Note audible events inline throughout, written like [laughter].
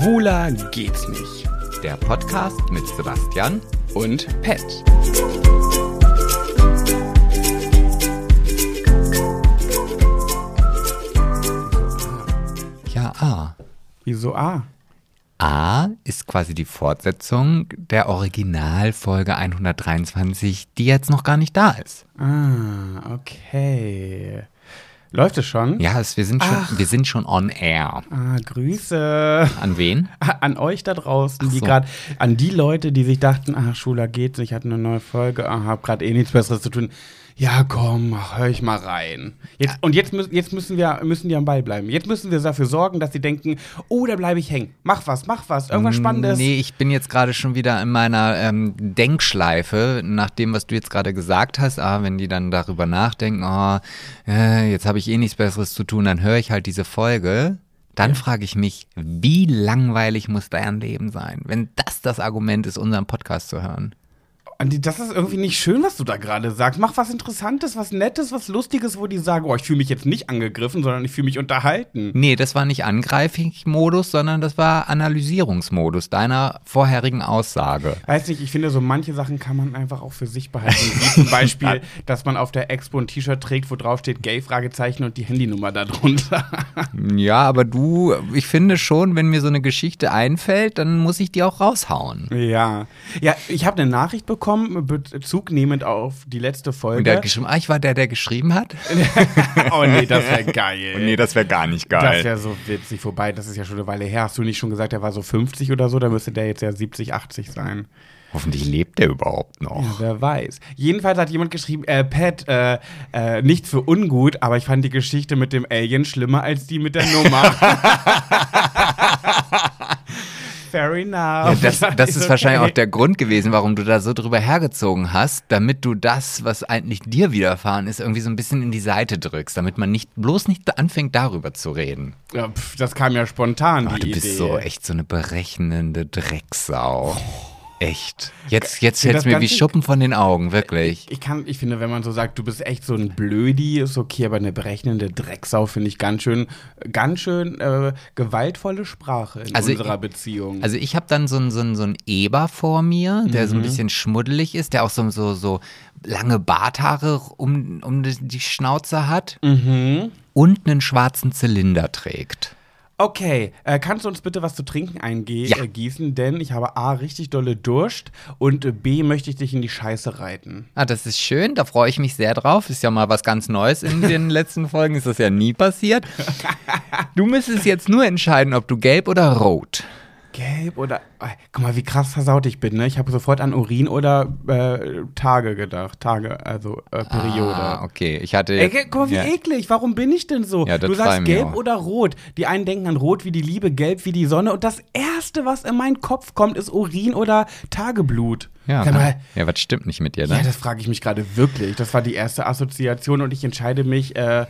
Schwuler geht's nicht. Der Podcast mit Sebastian Und Pet. Ja, A. Wieso A? A ist quasi die Fortsetzung der Originalfolge 123, die jetzt noch gar nicht da ist. Ah, okay. Läuft es schon? Ja, es, wir, sind schon, wir sind schon on air. Ah, Grüße An wen? [laughs] an euch da draußen, die so. gerade, an die Leute, die sich dachten, ah, Schula geht's, ich hatte eine neue Folge, ah, hab gerade eh nichts Besseres zu tun. Ja, komm, hör ich mal rein. Jetzt, und jetzt, müssen- jetzt müssen wir müssen die am Ball bleiben. Jetzt müssen wir dafür sorgen, dass sie denken, oh, da bleibe ich hängen. Mach was, mach was, irgendwas Spannendes. Nee, ich bin jetzt gerade schon wieder in meiner ähm, Denkschleife, nach dem, was du jetzt gerade gesagt hast. Ah, wenn die dann darüber nachdenken, oh, äh, jetzt habe ich eh nichts Besseres zu tun, dann höre ich halt diese Folge. Dann frage ich mich, wie langweilig muss dein Leben sein, wenn das das Argument ist, unseren Podcast zu hören? Andi, Das ist irgendwie nicht schön, was du da gerade sagst. Mach was Interessantes, was Nettes, was Lustiges, wo die sagen, oh, ich fühle mich jetzt nicht angegriffen, sondern ich fühle mich unterhalten. Nee, das war nicht Angreifig-Modus, sondern das war Analysierungsmodus deiner vorherigen Aussage. Weiß nicht, ich finde, so manche Sachen kann man einfach auch für sich behalten. Wie zum Beispiel, [laughs] dass man auf der Expo ein T-Shirt trägt, wo drauf steht Gay, Fragezeichen und die Handynummer darunter. [laughs] Ja, aber du, ich finde schon, wenn mir so eine Geschichte einfällt, dann muss ich die auch raushauen. ja. Ja, ich habe eine Nachricht bekommen, Bezug nehmend auf die letzte Folge. Und der hat geschrieben, ah, ich war der, der geschrieben hat? [laughs] oh nee, das wäre geil. [laughs] nee, das wäre gar nicht Das wäre so witzig. Wobei, das ist ja schon eine Weile her. Hast du nicht schon gesagt, er war so 50 oder so? Dann müsste der jetzt ja 70, 80 sein. Hoffentlich lebt der überhaupt noch. Ja, wer weiß. Jedenfalls hat jemand geschrieben, äh, Pat, äh, äh, nichts für ungut, aber ich fand die Geschichte mit dem Alien schlimmer als die mit der Nummer. [laughs] Fair enough. Ja, das, [laughs] das ist okay. wahrscheinlich auch der Grund gewesen, warum du da so drüber hergezogen hast, damit du das, was eigentlich dir widerfahren ist, irgendwie so ein bisschen in die Seite drückst, damit man nicht bloß nicht anfängt, darüber zu reden. Ja, pf, das kam ja spontan, Oh, du Idee. bist so echt so eine berechnende Drecksau. Echt. Jetzt, jetzt fällt das mir wie Schuppen von den Augen, wirklich. Ich kann, ich finde, wenn man so sagt, du bist echt so ein Blödi, ist okay, aber eine berechnende Drecksau finde ich ganz schön, ganz schön äh, gewaltvolle Sprache in Also unserer ich- Beziehung. Also ich habe dann so einen so einen- so einen Eber vor mir, der Mhm. so ein bisschen schmuddelig ist, der auch so, so, so lange Barthaare um, um die- die Schnauze hat mhm. und einen schwarzen Zylinder trägt. Okay, äh, kannst du uns bitte was zu trinken eingießen? Ja. Äh? Denn ich habe A, richtig dolle Durst und äh, B, möchte ich dich in die Scheiße reiten. Ah, das ist schön, da freue ich mich sehr drauf. Ist ja mal was ganz Neues in den [laughs] letzten Folgen, ist das ja nie passiert. Du müsstest jetzt nur entscheiden, ob du gelb oder rot. Gelb oder. Äh, guck mal, wie krass versaut ich bin, ne? Ich habe sofort an Urin oder äh, Tage gedacht. Tage, also äh, Periode. Ah, okay. Ich hatte. Ey, guck mal, wie ja. eklig. Warum bin ich denn so? Ja, du sagst gelb oder rot. Die einen denken an rot wie die Liebe, gelb wie die Sonne. Und das Erste, was in meinen Kopf kommt, ist Urin oder Tageblut. Ja, ne? mal, ja, was stimmt nicht mit dir, ne? ja, das frage ich mich gerade wirklich. Das war die erste Assoziation und ich entscheide mich äh,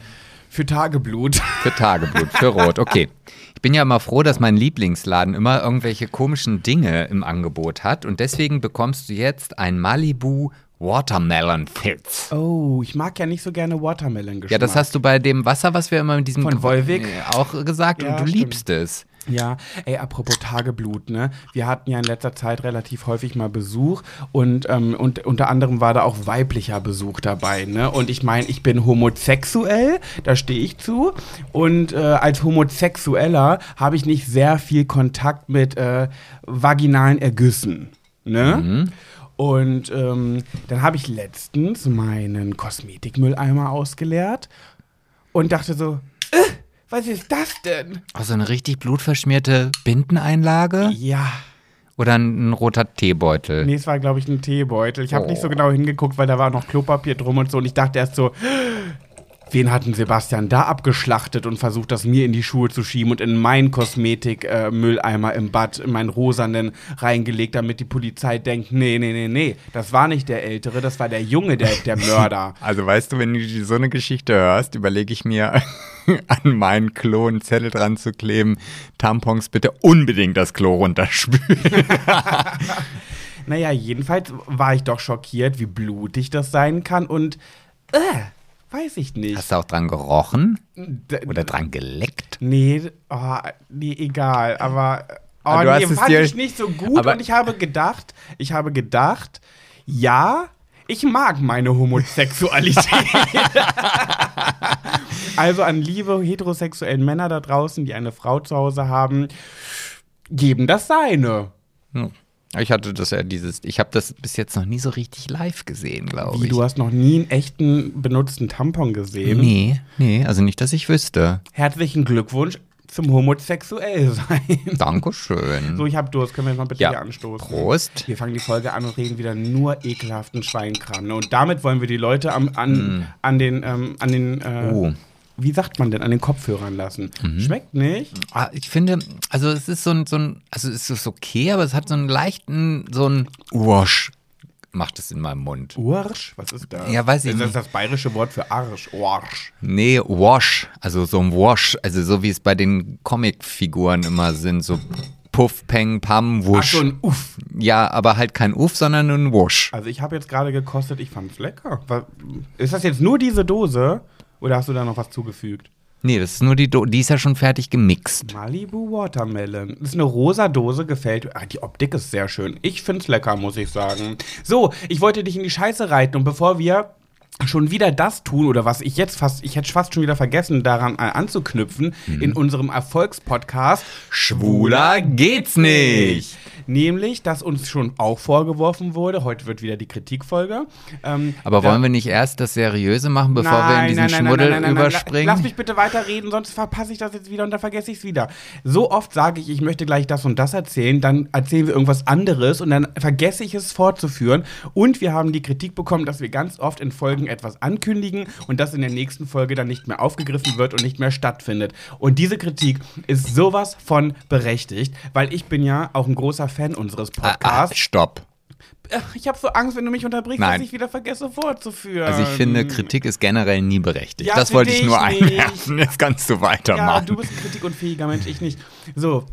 für Tageblut. Für Tageblut, für Rot, okay. [laughs] Ich bin ja immer froh, dass mein Lieblingsladen immer irgendwelche komischen Dinge im Angebot hat und deswegen bekommst du jetzt ein Malibu Watermelon Fizz. Oh, ich mag ja nicht so gerne Watermelon-Geschmack. Ja, das hast du bei dem Wasser, was wir immer mit diesem Von Volvic? äh, auch gesagt Ja, und du stimmt. liebst es. Ja, ey, apropos Tageblut, ne? Wir hatten ja in letzter Zeit relativ häufig mal Besuch und, ähm, und unter anderem war da auch weiblicher Besuch dabei, ne? Und ich meine, ich bin homosexuell, da stehe ich zu. Und äh, als Homosexueller habe ich nicht sehr viel Kontakt mit äh, vaginalen Ergüssen, ne? Und ähm, dann habe ich letztens meinen Kosmetikmülleimer ausgeleert und dachte so, äh, was ist das denn? Oh, so eine richtig blutverschmierte Bindeneinlage Ja. oder ein, ein roter Teebeutel? Nee, es war, glaube ich, ein Teebeutel. Ich habe Oh. nicht so genau hingeguckt, weil da war noch Klopapier drum und so. Und ich dachte erst so, wen hat denn Sebastian da abgeschlachtet und versucht, das mir in die Schuhe zu schieben und in meinen Kosmetik-Mülleimer im Bad, in meinen rosanen reingelegt, damit die Polizei denkt, nee, nee, nee, nee, das war nicht der Ältere, das war der Junge, der, der Mörder. [laughs] Also weißt du, wenn du so eine Geschichte hörst, überlege ich mir [laughs] an meinen Klo einen Zettel dran zu kleben, Tampons bitte unbedingt das Klo runterspülen. [laughs] naja, jedenfalls war ich doch schockiert, wie blutig das sein kann und, äh, weiß ich nicht. Hast du auch dran gerochen oder dran geleckt? Nee, oh, nee, egal. Aber Oh, Ah, du nee, hast es fand ich nicht so gut Aber- und ich habe gedacht, ich habe gedacht, ja, ich mag meine Homosexualität. [laughs] also an liebe heterosexuellen Männer da draußen, die eine Frau zu Hause haben, geben das seine. Hm. Ich hatte das ja dieses, ich habe das bis jetzt noch nie so richtig live gesehen, glaube Wie, ich. du hast noch nie einen echten benutzten Tampon gesehen? Nee, nee, also nicht, dass ich wüsste. Herzlichen Glückwunsch zum homosexuell sein. Dankeschön. So, ich hab Durst. Können wir jetzt mal bitte Ja. hier anstoßen? Prost. Wir fangen die Folge an und reden wieder nur ekelhaften Schweinkram. Ne? Und damit wollen wir die Leute am, an, an den, ähm, an den äh, Oh. Wie sagt man denn, an den Kopfhörern lassen. Schmeckt nicht. Ah, ich finde, also es ist so ein, so ein, also es ist okay, aber es hat so einen leichten, so ein Wash macht es in meinem Mund. Ursch? Was ist das? Ja, weiß ich ist das nicht. das bayerische Wort für Arsch? Arsch. Nee, Wash, also so ein Wash, also so wie es bei den Comicfiguren immer sind, so Puff, Peng, Pam, Ach Wusch. so, ein Uff. Ja, aber halt kein Uff, sondern ein Wash. Also ich habe jetzt gerade gekostet, ich fand's lecker. Was, ist das jetzt nur diese Dose? Oder hast du da noch was zugefügt? Nee, das ist nur die, Do die ist ja schon fertig gemixt. Malibu Watermelon. Das ist eine rosa Dose, gefällt. Ah, die Optik ist sehr schön. Ich find's lecker, muss ich sagen. So, ich wollte dich in die Scheiße reiten und bevor wir schon wieder das tun oder was ich jetzt fast, ich hätte fast schon wieder vergessen, daran anzuknüpfen, in unserem Erfolgspodcast Schwuler geht's nicht. Nämlich, dass uns schon auch vorgeworfen wurde, heute wird wieder die Kritikfolge. Ähm, Aber wollen wir nicht erst das Seriöse machen, bevor wir in Nein, diesen nein, nein, Schmuddel nein, nein, nein, nein. überspringen? Lass mich bitte weiterreden, sonst verpasse ich das jetzt wieder und dann vergesse ich es wieder. So oft sage ich, ich möchte gleich das und das erzählen, dann erzählen wir irgendwas anderes und dann vergesse ich es fortzuführen. Und wir haben die Kritik bekommen, dass wir ganz oft in Folgen etwas ankündigen und das in der nächsten Folge dann nicht mehr aufgegriffen wird und nicht mehr stattfindet. Und diese Kritik ist sowas von berechtigt, weil ich bin ja auch ein großer Fan unseres ah, ah, Podcasts. stopp. Ach, Ich habe so Angst, wenn du mich unterbrichst, Nein. dass ich wieder vergesse fortzuführen. Also ich finde, Kritik ist generell nie berechtigt. Ja, das wollte ich nur einwerfen. Jetzt kannst du Ja, weitermachen. du bist ein kritikunfähiger Mensch, ich nicht. So.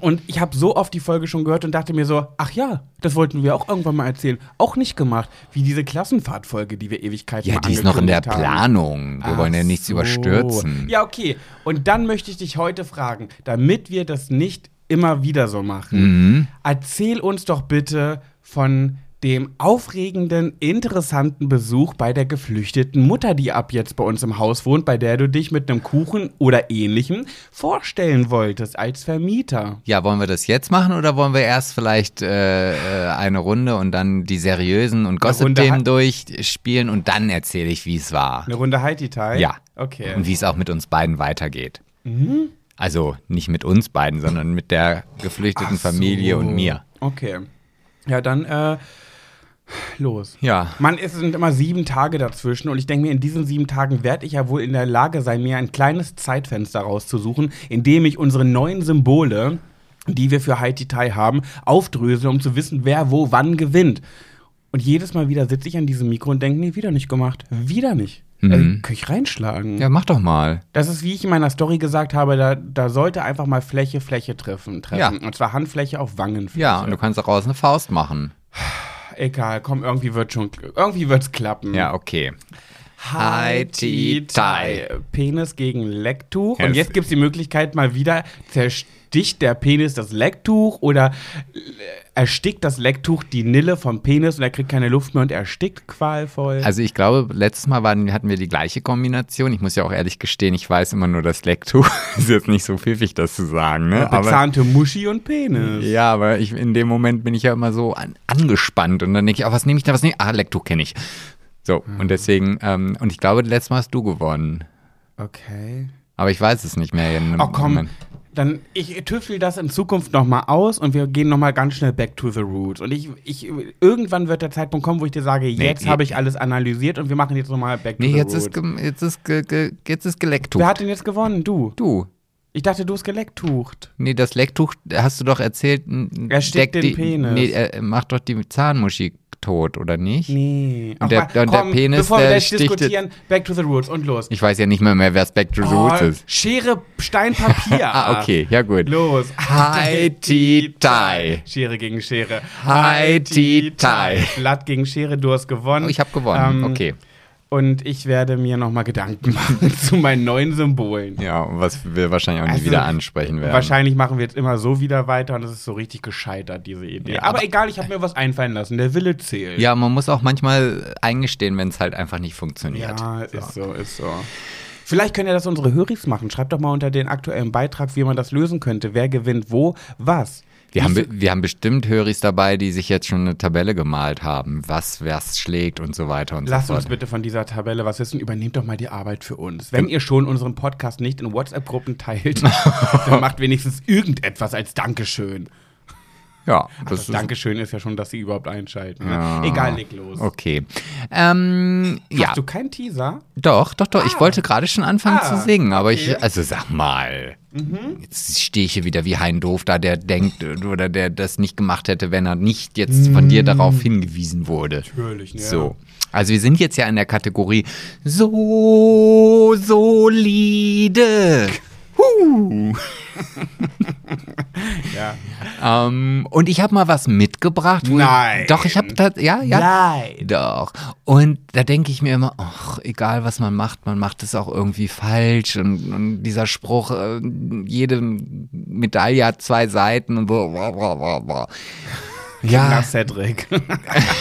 Und ich habe so oft die Folge schon gehört und dachte mir so, ach ja, das wollten wir auch irgendwann mal erzählen. Auch nicht gemacht. Wie diese Klassenfahrtfolge, die wir Ewigkeiten ja, mal die ist noch in der haben. Planung. Wir Ach wollen ja nichts so. überstürzen. Ja, okay. Und dann möchte ich dich heute fragen, damit wir das nicht immer wieder so machen, Mhm. erzähl uns doch bitte von dem aufregenden, interessanten Besuch bei der geflüchteten Mutter, die ab jetzt bei uns im Haus wohnt, bei der du dich mit einem Kuchen oder ähnlichem vorstellen wolltest als Vermieter. Ja, wollen wir das jetzt machen oder wollen wir erst vielleicht äh, äh, eine Runde und dann die seriösen und Gossip-Themen durchspielen und dann erzähle ich, wie es war. Eine Runde Haiti-Tai? Ja. Okay. Und wie es auch mit uns beiden weitergeht. Mhm. Also nicht mit uns beiden, sondern mit der geflüchteten so. Familie und mir. Okay. Ja, dann, äh, los. Ja. Mann, es sind immer sieben Tage dazwischen und ich denke mir, in diesen sieben Tagen werde ich ja wohl in der Lage sein, mir ein kleines Zeitfenster rauszusuchen, in dem ich unsere neuen Symbole, die wir für Haiti Tai haben, aufdrösel, um zu wissen, wer wo wann gewinnt. Und jedes Mal wieder sitze ich an diesem Mikro und denke, nee, wieder nicht gemacht. Wieder nicht. Mhm. Also, kann ich reinschlagen. Ja, mach doch mal. Das ist, wie ich in meiner Story gesagt habe, da, da sollte einfach mal Fläche, Fläche treffen. treffen. Ja. Und zwar Handfläche auf Wangenfläche. Ja, und du kannst daraus eine Faust machen. Egal, komm, irgendwie wird schon, irgendwie wird's klappen. Ja, okay. Haiti Tai. Penis gegen Lecktuch. Und es- jetzt gibt's die Möglichkeit mal wieder, zersticht der Penis das Lecktuch oder erstickt das Lecktuch die Nille vom Penis und er kriegt keine Luft mehr und erstickt qualvoll. Also ich glaube, letztes Mal waren, hatten wir die gleiche Kombination. Ich muss ja auch ehrlich gestehen, ich weiß immer nur das Lecktuch. [laughs] ist jetzt nicht so pfiffig, das zu sagen, ne? Aber, Bezahnte Muschi und Penis. ja, aber ich, in dem Moment bin ich ja immer so an, angespannt und dann denke ich, ah, was nehme ich da, was nehme ich? Ah, Lecktuch kenne ich. So, und deswegen, ähm, und ich glaube, letztes Mal hast du gewonnen. Okay. Aber ich weiß es nicht mehr. Oh komm, Moment. dann ich tüffel das in Zukunft noch mal aus und wir gehen noch mal ganz schnell back to the roots. Und ich, ich irgendwann wird der Zeitpunkt kommen, wo ich dir sage, jetzt nee. habe ich alles analysiert und wir machen jetzt noch mal back to Nee, the jetzt roots. ist, ge- jetzt ist, ge, ge, jetzt ist Gelecktucht. Wer hat denn jetzt gewonnen? Du. du? Ich dachte, du hast gelecktucht. Nee, das Lecktuch, hast du doch erzählt. Erstickt deckt den die, Penis. Nee, er macht doch die Zahnmuschi tot, oder nicht? Nee. Und der- und der Penis, bevor wir der gleich sticht- diskutieren, back to the roots und los. Ich weiß ja nicht mehr, mehr wer Back to the Roots ist. Schere, Stein, Papier. [laughs] Ah, okay, ja gut. Los. Haiti Tai. Schere gegen Schere. Haiti Tai. Blatt gegen Schere, du hast gewonnen. Oh, ich habe gewonnen, Ähm, okay. Und ich werde mir nochmal Gedanken [laughs] machen zu meinen neuen Symbolen. Ja, was wir wahrscheinlich auch nie Also, wieder ansprechen werden. Wahrscheinlich machen wir jetzt immer so wieder weiter und es ist so richtig gescheitert, diese Idee. Ja, aber, aber- egal, ich habe mir was einfallen lassen. Der Wille zählt. Ja, man muss auch manchmal eingestehen, wenn es halt einfach nicht funktioniert. Ja, ist so, ist so. Vielleicht können ja das unsere Höris machen. Schreibt doch mal unter den aktuellen Beitrag, wie man das lösen könnte. Wer gewinnt wo, was. Wir haben, wir haben bestimmt Höris dabei, die sich jetzt schon eine Tabelle gemalt haben, was was schlägt und so weiter und Lasst so fort. uns bitte von dieser Tabelle was wissen. Übernehmt doch mal die Arbeit für uns. Wenn ihr schon unseren Podcast nicht in WhatsApp-Gruppen teilt, [laughs] dann macht wenigstens irgendetwas als Dankeschön. Ja, Das, das ist Dankeschön ist ja schon, dass sie überhaupt einschalten. Ne? Ja. Egal, leg los. okay. Ähm, ja, Hast du keinen Teaser? doch, doch, doch. Ich wollte gerade schon anfangen Ah, zu singen, aber okay. Mhm. ich, also sag mal, jetzt stehe ich hier wieder wie Hein Doof da, der denkt oder der das nicht gemacht hätte, wenn er nicht jetzt von dir darauf hingewiesen wurde. Mhm. Natürlich, ne? So. Also wir sind jetzt ja in der Kategorie so solide. [laughs] Huh. [laughs] Ja. Ähm, und ich habe mal was mitgebracht. Nein. Ich, doch, ich habe das, ja, ja. Nein. Doch. Und da denke ich mir immer, ach, egal was man macht, man macht es auch irgendwie falsch. Und, und dieser Spruch, äh, jede Medaille hat zwei Seiten und so. Ja, Cedric.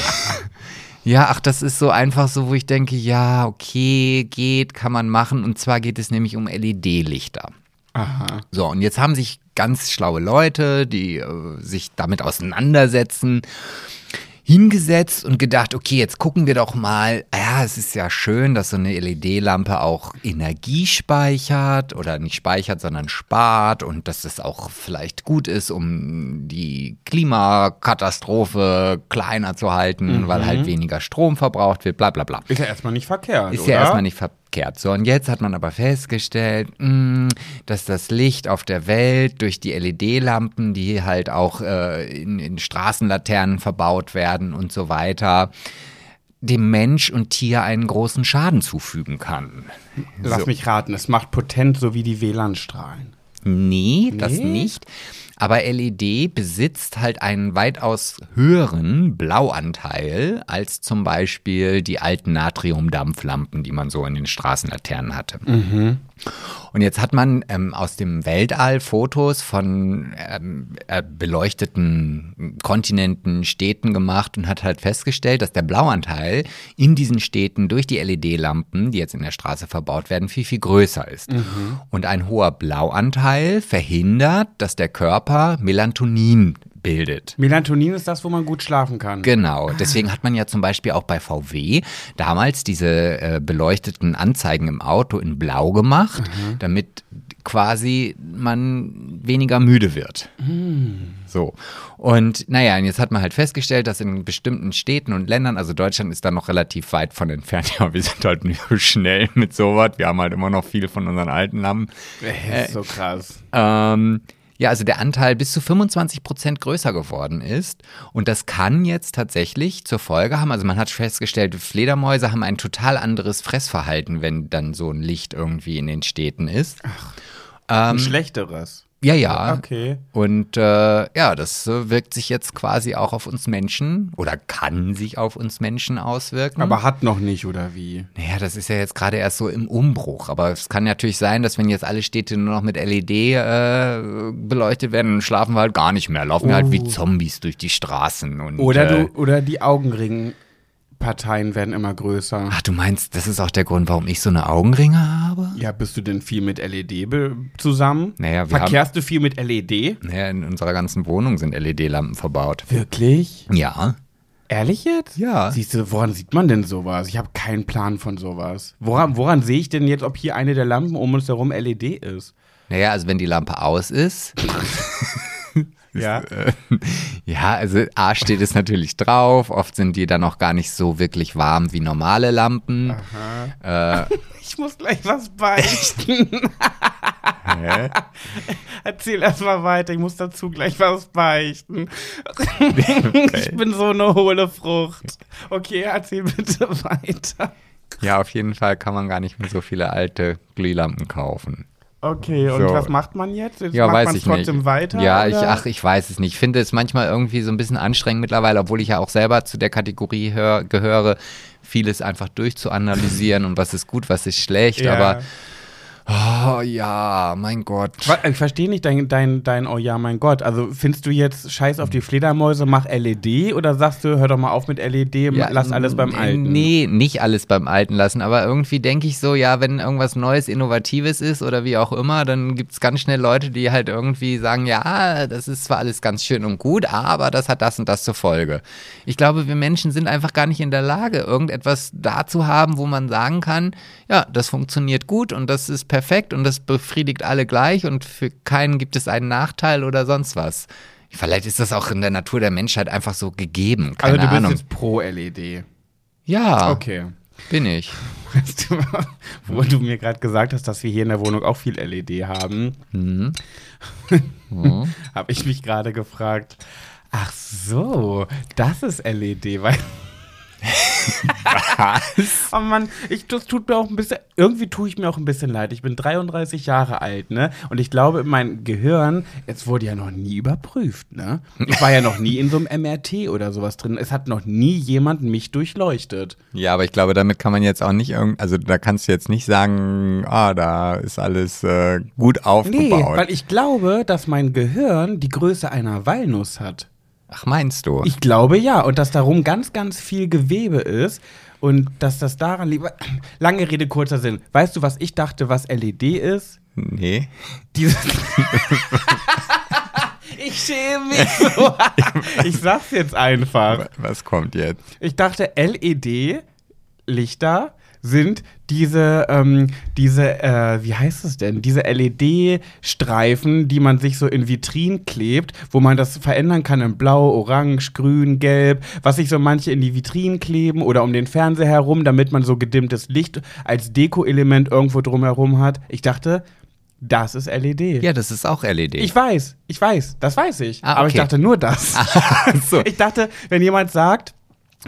[laughs] ja, ach, das ist so einfach so, wo ich denke, ja, okay, geht, kann man machen. Und zwar geht es nämlich um LED-Lichter. Aha. So, und jetzt haben sich ganz schlaue Leute, die äh, sich damit auseinandersetzen, hingesetzt und gedacht, okay, jetzt gucken wir doch mal, ja, es ist ja schön, dass so eine LED-Lampe auch Energie speichert oder nicht speichert, sondern spart und dass es auch vielleicht gut ist, um die Klimakatastrophe kleiner zu halten, weil halt weniger Strom verbraucht wird, bla bla bla. Ist ja erstmal nicht verkehrt. Ist oder? ja erstmal nicht verkehrt. So, und jetzt hat man aber festgestellt, mh, dass das Licht auf der Welt durch die LED-Lampen, die halt auch äh, in, in Straßenlaternen verbaut werden und so weiter, dem Mensch und Tier einen großen Schaden zufügen kann. Lass So. mich raten, es macht potent so wie die WLAN-Strahlen. Nee, das Nee? nicht. Aber LED besitzt halt einen weitaus höheren Blauanteil als zum Beispiel die alten Natriumdampflampen, die man so in den Straßenlaternen hatte. Und jetzt hat man ähm, aus dem Weltall Fotos von ähm, äh, beleuchteten Kontinenten, Städten gemacht und hat halt festgestellt, dass der Blauanteil in diesen Städten durch die LED-Lampen, die jetzt in der Straße verbaut werden, viel, viel größer ist. Und ein hoher Blauanteil verhindert, dass der Körper Melatonin bildet. Melatonin ist das, wo man gut schlafen kann. Genau, deswegen hat man ja zum Beispiel auch bei VW damals diese äh, beleuchteten Anzeigen im Auto in Blau gemacht, damit quasi man weniger müde wird. So. Und naja, und jetzt hat man halt festgestellt, dass in bestimmten Städten und Ländern, also Deutschland ist da noch relativ weit von entfernt, [laughs] ja, wir sind halt nicht so schnell mit sowas. Wir haben halt immer noch viel von unseren alten Lampen. Äh, ist so krass. Ähm, ja, also der Anteil bis zu 25 Prozent größer geworden ist. Und das kann jetzt tatsächlich zur Folge haben, also man hat festgestellt, Fledermäuse haben ein total anderes Fressverhalten, wenn dann so ein Licht irgendwie in den Städten ist. Ein schlechteres. Ja, ja. Okay. Und äh, ja, das äh, wirkt sich jetzt quasi auch auf uns Menschen oder kann sich auf uns Menschen auswirken. Aber hat noch nicht, oder wie? Naja, das ist ja jetzt gerade erst so im Umbruch. Aber es kann natürlich sein, dass wenn jetzt alle Städte nur noch mit LED äh, beleuchtet werden, schlafen wir halt gar nicht mehr. Laufen wir halt wie Zombies durch die Straßen. Und, Oder äh, du, oder die Augenringparteien werden immer größer. Ach, du meinst, das ist auch der Grund, warum ich so eine Augenringe habe? Ja, bist du denn viel mit LED zusammen? Naja, wir Verkehrst du viel mit LED? Naja, in unserer ganzen Wohnung sind LED-Lampen verbaut. Wirklich? Ja. Ehrlich jetzt? Ja. Siehst du, woran sieht man denn sowas? Ich habe keinen Plan von sowas. Woran, woran sehe ich denn jetzt, ob hier eine der Lampen um uns herum LED ist? Naja, also wenn die Lampe aus ist, [laughs] Ja. [laughs] ja, also A steht es natürlich drauf. Oft sind die dann auch gar nicht so wirklich warm wie normale Lampen. Äh, Ich muss gleich was beichten. [laughs] Erzähl erst mal weiter, ich muss dazu gleich was beichten. Ich bin so eine hohle Frucht. Okay, erzähl bitte weiter. ja, auf jeden Fall kann man gar nicht mehr so viele alte Glühlampen kaufen. Okay, und So. was macht man jetzt? jetzt Ja, macht weiß ich trotzdem nicht. weiter? ja, ich, ach, ich weiß es nicht. Ich finde es manchmal irgendwie so ein bisschen anstrengend mittlerweile, obwohl ich ja auch selber zu der Kategorie hör, gehöre, vieles einfach durchzuanalysieren und was ist gut, was ist schlecht. Ja. Aber oh ja, mein Gott. Ich verstehe nicht dein, dein, dein, oh ja, mein Gott. Also findest du jetzt Scheiß auf die Fledermäuse, mach LED oder sagst du, hör doch mal auf mit LED, Ja, lass alles beim Alten? Nee, nicht alles beim Alten lassen, aber irgendwie denke ich so, ja, wenn irgendwas Neues, Innovatives ist oder wie auch immer, dann gibt es ganz schnell Leute, die halt irgendwie sagen, ja, das ist zwar alles ganz schön und gut, aber das hat das und das zur Folge. Ich glaube, wir Menschen sind einfach gar nicht in der Lage, irgendetwas da zu haben, wo man sagen kann, ja, das funktioniert gut und das ist perfekt und das befriedigt alle gleich und für keinen gibt es einen Nachteil oder sonst was. Vielleicht ist das auch in der Natur der Menschheit einfach so gegeben. Keine also du bist Ahnung. jetzt pro LED. Ja, Okay. bin ich. Weißt du, [laughs] wo du mir gerade gesagt hast, dass wir hier in der Wohnung auch viel LED haben, Mhm. [laughs] habe ich mich gerade gefragt, ach so, das ist LED, weil Oh Mann, ich, das tut mir auch ein bisschen, irgendwie tue ich mir auch ein bisschen leid. Ich bin 33 Jahre alt, ne? Und ich glaube, mein Gehirn, jetzt wurde ja noch nie überprüft, ne? Ich war ja noch nie in so einem MRT oder sowas drin. Es hat noch nie jemand mich durchleuchtet. Ja, aber ich glaube, damit kann man jetzt auch nicht irgend, also da kannst du jetzt nicht sagen, ah, da ist alles äh, gut Nee, aufgebaut. weil ich glaube, dass mein Gehirn die Größe einer Walnuss hat. Ach, meinst du? Ich glaube ja. Und dass darum ganz, ganz viel Gewebe ist. Und dass das daran liegt. Lange Rede, kurzer Sinn. Weißt du, was ich dachte, was LED ist? nee. Dieses [laughs] ich schäme mich so. [laughs] ich sag's jetzt einfach. Was kommt jetzt? Ich dachte, LED-Lichter sind diese, ähm, diese, äh, wie heißt es denn? Diese LED-Streifen, die man sich so in Vitrinen klebt, wo man das verändern kann in Blau, Orange, Grün, Gelb, was sich so manche in die Vitrinen kleben oder um den Fernseher herum, damit man so gedimmtes Licht als Deko-Element irgendwo drumherum hat. Ich dachte, das ist LED. Ja, das ist auch LED. Ich weiß, ich weiß, das weiß ich. Ah, Aber ich okay. dachte nur das. [laughs] so. Ich dachte, wenn jemand sagt,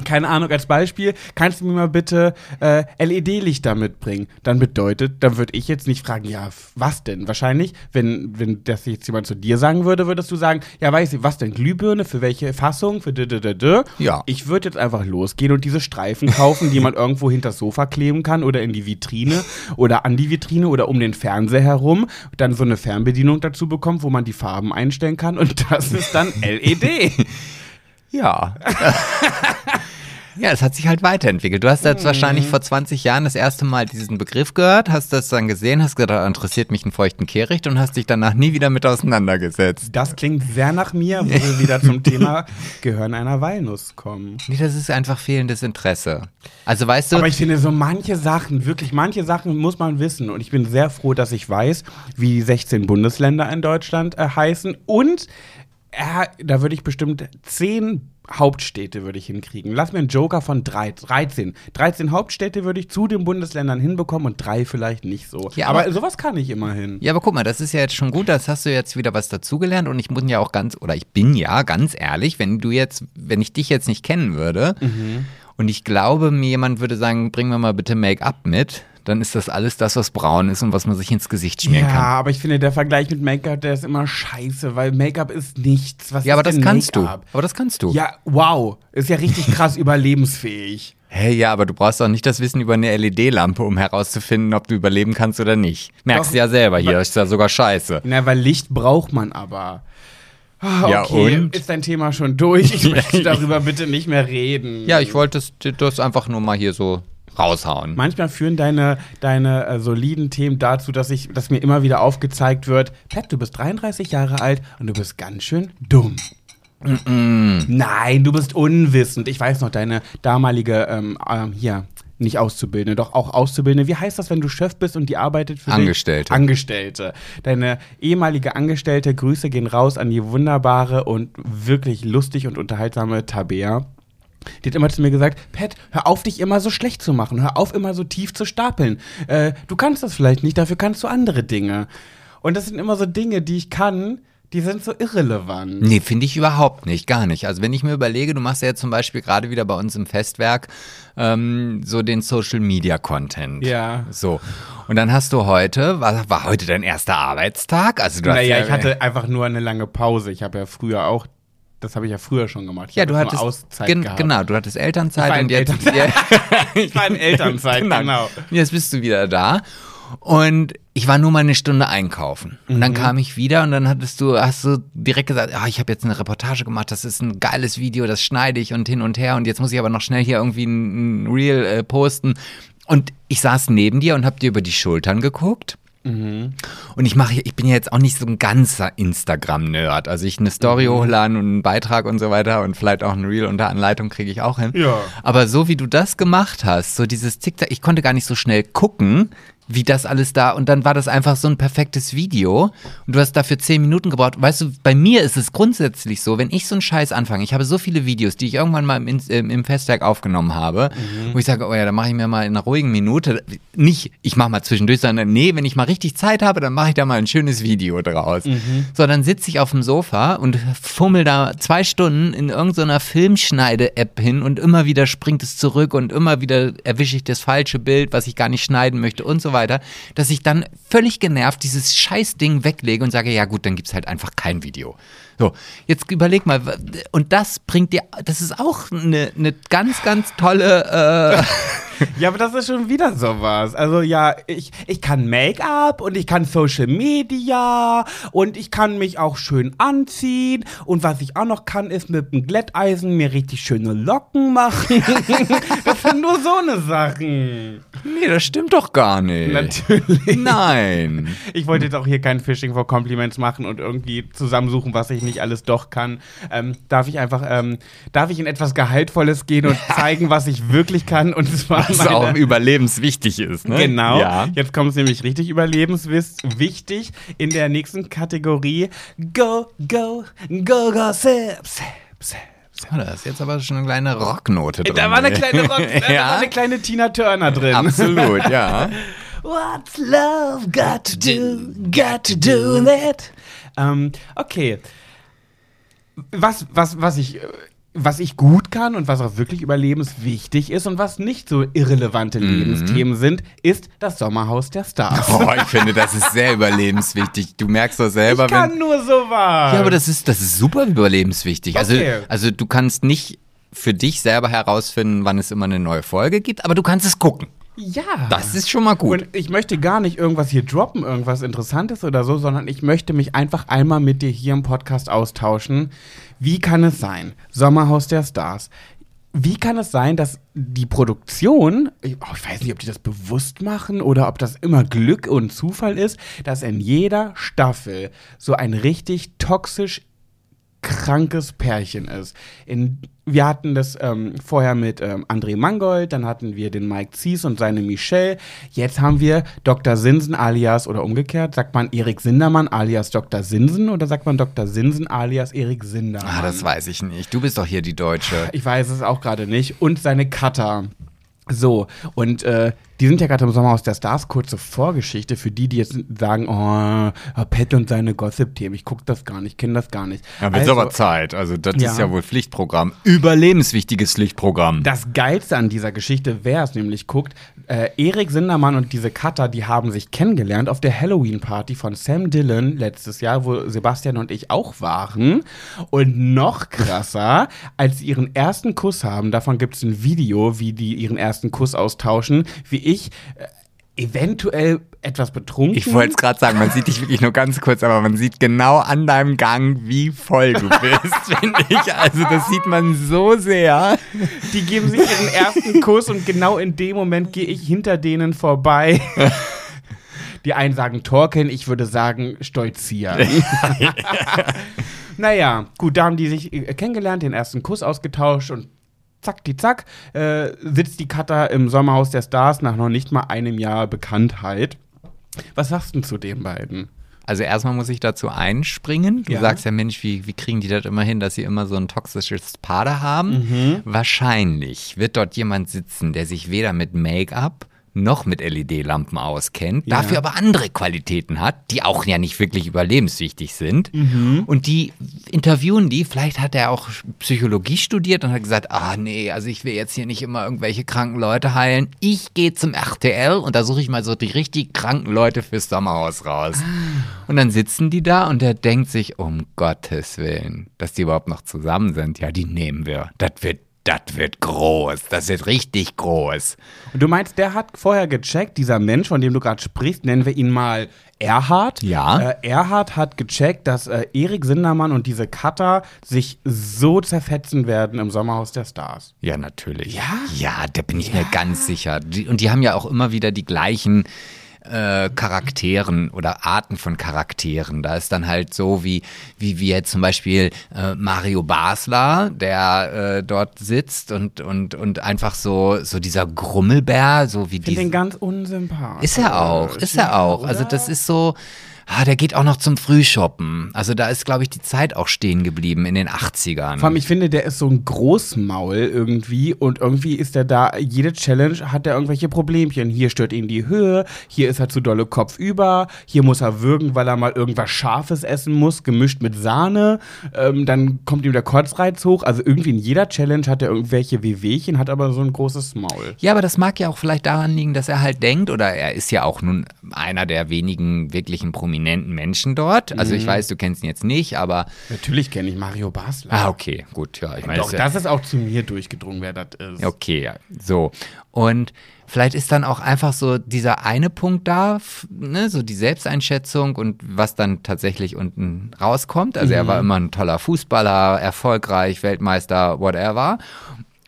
keine Ahnung, als Beispiel, kannst du mir mal bitte äh, LED-Lichter mitbringen? Dann bedeutet, dann würde ich jetzt nicht fragen, ja, was denn? Wahrscheinlich, wenn, wenn das jetzt jemand zu dir sagen würde, würdest du sagen, ja, weiß ich, was denn? Glühbirne? Für welche Fassung? Für d -d -d -d? Ja. Ich würde jetzt einfach losgehen und diese Streifen kaufen, die man [laughs] irgendwo hinter das Sofa kleben kann oder in die Vitrine oder an die Vitrine oder um den Fernseher herum. Dann so eine Fernbedienung dazu bekommen, wo man die Farben einstellen kann und das ist dann [laughs] LED. Ja. [laughs] Ja, es hat sich halt weiterentwickelt. Du hast jetzt wahrscheinlich Mhm. vor 20 Jahren das erste Mal diesen Begriff gehört, hast das dann gesehen, hast gedacht, interessiert mich einen feuchten Kehricht und hast dich danach nie wieder mit auseinandergesetzt. Das klingt sehr nach mir, wo wir wieder [laughs] zum Thema Gehirn einer Walnuss kommen. Nee, das ist einfach fehlendes Interesse. Also weißt du, Aber ich finde, so manche Sachen, wirklich manche Sachen muss man wissen. Und ich bin sehr froh, dass ich weiß, wie die 16 Bundesländer in Deutschland äh, heißen. Und äh, da würde ich bestimmt 10 Hauptstädte würde ich hinkriegen. Lass mir einen Joker von drei, 13. 13 Hauptstädte würde ich zu den Bundesländern hinbekommen und drei vielleicht nicht so. Ja, aber, aber- sowas kann ich immerhin. Ja, aber guck mal, das ist ja jetzt schon gut, das hast du jetzt wieder was dazugelernt und ich muss ja auch ganz, oder ich bin ja ganz ehrlich, wenn du jetzt, wenn ich dich jetzt nicht kennen würde und ich glaube, mir jemand würde sagen, bring mir mal bitte Make-up mit, dann ist das alles das, was braun ist und was man sich ins Gesicht schmieren Ja, kann. aber ich finde, der Vergleich mit Make-up, der ist immer scheiße, weil Make-up ist nichts. Was Ja, aber das kannst du. Aber das kannst du. Ja, wow. Ist ja richtig krass [laughs] überlebensfähig. Hey, ja, aber du brauchst auch nicht das Wissen über eine LED-Lampe, um herauszufinden, ob du überleben kannst oder nicht. Merkst Doch. du ja selber, hier ist ja sogar scheiße. Na, weil Licht braucht man aber. Ah, Ja, okay, und? ist dein Thema schon durch? Ich [laughs] möchte darüber bitte nicht mehr reden. Ja, ich wollte das, das einfach nur mal hier so raushauen. Manchmal führen deine, deine äh, soliden Themen dazu, dass, ich, dass mir immer wieder aufgezeigt wird, Pat, du bist 33 Jahre alt und du bist ganz schön dumm. Nein, du bist unwissend. Ich weiß noch, deine damalige, ähm, ähm, hier, nicht Auszubildende, doch auch Auszubildende. Wie heißt das, wenn du Chef bist und die arbeitet für Angestellte. dich? Angestellte. Deine ehemalige Angestellte, Grüße gehen raus an die wunderbare und wirklich lustig und unterhaltsame Tabea. Die hat immer zu mir gesagt, Pat, hör auf, dich immer so schlecht zu machen. Hör auf, immer so tief zu stapeln. Äh, du kannst das vielleicht nicht, dafür kannst du andere Dinge. Und das sind immer so Dinge, die ich kann, Die sind so irrelevant. Nee, finde ich überhaupt nicht, gar nicht. Also wenn ich mir überlege, du machst ja zum Beispiel gerade wieder bei uns im Festwerk ähm, so den Social Media Content. Ja. So. Und dann hast du heute, war, war heute dein erster Arbeitstag? Also du hast Naja, ja, ich hatte einfach nur eine lange Pause. Ich habe ja früher auch, das habe ich ja früher schon gemacht. Ich ja, du hattest Auszeit gen- gehabt. genau, du hattest Elternzeit Ich war in und jetzt Elternzeit. [laughs] ich war in Elternzeit, genau. Jetzt bist du wieder da. Und ich war nur mal eine Stunde einkaufen. Und Mhm. dann kam ich wieder und dann hattest du, hast du direkt gesagt, ah, ich habe jetzt eine Reportage gemacht, das ist ein geiles Video, das schneide ich und hin und her und jetzt muss ich aber noch schnell hier irgendwie ein, ein Reel äh, posten. Und ich saß neben dir und habe dir über die Schultern geguckt. Mhm. Und ich mache, ich bin ja jetzt auch nicht so ein ganzer Instagram-Nerd. Also ich eine Story Mhm. hochladen und einen Beitrag und so weiter und vielleicht auch ein Reel unter Anleitung kriege ich auch hin. Ja. Aber so wie du das gemacht hast, so dieses Zickzack, ich konnte gar nicht so schnell gucken, wie das alles da und dann war das einfach so ein perfektes Video und du hast dafür zehn Minuten gebraucht. Weißt du, bei mir ist es grundsätzlich so, wenn ich so einen Scheiß anfange, ich habe so viele Videos, die ich irgendwann mal im, im, im Festwerk aufgenommen habe, wo ich sage, oh ja, da mache ich mir mal in einer ruhigen Minute, nicht, ich mache mal zwischendurch, sondern nee, wenn ich mal richtig Zeit habe, dann mache ich da mal ein schönes Video draus. So, dann sitze ich auf dem Sofa und fummel da zwei Stunden in irgendeiner Filmschneide-App hin und immer wieder springt es zurück und immer wieder erwische ich das falsche Bild, was ich gar nicht schneiden möchte und so weiter, dass ich dann völlig genervt dieses Scheißding weglege und sage, ja gut, dann gibt's halt einfach kein Video. So, jetzt überleg mal, und das bringt dir, das ist auch eine, eine ganz, ganz tolle, äh, [laughs] Ja, aber das ist schon wieder sowas. Also ja, ich, ich kann Make-up und ich kann Social Media und ich kann mich auch schön anziehen. Und was ich auch noch kann, ist mit dem Glätteisen mir richtig schöne Locken machen. [laughs] das sind nur so eine Sachen. nee, das stimmt doch gar nicht. Natürlich. Nein. Ich wollte jetzt auch hier kein Fishing for Compliments machen und irgendwie zusammensuchen, was ich nicht alles doch kann. Ähm, darf ich einfach, ähm, darf ich in etwas Gehaltvolles gehen und zeigen, was ich wirklich kann? Und zwar Was meine- auch überlebenswichtig ist, ne? Genau. Ja. Jetzt kommt es nämlich richtig überlebenswichtig in der nächsten Kategorie. Go, go, go, go, sip, sip, sip. Oh, da ist jetzt aber schon eine kleine Rocknote drin. Da war eine kleine, Rock, [laughs] da ja, war eine kleine Tina Turner drin. absolut, ja. [laughs] What's love got to do, got to do that? Ähm, okay. Was, was, was ich, äh, was ich gut kann und was auch wirklich überlebenswichtig ist und was nicht so irrelevante Lebensthemen sind, ist das Sommerhaus der Stars. Oh, ich finde, das ist sehr überlebenswichtig. Du merkst doch selber, ich kann wenn. nur sowas. Ja, aber das ist, das ist super überlebenswichtig. Also, Okay. also du kannst nicht für dich selber herausfinden, wann es immer eine neue Folge gibt, aber du kannst es gucken. Ja. Das ist schon mal gut. Und ich möchte gar nicht irgendwas hier droppen, irgendwas Interessantes oder so, sondern ich möchte mich einfach einmal mit dir hier im Podcast austauschen. Wie kann es sein? Sommerhaus der Stars. Wie kann es sein, dass die Produktion, ich, oh, ich weiß nicht, ob die das bewusst machen oder ob das immer Glück und Zufall ist, dass in jeder Staffel so ein richtig toxisch krankes Pärchen ist. In, wir hatten das ähm, vorher mit ähm, André Mangold, dann hatten wir den Mike Zies und seine Michelle. Jetzt haben wir Dr. Sinsen alias oder umgekehrt, sagt man Erik Sindermann alias Dr. Sinsen oder sagt man Dr. Sinsen alias Erik Sindermann? Ah, das weiß ich nicht. Du bist doch hier die Deutsche. Ich weiß es auch gerade nicht. Und seine Cutter. So, und äh, die sind ja gerade im Sommerhaus der Stars. Kurze Vorgeschichte für die, die jetzt sagen, oh, Pet und seine Gossip-Themen. Ich gucke das gar nicht, kenne das gar nicht. Ja, wird Also, aber Zeit. Also, das Ja. ist ja wohl Pflichtprogramm. Überlebenswichtiges Pflichtprogramm. Das Geilste an dieser Geschichte, wer es nämlich guckt, äh, Erik Sindermann und diese Cutter, die haben sich kennengelernt auf der Halloween-Party von Sam Dillon letztes Jahr, wo Sebastian und ich auch waren. Und noch krasser, als sie ihren ersten Kuss haben, davon gibt es ein Video, wie die ihren ersten Kuss austauschen, wie ich äh, eventuell etwas betrunken. Ich wollte es gerade sagen, man sieht dich wirklich nur ganz kurz, aber man sieht genau an deinem Gang, wie voll du bist, [laughs] finde ich. Also das sieht man so sehr. Die geben sich ihren ersten Kuss und genau in dem Moment gehe ich hinter denen vorbei. [laughs] Die einen sagen Torkeln, ich würde sagen Stolzieren. [laughs] naja, gut, da haben die sich äh, kennengelernt, den ersten Kuss ausgetauscht und zack, die zack, äh, sitzt die Cutter im Sommerhaus der Stars nach noch nicht mal einem Jahr Bekanntheit. Was sagst du zu den beiden? Also erstmal muss ich dazu einspringen. Du Ja. sagst ja, Mensch, wie, wie kriegen die das immer hin, dass sie immer so ein toxisches Paar da haben? Wahrscheinlich wird dort jemand sitzen, der sich weder mit Make-up noch mit LED-Lampen auskennt, ja. dafür aber andere Qualitäten hat, die auch ja nicht wirklich überlebenswichtig sind. Mhm. Und die interviewen die, vielleicht hat er auch Psychologie studiert und hat gesagt, ah nee, also ich will jetzt hier nicht immer irgendwelche kranken Leute heilen. Ich gehe zum RTL und da suche ich mal so die richtig kranken Leute fürs Sommerhaus raus. Ah. Und dann sitzen die da und er denkt sich, um Gottes Willen, dass die überhaupt noch zusammen sind. Ja, die nehmen wir. Das wird das wird groß, das wird richtig groß. Und du meinst, der hat vorher gecheckt, dieser Mensch, von dem du gerade sprichst, nennen wir ihn mal Erhard. Ja. Äh, Erhard hat gecheckt, dass äh, Erik Sindermann und diese Cutter sich so zerfetzen werden im Sommerhaus der Stars. Ja, natürlich. Ja? Ja, da bin ich ja. mir ganz sicher. Die, und die haben ja auch immer wieder die gleichen äh, Charakteren oder Arten von Charakteren. Da ist dann halt so wie, wie, jetzt zum Beispiel äh, Mario Basler, der äh, dort sitzt und, und, und einfach so, so dieser Grummelbär, so wie die. Den ganz unsympathisch. Ist er auch, ist er auch. Also das ist so, ah, der geht auch noch zum Frühshoppen. Also da ist, glaube ich, die Zeit auch stehen geblieben in den 80ern. Vor allem, ich finde, der ist so ein Großmaul irgendwie und irgendwie ist er da, jede Challenge hat er irgendwelche Problemchen. Hier stört ihn die Höhe, hier ist er zu dolle Kopf über, hier muss er würgen, weil er mal irgendwas Scharfes essen muss, gemischt mit Sahne. Ähm, dann kommt ihm der Kotzreiz hoch. Also irgendwie in jeder Challenge hat er irgendwelche Wehwehchen, hat aber so ein großes Maul. Ja, aber das mag ja auch vielleicht daran liegen, dass er halt denkt, oder er ist ja auch nun einer der wenigen wirklichen Prominenten, prominenten Menschen dort. Also ich mhm. weiß, du kennst ihn jetzt nicht, aber. Natürlich kenne ich Mario Basler. Ah, okay, gut, ja. Ich meine, Doch, das ist auch zu mir durchgedrungen, wer das ist. Okay, ja. So. Und vielleicht ist dann auch einfach so dieser eine Punkt da, ne, so die Selbsteinschätzung und was dann tatsächlich unten rauskommt. Also mhm. er war immer ein toller Fußballer, erfolgreich, Weltmeister, whatever.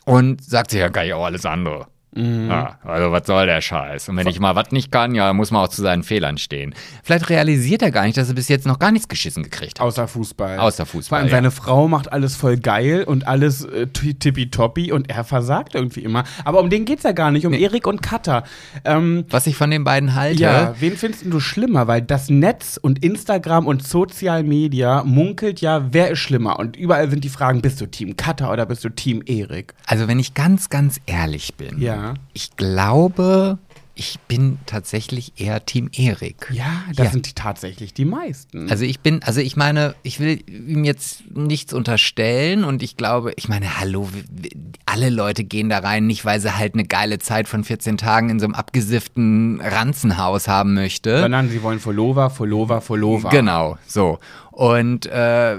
Und sagt sich ja gar nicht auch alles andere. Mhm. Ja, also was soll der Scheiß? Und wenn ich mal was nicht kann, ja, muss man auch zu seinen Fehlern stehen. Vielleicht realisiert er gar nicht, dass er bis jetzt noch gar nichts geschissen gekriegt hat. Außer Fußball. Außer Fußball. Vor allem ja. seine Frau macht alles voll geil und alles äh, tippitoppi und er versagt irgendwie immer. Aber um den geht's ja gar nicht, um nee. Erik und Katha. Ähm, was ich von den beiden halte. Ja, wen findest du schlimmer? Weil das Netz und Instagram und Social Media munkelt ja, wer ist schlimmer? Und überall sind die Fragen, bist du Team Katha oder bist du Team Erik? Also wenn ich ganz, ganz ehrlich bin. Ja ich glaube, ich bin tatsächlich eher Team Erik. Ja, das ja. sind die tatsächlich die meisten. Also ich bin, also ich meine, ich will ihm jetzt nichts unterstellen und ich glaube, ich meine, hallo, alle Leute gehen da rein, nicht weil sie halt eine geile Zeit von 14 Tagen in so einem abgesifften Ranzenhaus haben möchte. Sondern sie wollen Follower, Follower, Follower. Genau, so. Und äh,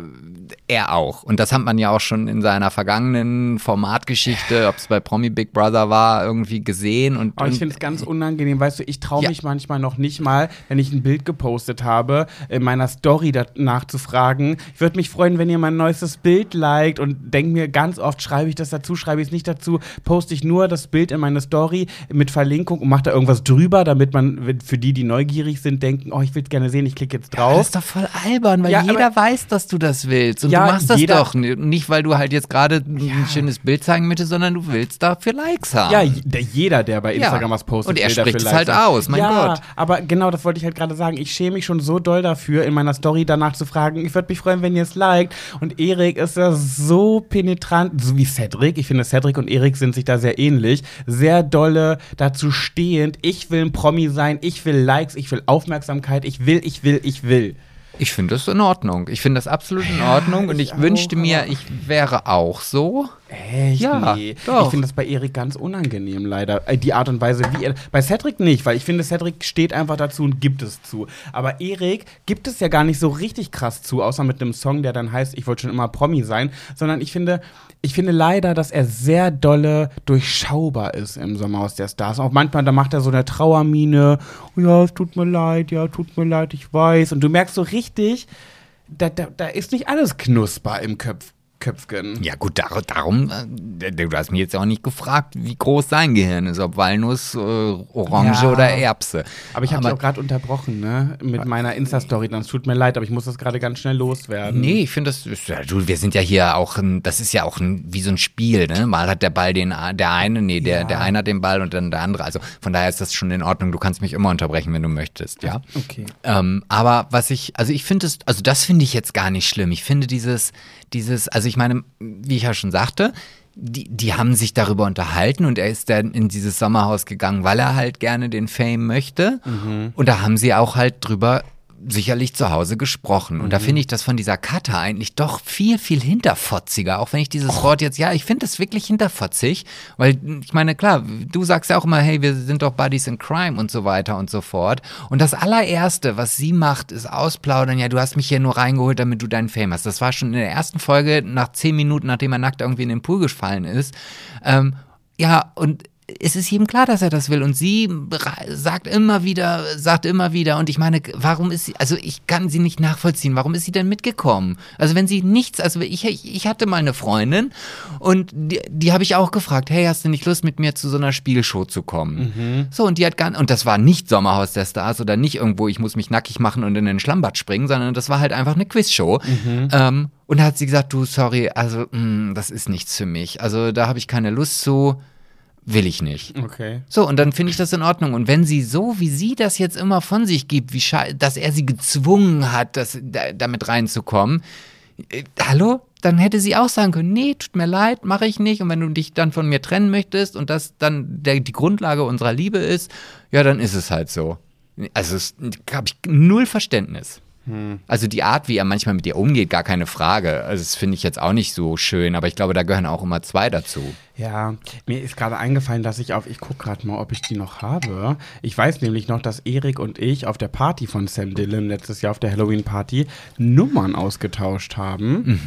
er auch. Und das hat man ja auch schon in seiner vergangenen Formatgeschichte, ob es bei Promi Big Brother war, irgendwie gesehen. Und, Aber ich finde es ganz unangenehm. Weißt du, ich traue mich ja. manchmal noch nicht mal, wenn ich ein Bild gepostet habe, in meiner Story danach zu fragen. Ich würde mich freuen, wenn ihr mein neuestes Bild liked und denke mir ganz oft, schreibe ich das dazu, schreibe ich es nicht dazu, poste ich nur das Bild in meine Story mit Verlinkung und mache da irgendwas drüber, damit man für die, die neugierig sind, denken, oh, ich will es gerne sehen, ich klicke jetzt drauf. Ja, das ist doch voll albern, weil ja, jeder weiß, dass du das willst. Und ja, du machst das doch nicht, weil du halt jetzt gerade ein schönes Bild zeigen möchtest, sondern du willst dafür Likes haben. Ja, der, jeder, der bei Instagram was postet, und er spricht es halt aus, mein ja, Gott. aber genau, das wollte ich halt gerade sagen. Ich schäme mich schon so doll dafür, in meiner Story danach zu fragen, ich würde mich freuen, wenn ihr es liked. Und Erik ist ja so penetrant, so wie Cedric. Ich finde, Cedric und Erik sind sich da sehr ähnlich. Sehr dolle dazu stehend. Ich will ein Promi sein, ich will Likes, ich will Aufmerksamkeit, ich will, ich will, ich will. Ich finde das in Ordnung. Ich finde das absolut in Ordnung und ich, ich wünschte mir, ich wäre auch so. Echt? Ja, nee. Doch. Ich finde das bei Erik ganz unangenehm, leider. Äh, die Art und Weise, wie er. Bei Cedric nicht, weil ich finde, Cedric steht einfach dazu und gibt es zu. Aber Erik gibt es ja gar nicht so richtig krass zu, außer mit einem Song, der dann heißt, ich wollte schon immer Promi sein. Sondern ich finde, ich finde leider, dass er sehr dolle durchschaubar ist im Sommerhaus der Stars. Auch manchmal, da macht er so eine Trauermine. Ja, es tut mir leid, ja, tut mir leid, ich weiß. Und du merkst so richtig, da, da, da ist nicht alles knusper im Köpf, Köpfchen. Ja, gut, dar darum, äh, du hast mich jetzt auch nicht gefragt, wie groß sein Gehirn ist, ob Walnuss, äh, Orange ja. oder Erbse. Aber ich habe dich auch gerade unterbrochen, ne, mit meiner Insta-Story. Dann tut mir leid, aber ich muss das gerade ganz schnell loswerden. Nee, ich finde das, ist, ja, du, wir sind ja hier auch, ein, das ist ja auch ein, wie so ein Spiel, ne? Mal hat der Ball den, der eine, nee, der, ja. der eine hat den Ball und dann der andere. Also von daher ist das schon in Ordnung. Du kannst mich immer unterbrechen, wenn du möchtest, ja. Okay. Ähm, aber was ich, also ich finde es, also das finde ich jetzt gar nicht schlimm. Ich finde dieses, dieses, also ich meine, wie ich ja schon sagte, die, die haben sich darüber unterhalten und er ist dann in dieses Sommerhaus gegangen, weil er halt gerne den Fame möchte. Und da haben sie auch halt drüber sicherlich zu Hause gesprochen. Und da finde ich das von dieser Kata eigentlich doch viel, viel hinterfotziger. Auch wenn ich dieses Wort jetzt, ja, ich finde es wirklich hinterfotzig, weil ich meine, klar, du sagst ja auch immer, hey, wir sind doch Buddies in Crime und so weiter und so fort. Und das allererste, was sie macht, ist ausplaudern, ja, du hast mich hier nur reingeholt, damit du deinen Fame hast. Das war schon in der ersten Folge, nach zehn Minuten, nachdem er nackt irgendwie in den Pool gefallen ist. Ähm, ja, und es ist jedem klar, dass er das will. Und sie sagt immer wieder, sagt immer wieder. Und ich meine, warum ist sie, also ich kann sie nicht nachvollziehen. Warum ist sie denn mitgekommen? Also wenn sie nichts, also ich, ich hatte mal eine Freundin und die, die habe ich auch gefragt, hey, hast du nicht Lust mit mir zu so einer Spielshow zu kommen? Mhm. So, und die hat gar, und das war nicht Sommerhaus der Stars oder nicht irgendwo, ich muss mich nackig machen und in den Schlammbad springen, sondern das war halt einfach eine Quizshow. Mhm. Ähm, und da hat sie gesagt, du, sorry, also mh, das ist nichts für mich. Also da habe ich keine Lust zu will ich nicht. Okay. So, und dann finde ich das in Ordnung. Und wenn sie so, wie sie das jetzt immer von sich gibt, wie dass er sie gezwungen hat, das, da, damit reinzukommen, äh, hallo? Dann hätte sie auch sagen können, nee, tut mir leid, mache ich nicht. Und wenn du dich dann von mir trennen möchtest und das dann der, die Grundlage unserer Liebe ist, ja, dann ist es halt so. Also habe ich null Verständnis. Also die Art, wie er manchmal mit ihr umgeht, gar keine Frage. Also das finde ich jetzt auch nicht so schön, aber ich glaube, da gehören auch immer zwei dazu. Ja, mir ist gerade eingefallen, dass ich auf, ich gucke gerade mal, ob ich die noch habe. Ich weiß nämlich noch, dass Erik und ich auf der Party von Sam Dillon letztes Jahr auf der Halloween-Party Nummern ausgetauscht haben.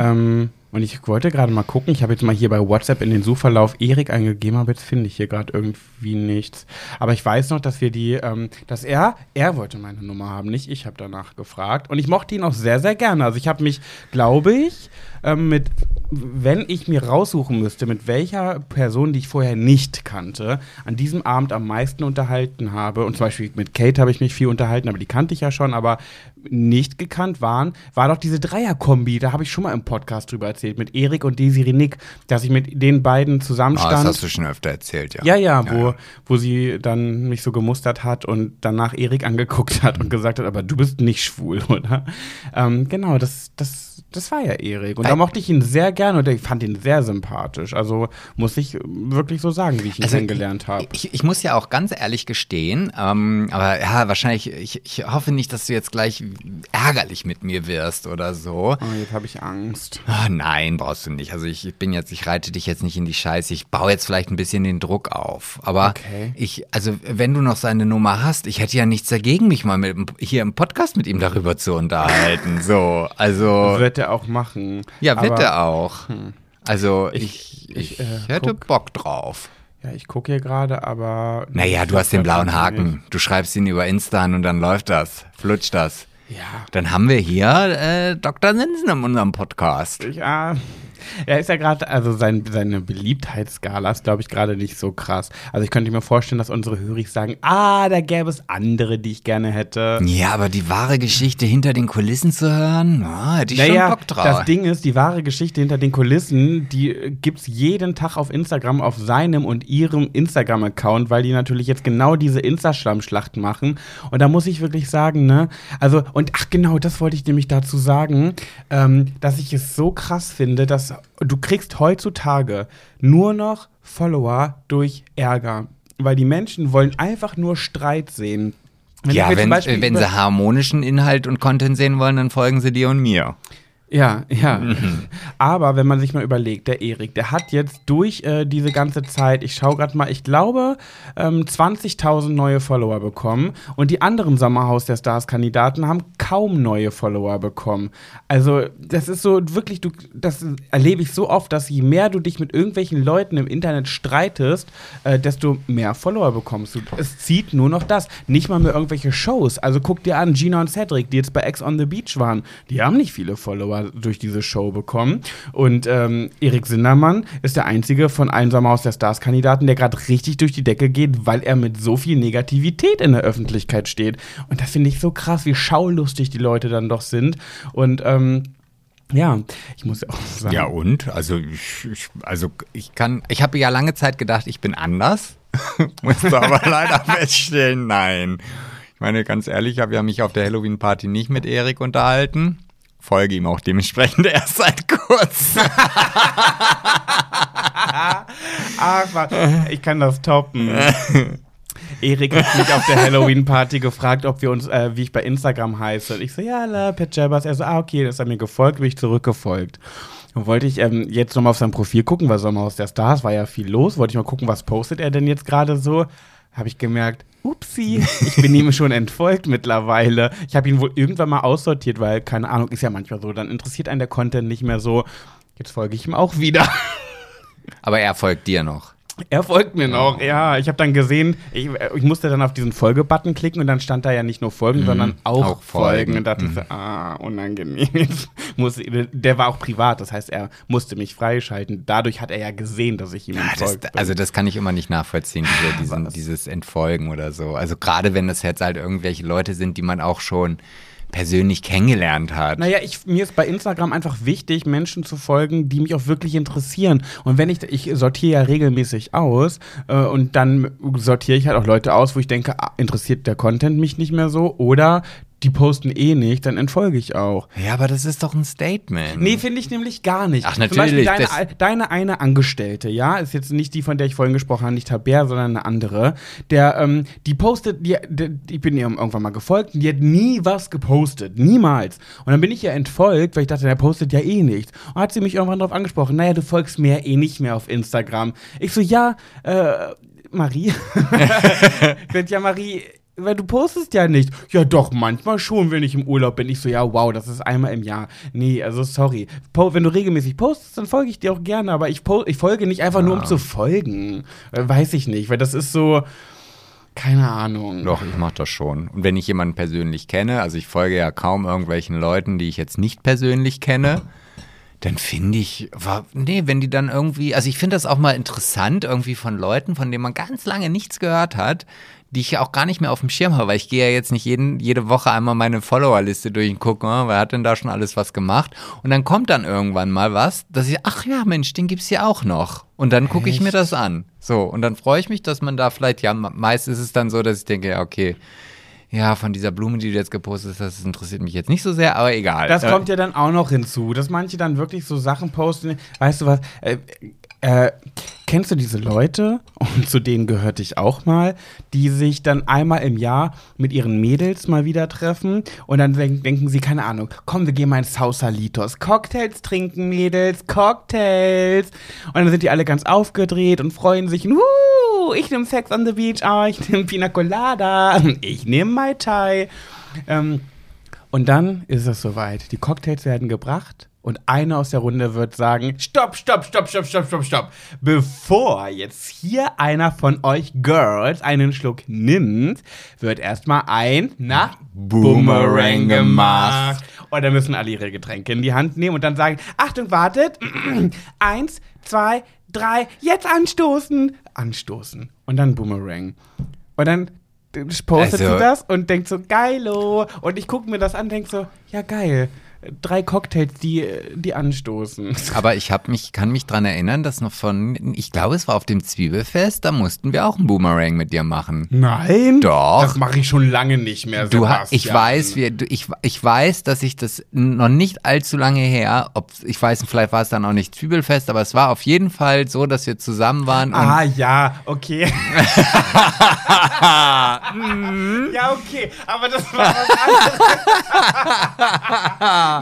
Ähm, und ich wollte gerade mal gucken, ich habe jetzt mal hier bei WhatsApp in den Suchverlauf Erik eingegeben, aber jetzt finde ich hier gerade irgendwie nichts. Aber ich weiß noch, dass wir die, ähm, dass er, er wollte meine Nummer haben, nicht ich habe danach gefragt. Und ich mochte ihn auch sehr, sehr gerne. Also ich habe mich, glaube ich, ähm, mit, wenn ich mir raussuchen müsste, mit welcher Person, die ich vorher nicht kannte, an diesem Abend am meisten unterhalten habe, und zum Beispiel mit Kate habe ich mich viel unterhalten, aber die kannte ich ja schon, aber nicht gekannt waren, war doch diese Dreierkombi, da habe ich schon mal im Podcast drüber erzählt, mit Erik und Desiree Nick, dass ich mit den beiden Ah, das zusammenstand. hast du schon öfter erzählt, ja. Ja, ja, wo, wo sie dann mich so gemustert hat und danach Erik angeguckt hat und gesagt hat, aber du bist nicht schwul, [laughs] oder? Ähm, genau, das, das, das war ja Erik. Und da mochte ich ihn sehr gerne und ich fand ihn sehr sympathisch. Also muss ich wirklich so sagen, wie ich ihn Also, kennengelernt habe. Ich, ich muss ja auch ganz ehrlich gestehen, ähm, aber ja, wahrscheinlich, ich, ich hoffe nicht, dass du jetzt gleich ärgerlich mit mir wirst oder so. Oh, jetzt habe ich Angst. Ah, nein, brauchst du nicht. Also ich, bin jetzt, ich reite dich jetzt nicht in die Scheiße. Ich baue jetzt vielleicht ein bisschen den Druck auf. Aber Okay. ich, also wenn du noch seine Nummer hast, ich hätte ja nichts dagegen, mich mal mit, hier im Podcast mit ihm darüber zu unterhalten. So, also Wird er auch machen. ja, wird er auch. Also Ich- ich, ich, ich, äh, hätte guck. Bock drauf. Ja, ich gucke hier gerade, aber. Naja, du hast den blauen Haken. Du schreibst ihn über Insta an und dann läuft das, flutscht das. Ja. Dann haben wir hier äh, Dr. Sinsen in unserem Podcast. Ja, er ist ja gerade, also sein, seine Beliebtheitsskala ist, glaube ich, gerade nicht so krass. Also ich könnte mir vorstellen, dass unsere Höris sagen, ah, da gäbe es andere, die ich gerne hätte. Ja, aber die wahre Geschichte hinter den Kulissen zu hören, ah, hätte ich Naja, schon Bock drauf. das Ding ist, die wahre Geschichte hinter den Kulissen, die äh, gibt's jeden Tag auf Instagram, auf seinem und ihrem Instagram-Account, weil die natürlich jetzt genau diese Insta-Schlammschlacht machen. Und da muss ich wirklich sagen, ne, also, und ach genau, das wollte ich nämlich dazu sagen, ähm, dass ich es so krass finde, dass du kriegst heutzutage nur noch Follower durch Ärger. Weil die Menschen wollen einfach nur Streit sehen. Wenn ja, wenn, wenn sie harmonischen Inhalt und Content sehen wollen, dann folgen sie dir und mir. Ja, ja. Mhm. Aber wenn man sich mal überlegt, der Erik, der hat jetzt durch äh, diese ganze Zeit, ich schaue gerade mal, ich glaube, ähm, 20.000 neue Follower bekommen. Und die anderen Sommerhaus der Stars-Kandidaten haben kaum neue Follower bekommen. Also, das ist so wirklich, du, das erlebe ich so oft, dass je mehr du dich mit irgendwelchen Leuten im Internet streitest, äh, desto mehr Follower bekommst du. Es zieht nur noch das. Nicht mal mehr irgendwelche Shows. Also guck dir an, Gina und Cedric, die jetzt bei Ex on the Beach waren, die haben nicht viele Follower durch diese Show bekommen. Und ähm, Erik Sindermann ist der einzige von allen Sommerhaus der Stars-Kandidaten, der gerade richtig durch die Decke geht, weil er mit so viel Negativität in der Öffentlichkeit steht. Und das finde ich so krass, wie schaulustig die Leute dann doch sind. Und ähm, ja, ich muss ja auch sagen. Ja, und? Also ich, ich, also ich kann, ich habe ja lange Zeit gedacht, ich bin anders. [laughs] Musste aber [laughs] leider feststellen, nein. Ich meine, ganz ehrlich, ich habe ja mich auf der Halloween-Party nicht mit Erik unterhalten. Folge ihm auch dementsprechend [laughs] erst seit kurzem. Ach, Mann, ich kann das toppen. Erik hat mich auf der Halloween-Party gefragt, ob wir uns, äh, wie ich bei Instagram heiße. Und ich so, ja, la, Pat Jabbers. Er so, ah, okay, dann ist er mir gefolgt, bin ich zurückgefolgt. Und wollte ich ähm, jetzt nochmal auf sein Profil gucken, weil Sommer aus der Stars war ja viel los. Wollte ich mal gucken, was postet er denn jetzt gerade so. Habe ich gemerkt, upsi, ich bin ihm schon entfolgt mittlerweile. Ich habe ihn wohl irgendwann mal aussortiert, weil, keine Ahnung, ist ja manchmal so, dann interessiert einen der Content nicht mehr so. Jetzt folge ich ihm auch wieder. Aber er folgt dir noch. Er folgt mir noch, ja. Ich habe dann gesehen, ich, ich, musste dann auf diesen Folgebutton klicken und dann stand da ja nicht nur Folgen, mhm. sondern auch, auch Folgen. Folgen. Und dachte mhm. ich so, ah, unangenehm. [laughs] Muss, der war auch privat, das heißt, er musste mich freischalten. Dadurch hat er ja gesehen, dass ich ihm ja, entfolgt das, Also das kann ich immer nicht nachvollziehen, diese, diesen, dieses Entfolgen oder so. Also gerade wenn das jetzt halt irgendwelche Leute sind, die man auch schon persönlich kennengelernt hat. Naja, ich, mir ist bei Instagram einfach wichtig, Menschen zu folgen, die mich auch wirklich interessieren. Und wenn ich, ich sortiere ja regelmäßig aus äh, und dann sortiere ich halt auch Leute aus, wo ich denke, ah, interessiert der Content mich nicht mehr so oder die posten eh nicht, dann entfolge ich auch. Ja, aber das ist doch ein Statement. Nee, finde ich nämlich gar nicht. Ach, natürlich. Zum Beispiel deine, deine, eine Angestellte, ja, ist jetzt nicht die, von der ich vorhin gesprochen habe, nicht Tabea, sondern eine andere, der, ähm, die postet, die, die, ich bin ihr irgendwann mal gefolgt, und die hat nie was gepostet. Niemals. Und dann bin ich ihr entfolgt, weil ich dachte, der postet ja eh nichts. Und hat sie mich irgendwann darauf angesprochen, naja, du folgst mir eh nicht mehr auf Instagram. Ich so, ja, äh, Marie. [laughs] ich ja, Marie, weil du postest ja nicht. Ja, doch, manchmal schon, wenn ich im Urlaub bin. Ich so, ja, wow, das ist einmal im Jahr. Nee, also sorry. Po wenn du regelmäßig postest, dann folge ich dir auch gerne, aber ich, ich folge nicht einfach ja. nur, um zu folgen. Äh, weiß ich nicht, weil das ist so. Keine Ahnung. Doch, ich mache das schon. Und wenn ich jemanden persönlich kenne, also ich folge ja kaum irgendwelchen Leuten, die ich jetzt nicht persönlich kenne, dann finde ich, war, nee, wenn die dann irgendwie, also ich finde das auch mal interessant, irgendwie von Leuten, von denen man ganz lange nichts gehört hat, die ich ja auch gar nicht mehr auf dem Schirm habe, weil ich gehe ja jetzt nicht jeden, jede Woche einmal meine Followerliste durch und gucke, oh, wer hat denn da schon alles was gemacht? Und dann kommt dann irgendwann mal was, dass ich, ach ja, Mensch, den gibt's ja auch noch. Und dann gucke ich mir das an. So, und dann freue ich mich, dass man da vielleicht, ja, meist ist es dann so, dass ich denke, ja, okay, ja, von dieser Blume, die du jetzt gepostet hast, das interessiert mich jetzt nicht so sehr, aber egal. Das kommt ja dann auch noch hinzu, dass manche dann wirklich so Sachen posten. Weißt du was? Äh, äh, kennst du diese Leute, und zu denen gehörte ich auch mal, die sich dann einmal im Jahr mit ihren Mädels mal wieder treffen und dann denk denken sie, keine Ahnung, komm, wir gehen mal ins Sausalitos. Cocktails trinken, Mädels, Cocktails. Und dann sind die alle ganz aufgedreht und freuen sich, Wuh, ich nehme Sex on the Beach, oh, ich nehme Pina Colada, [laughs] ich nehme Mai Tai. Ähm, und dann ist es soweit. Die Cocktails werden gebracht und einer aus der Runde wird sagen: Stopp, stopp, stopp, stopp, stopp, stopp, stopp. Bevor jetzt hier einer von euch Girls einen Schluck nimmt, wird erstmal ein, na, Boomerang gemacht. Und dann müssen alle ihre Getränke in die Hand nehmen und dann sagen: Achtung, wartet. [clears throat] Eins, zwei, drei, jetzt anstoßen. Anstoßen. Und dann Boomerang. Und dann postet also, sie das und denkt so, geilo. Und ich gucke mir das an und denke so, ja, geil drei Cocktails, die, die anstoßen. [laughs] Aber ich habe mich, kann mich dran erinnern, dass noch von, ich glaube, es war auf dem Zwiebelfest, da mussten wir auch einen Boomerang mit dir machen. Nein? Doch. Das mache ich schon lange nicht mehr. Du, ich weiß, wir, ich, ich weiß, dass ich das noch nicht allzu lange her, ob ich weiß, vielleicht war es dann auch nicht Zwiebelfest, aber es war auf jeden Fall so, dass wir zusammen waren. ah ja, okay. [laughs] [laughs] ja okay, aber das war was anderes.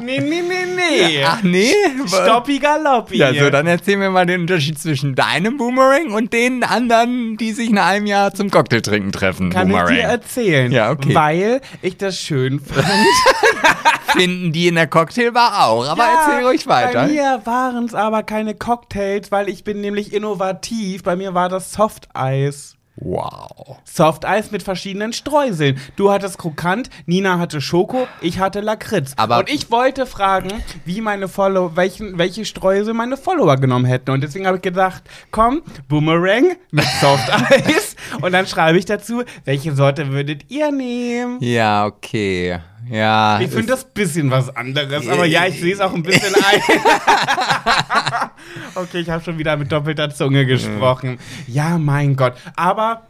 Nee, nee, nee, nee. Ach nee? Stoppi Galoppi. Ja, so, dann erzähl mir mal den Unterschied zwischen deinem Boomerang und den anderen, die sich in einem Jahr zum Cocktailtrinken treffen. Kann Boomerang. ich dir erzählen. Ja, okay. Weil ich das schön fand. [laughs] Finden die in der Cocktailbar auch, aber ja, erzähl ruhig weiter. Bei mir waren es aber keine Cocktails, weil ich bin nämlich innovativ. Bei mir war das Softeis. Wow. Soft Eis mit verschiedenen Streuseln. Du hattest Krokant, Nina hatte Schoko, ich hatte Lakritz. Aber und ich wollte fragen, wie meine Follower, welchen, welche Streusel meine Follower genommen hätten. Und deswegen habe ich gedacht, komm, Boomerang mit Soft [laughs] Eis. und dann schreibe ich dazu, welche Sorte würdet ihr nehmen? Ja, okay. Ja. Ich finde das ein bisschen was anderes, aber ja, ich sehe es auch ein bisschen [laughs] ein. [laughs] okay, ich habe schon wieder mit doppelter Zunge gesprochen. Ja, mein Gott. Aber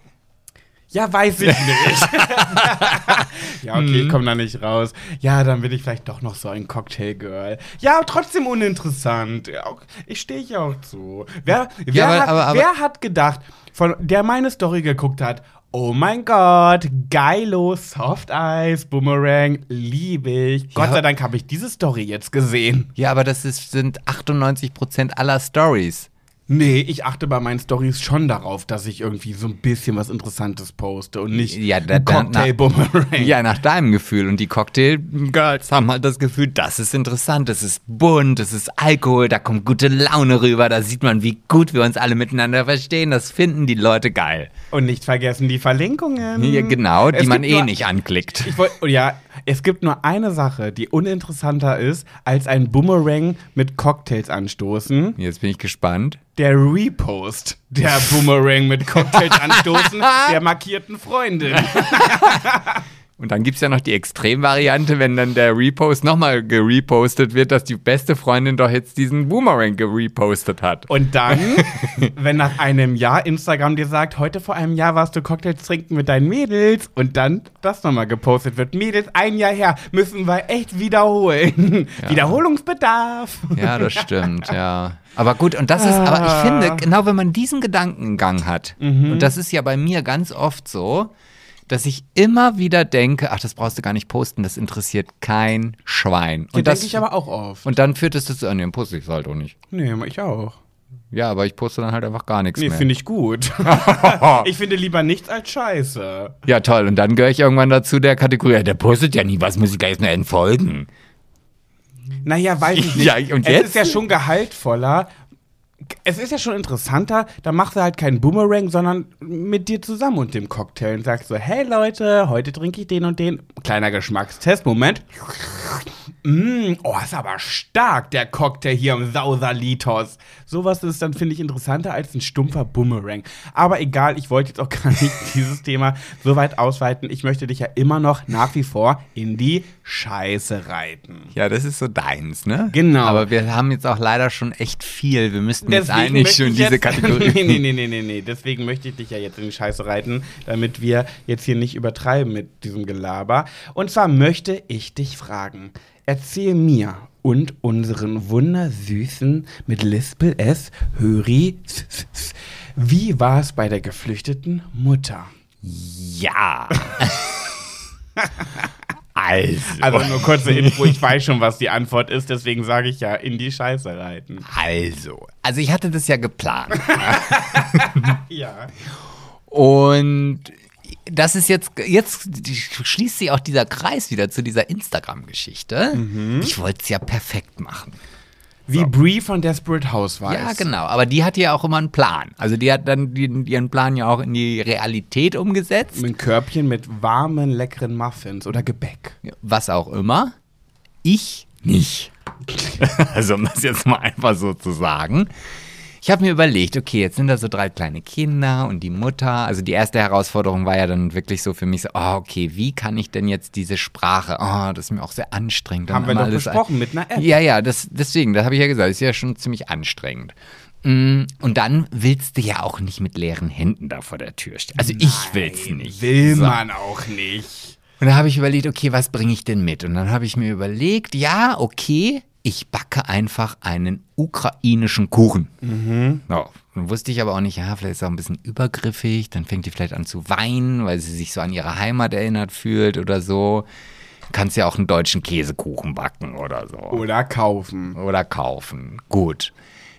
Ja, weiß ich nicht. [laughs] ja, okay, ich komme da nicht raus. Ja, dann bin ich vielleicht doch noch so ein Cocktail-Girl. Ja, trotzdem uninteressant. Ja, Ich stehe ich auch zu. Wer, wer, aber- hat, aber- aber- wer hat gedacht, von der meine Story geguckt hat, oh mein Gott, geilo, Soft Eis, Boomerang, liebe ich. Gott Ja. sei Dank habe ich diese Story jetzt gesehen. Ja, aber das ist, sind 98% aller Stories. Nee, ich achte bei meinen Stories schon darauf, dass ich irgendwie so ein bisschen was Interessantes poste und nicht Ja, da- da- Cocktail-Boomerang. Ja, nach deinem Gefühl. Und die Cocktail-Girls haben halt das Gefühl, das ist interessant, das ist bunt, das ist Alkohol, da kommt gute Laune rüber, da sieht man, wie gut wir uns alle miteinander verstehen. Das finden die Leute geil. Und nicht vergessen die Verlinkungen. Ja, genau, die Es man eh nur- nicht anklickt. Ich wollt, oh ja, es gibt nur eine Sache, die uninteressanter ist, als ein Boomerang mit Cocktails anstoßen. Jetzt bin ich gespannt. Der Repost der Boomerang mit Cocktails [laughs] anstoßen der markierten Freundin. [laughs] Und dann gibt's ja noch die Extremvariante, wenn dann der Repost nochmal gerepostet wird, dass die beste Freundin doch jetzt diesen Boomerang gerepostet hat. Und dann, [laughs] wenn nach einem Jahr Instagram dir sagt, heute vor einem Jahr warst du Cocktails trinken mit deinen Mädels und dann das nochmal gepostet wird. Mädels, ein Jahr her, müssen wir echt wiederholen. [laughs] Wiederholungsbedarf. Ja, das [laughs] stimmt, ja. Aber gut, und das ist, aber ich finde, genau wenn man diesen Gedankengang hat, und das ist ja bei mir ganz oft so, dass ich immer wieder denke, ach, das brauchst du gar nicht posten, das interessiert kein Schwein. Und Und das denke ich aber auch oft. und dann führt es dazu, nee, dann poste ich es halt auch nicht. nee, ich auch. Ja, aber ich poste dann halt einfach gar nichts Nee, mehr. finde ich gut. [laughs] ich finde lieber nichts als Scheiße. ja, toll. Und dann gehöre ich irgendwann dazu der Kategorie, ja, der postet ja nie was, muss ich gleich nur entfolgen. Naja, weiß ich [laughs] nicht. Ja, und es jetzt? ist ja schon gehaltvoller. Es ist ja schon interessanter, da machst du halt keinen Boomerang, sondern mit dir zusammen und dem Cocktail und sagst so, hey Leute, heute trinke ich den und den. Kleiner Geschmackstest, Moment. Mm, oh, ist aber stark, der Cocktail hier im Sausalitos. Sowas ist dann, finde ich, interessanter als ein stumpfer Boomerang. Aber egal, ich wollte jetzt auch [laughs] gar nicht dieses Thema so weit ausweiten. Ich möchte dich ja immer noch nach wie vor in die Scheiße reiten. Ja, das ist so deins, ne? Genau. Aber wir haben jetzt auch leider schon echt viel. Wir müssten jetzt eigentlich schon ich diese jetzt- [laughs] Kategorie. nee, nee, nee, nee, nee, nee. Deswegen möchte ich dich ja jetzt in die Scheiße reiten, damit wir jetzt hier nicht übertreiben mit diesem Gelaber. Und zwar möchte ich dich fragen: Erzähl mir und unseren wundersüßen mit Lispel S Höri, wie war es bei der geflüchteten Mutter? Ja. [laughs] also. Also nur kurze Info, ich weiß schon, was die Antwort ist, deswegen sage ich ja in die Scheiße reiten. Also. Also ich hatte das ja geplant. [laughs] Ja. Und das ist jetzt, jetzt schließt sich auch dieser Kreis wieder zu dieser Instagram-Geschichte. Mhm. Ich wollte es ja perfekt machen. Wie Brie von Desperate Housewives. Ja, genau. Aber die hatte ja auch immer einen Plan. Also die hat dann ihren Plan ja auch in die Realität umgesetzt. Ein Körbchen mit warmen, leckeren Muffins oder Gebäck. Was auch immer. Ich nicht. [laughs] also um das jetzt mal einfach so zu sagen. Ich habe mir überlegt, okay, jetzt sind da so drei kleine Kinder und die Mutter. Also die erste Herausforderung war ja dann wirklich so für mich so, oh, okay, wie kann ich denn jetzt diese Sprache? Oh, das ist mir auch sehr anstrengend. Haben wir doch alles- besprochen mit einer App. Ja, ja, das, deswegen, das habe ich ja gesagt, ist ja schon ziemlich anstrengend. Mm, Und dann willst du ja auch nicht mit leeren Händen da vor der Tür stehen. Also ich will's nicht. Will So. man auch nicht. Und da habe ich überlegt, okay, was bringe ich denn mit? Und dann habe ich mir überlegt, ja, okay, ich backe einfach einen ukrainischen Kuchen. Ja, dann wusste ich aber auch nicht, ja, vielleicht ist er auch ein bisschen übergriffig, dann fängt die vielleicht an zu weinen, weil sie sich so an ihre Heimat erinnert fühlt oder so. Kannst ja auch einen deutschen Käsekuchen backen oder so. Oder kaufen. Oder kaufen. Gut.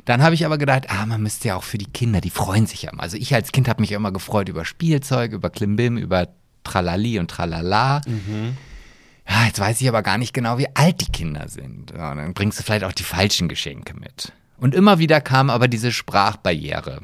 Dann habe ich aber gedacht, ah, man müsste ja auch für die Kinder, die freuen sich ja immer. Also ich als Kind habe mich ja immer gefreut über Spielzeug, über Klimbim, über Tralali und Tralala. Ja, jetzt weiß ich aber gar nicht genau, wie alt die Kinder sind. Ja, dann bringst du vielleicht auch die falschen Geschenke mit. Und immer wieder kam aber diese Sprachbarriere.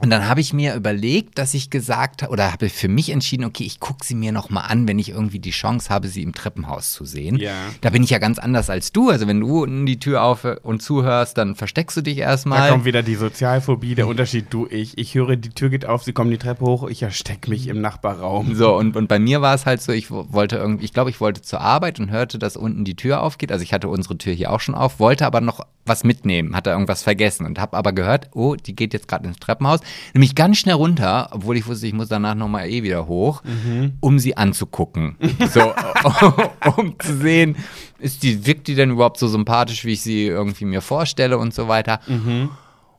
Und dann habe ich mir überlegt, dass ich gesagt habe, oder habe für mich entschieden, okay, ich gucke sie mir nochmal an, wenn ich irgendwie die Chance habe, sie im Treppenhaus zu sehen. Ja. Da bin ich ja ganz anders als du. Also wenn du unten die Tür auf und zuhörst, dann versteckst du dich Da erstmal. kommt wieder die Sozialphobie, der Unterschied du, ich. Ich höre, die Tür geht auf, sie kommen die Treppe hoch, ich erstecke mich im Nachbarraum. So, und, und bei mir war es halt so, ich wo- wollte irgendwie, ich glaube, ich wollte zur Arbeit und hörte, dass unten die Tür aufgeht. Also ich hatte unsere Tür hier auch schon auf, wollte aber noch was mitnehmen, hat er irgendwas vergessen und habe aber gehört, oh, die geht jetzt gerade ins Treppenhaus, nämlich ganz schnell runter, obwohl ich wusste, ich muss danach nochmal eh wieder hoch, um sie anzugucken. [laughs] So, [laughs] um zu sehen, ist die, wirkt die denn überhaupt so sympathisch, wie ich sie irgendwie mir vorstelle und so weiter.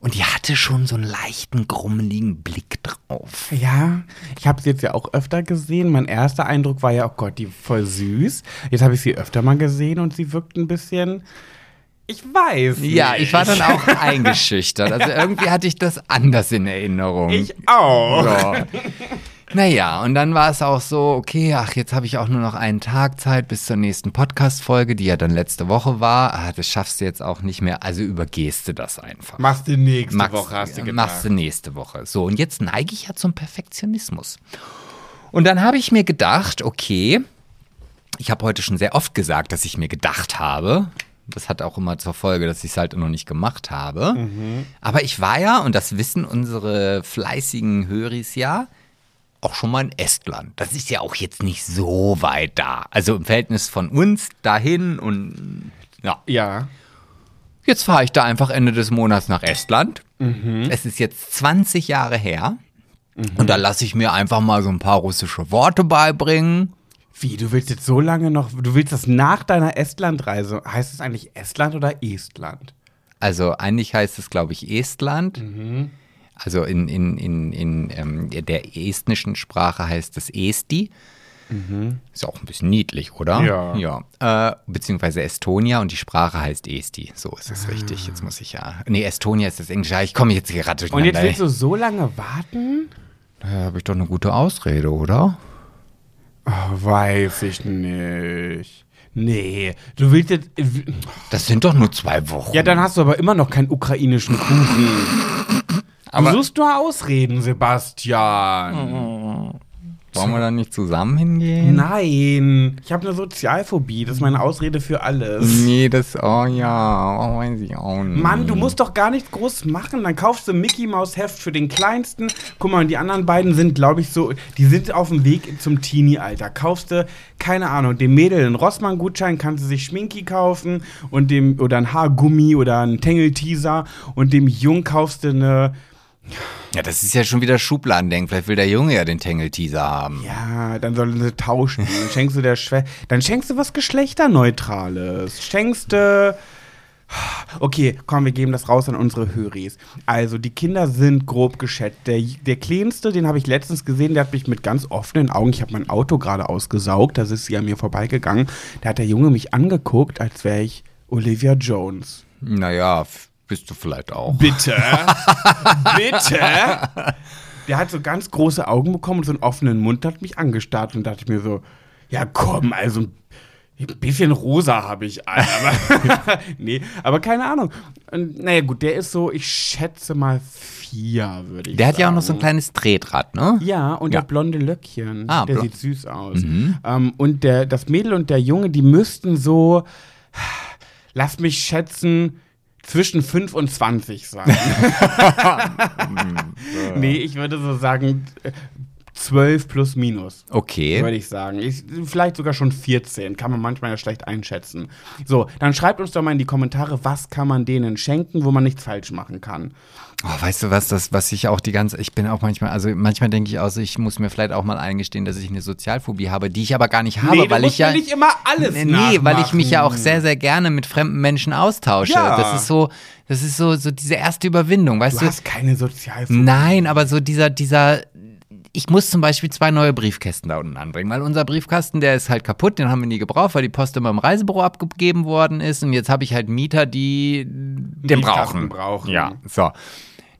Und die hatte schon so einen leichten, grummeligen Blick drauf. Ja, ich habe sie jetzt ja auch öfter gesehen. Mein erster Eindruck war ja, oh Gott, die voll süß. Jetzt habe ich sie öfter mal gesehen und sie wirkt ein bisschen. Ich weiß. Ja, nicht. ich war dann auch [laughs] eingeschüchtert. Also irgendwie hatte ich das anders in Erinnerung. Ich auch. So. Naja, und dann war es auch so, okay, ach, jetzt habe ich auch nur noch einen Tag Zeit bis zur nächsten Podcast-Folge, die ja dann letzte Woche war. Ah, das schaffst du jetzt auch nicht mehr, also übergehst du das einfach. Machst du nächste Machst- Woche, hast du gedacht. Machst du nächste Woche. So, und jetzt neige ich ja zum Perfektionismus. Und dann habe ich mir gedacht, okay, ich habe heute schon sehr oft gesagt, dass ich mir gedacht habe. Das hat auch immer zur Folge, dass ich es halt noch nicht gemacht habe. Mhm. Aber ich war ja, und das wissen unsere fleißigen Höris ja, auch schon mal in Estland. Das ist ja auch jetzt nicht so weit da. Also im Verhältnis von uns dahin und ja. Ja. Jetzt fahre ich da einfach Ende des Monats nach Estland. Mhm. Es ist jetzt 20 Jahre her. Und da lasse ich mir einfach mal so ein paar russische Worte beibringen. Wie, du willst jetzt so lange noch, du willst das nach deiner Estlandreise, heißt es eigentlich Estland oder Estland? Also eigentlich heißt es, glaube ich, Estland. Also in, in, in, in ähm, der estnischen Sprache heißt es Esti. Ist auch ein bisschen niedlich, oder? Ja. ja. Äh, beziehungsweise Estonia und die Sprache heißt Esti. So ist es richtig. Jetzt muss ich ja. Nee, Estonia ist das Englische. Ja, Ich komme jetzt gerade Und durcheinander. jetzt willst du so lange warten? Da habe ich doch eine gute Ausrede, oder? Oh, weiß ich nicht. Nee, du willst jetzt. Das sind doch nur zwei Wochen. Ja, dann hast du aber immer noch keinen ukrainischen Kuchen. Aber- du suchst nur Ausreden, Sebastian. Wollen wir da nicht zusammen hingehen? Nein, ich habe eine Sozialphobie. Das ist meine Ausrede für alles. Nee, das, oh ja, oh, weiß ich auch nicht. Mann, du musst doch gar nichts groß machen. Dann kaufst du ein Mickey Maus Heft für den kleinsten. Guck mal, und die anderen beiden sind, glaube ich, so, die sind auf dem Weg zum Teenie-Alter. Kaufst du, keine Ahnung, dem Mädel einen Rossmann-Gutschein, kannst du sich Schminki kaufen und dem, oder ein Haargummi oder einen Tengel-Teaser und dem Jung kaufst du eine, Ja, das ist ja schon wieder Schubladendenken. Vielleicht will der Junge ja den Tangle-Teaser haben. ja, dann sollen sie tauschen. Dann schenkst du der Schwester, dann schenkst du was Geschlechterneutrales. Schenkst du, Okay, komm, wir geben das raus an unsere Höris. Also, die Kinder sind grob geschätzt. Der, der Kleinste, den habe ich letztens gesehen, der hat mich mit ganz offenen Augen, ich habe mein Auto gerade ausgesaugt, da ist sie an mir vorbeigegangen. Da hat der Junge mich angeguckt, als wäre ich Olivia Jones. Naja, bist du vielleicht auch. Bitte? [laughs] Bitte? Der hat so ganz große Augen bekommen und so einen offenen Mund, hat mich angestarrt und dachte ich mir so, ja komm, also ein bisschen rosa habe ich an, aber [laughs] nee, aber keine Ahnung. Und, naja gut, der ist so, ich schätze mal vier, würde ich Der sagen. hat ja auch noch so ein kleines Tretrad, ne? Ja, und Ja. der blonde Löckchen, Ah, der blo- sieht süß aus. Ähm, und der, das Mädel und der Junge, die müssten so, lass mich schätzen, zwischen 5 und 20 sein. [laughs] [laughs] nee, ich würde so sagen, äh, 12 plus minus. Okay. Würde ich sagen. Ich, vielleicht sogar schon 14. Kann man manchmal ja schlecht einschätzen. So, dann schreibt uns doch mal in die Kommentare, was kann man denen schenken, wo man nichts falsch machen kann. Oh, weißt du was, das, was ich auch die ganze, ich bin auch manchmal, also manchmal denke ich auch, ich muss mir vielleicht auch mal eingestehen, dass ich eine Sozialphobie habe, die ich aber gar nicht habe, nee, weil ich ja. nicht immer alles Nee, nee, weil ich mich ja auch nachmachen. sehr, sehr gerne mit fremden Menschen austausche. Ja. Das ist so, das ist so, so diese erste Überwindung, weißt Du du? hast keine Sozialphobie. Nein, aber so dieser, dieser, ich muss zum Beispiel zwei neue Briefkästen da unten anbringen, weil unser Briefkasten, der ist halt kaputt, den haben wir nie gebraucht, weil die Post immer im Reisebüro abgegeben worden ist und jetzt habe ich halt Mieter, die den brauchen. brauchen. Ja, so.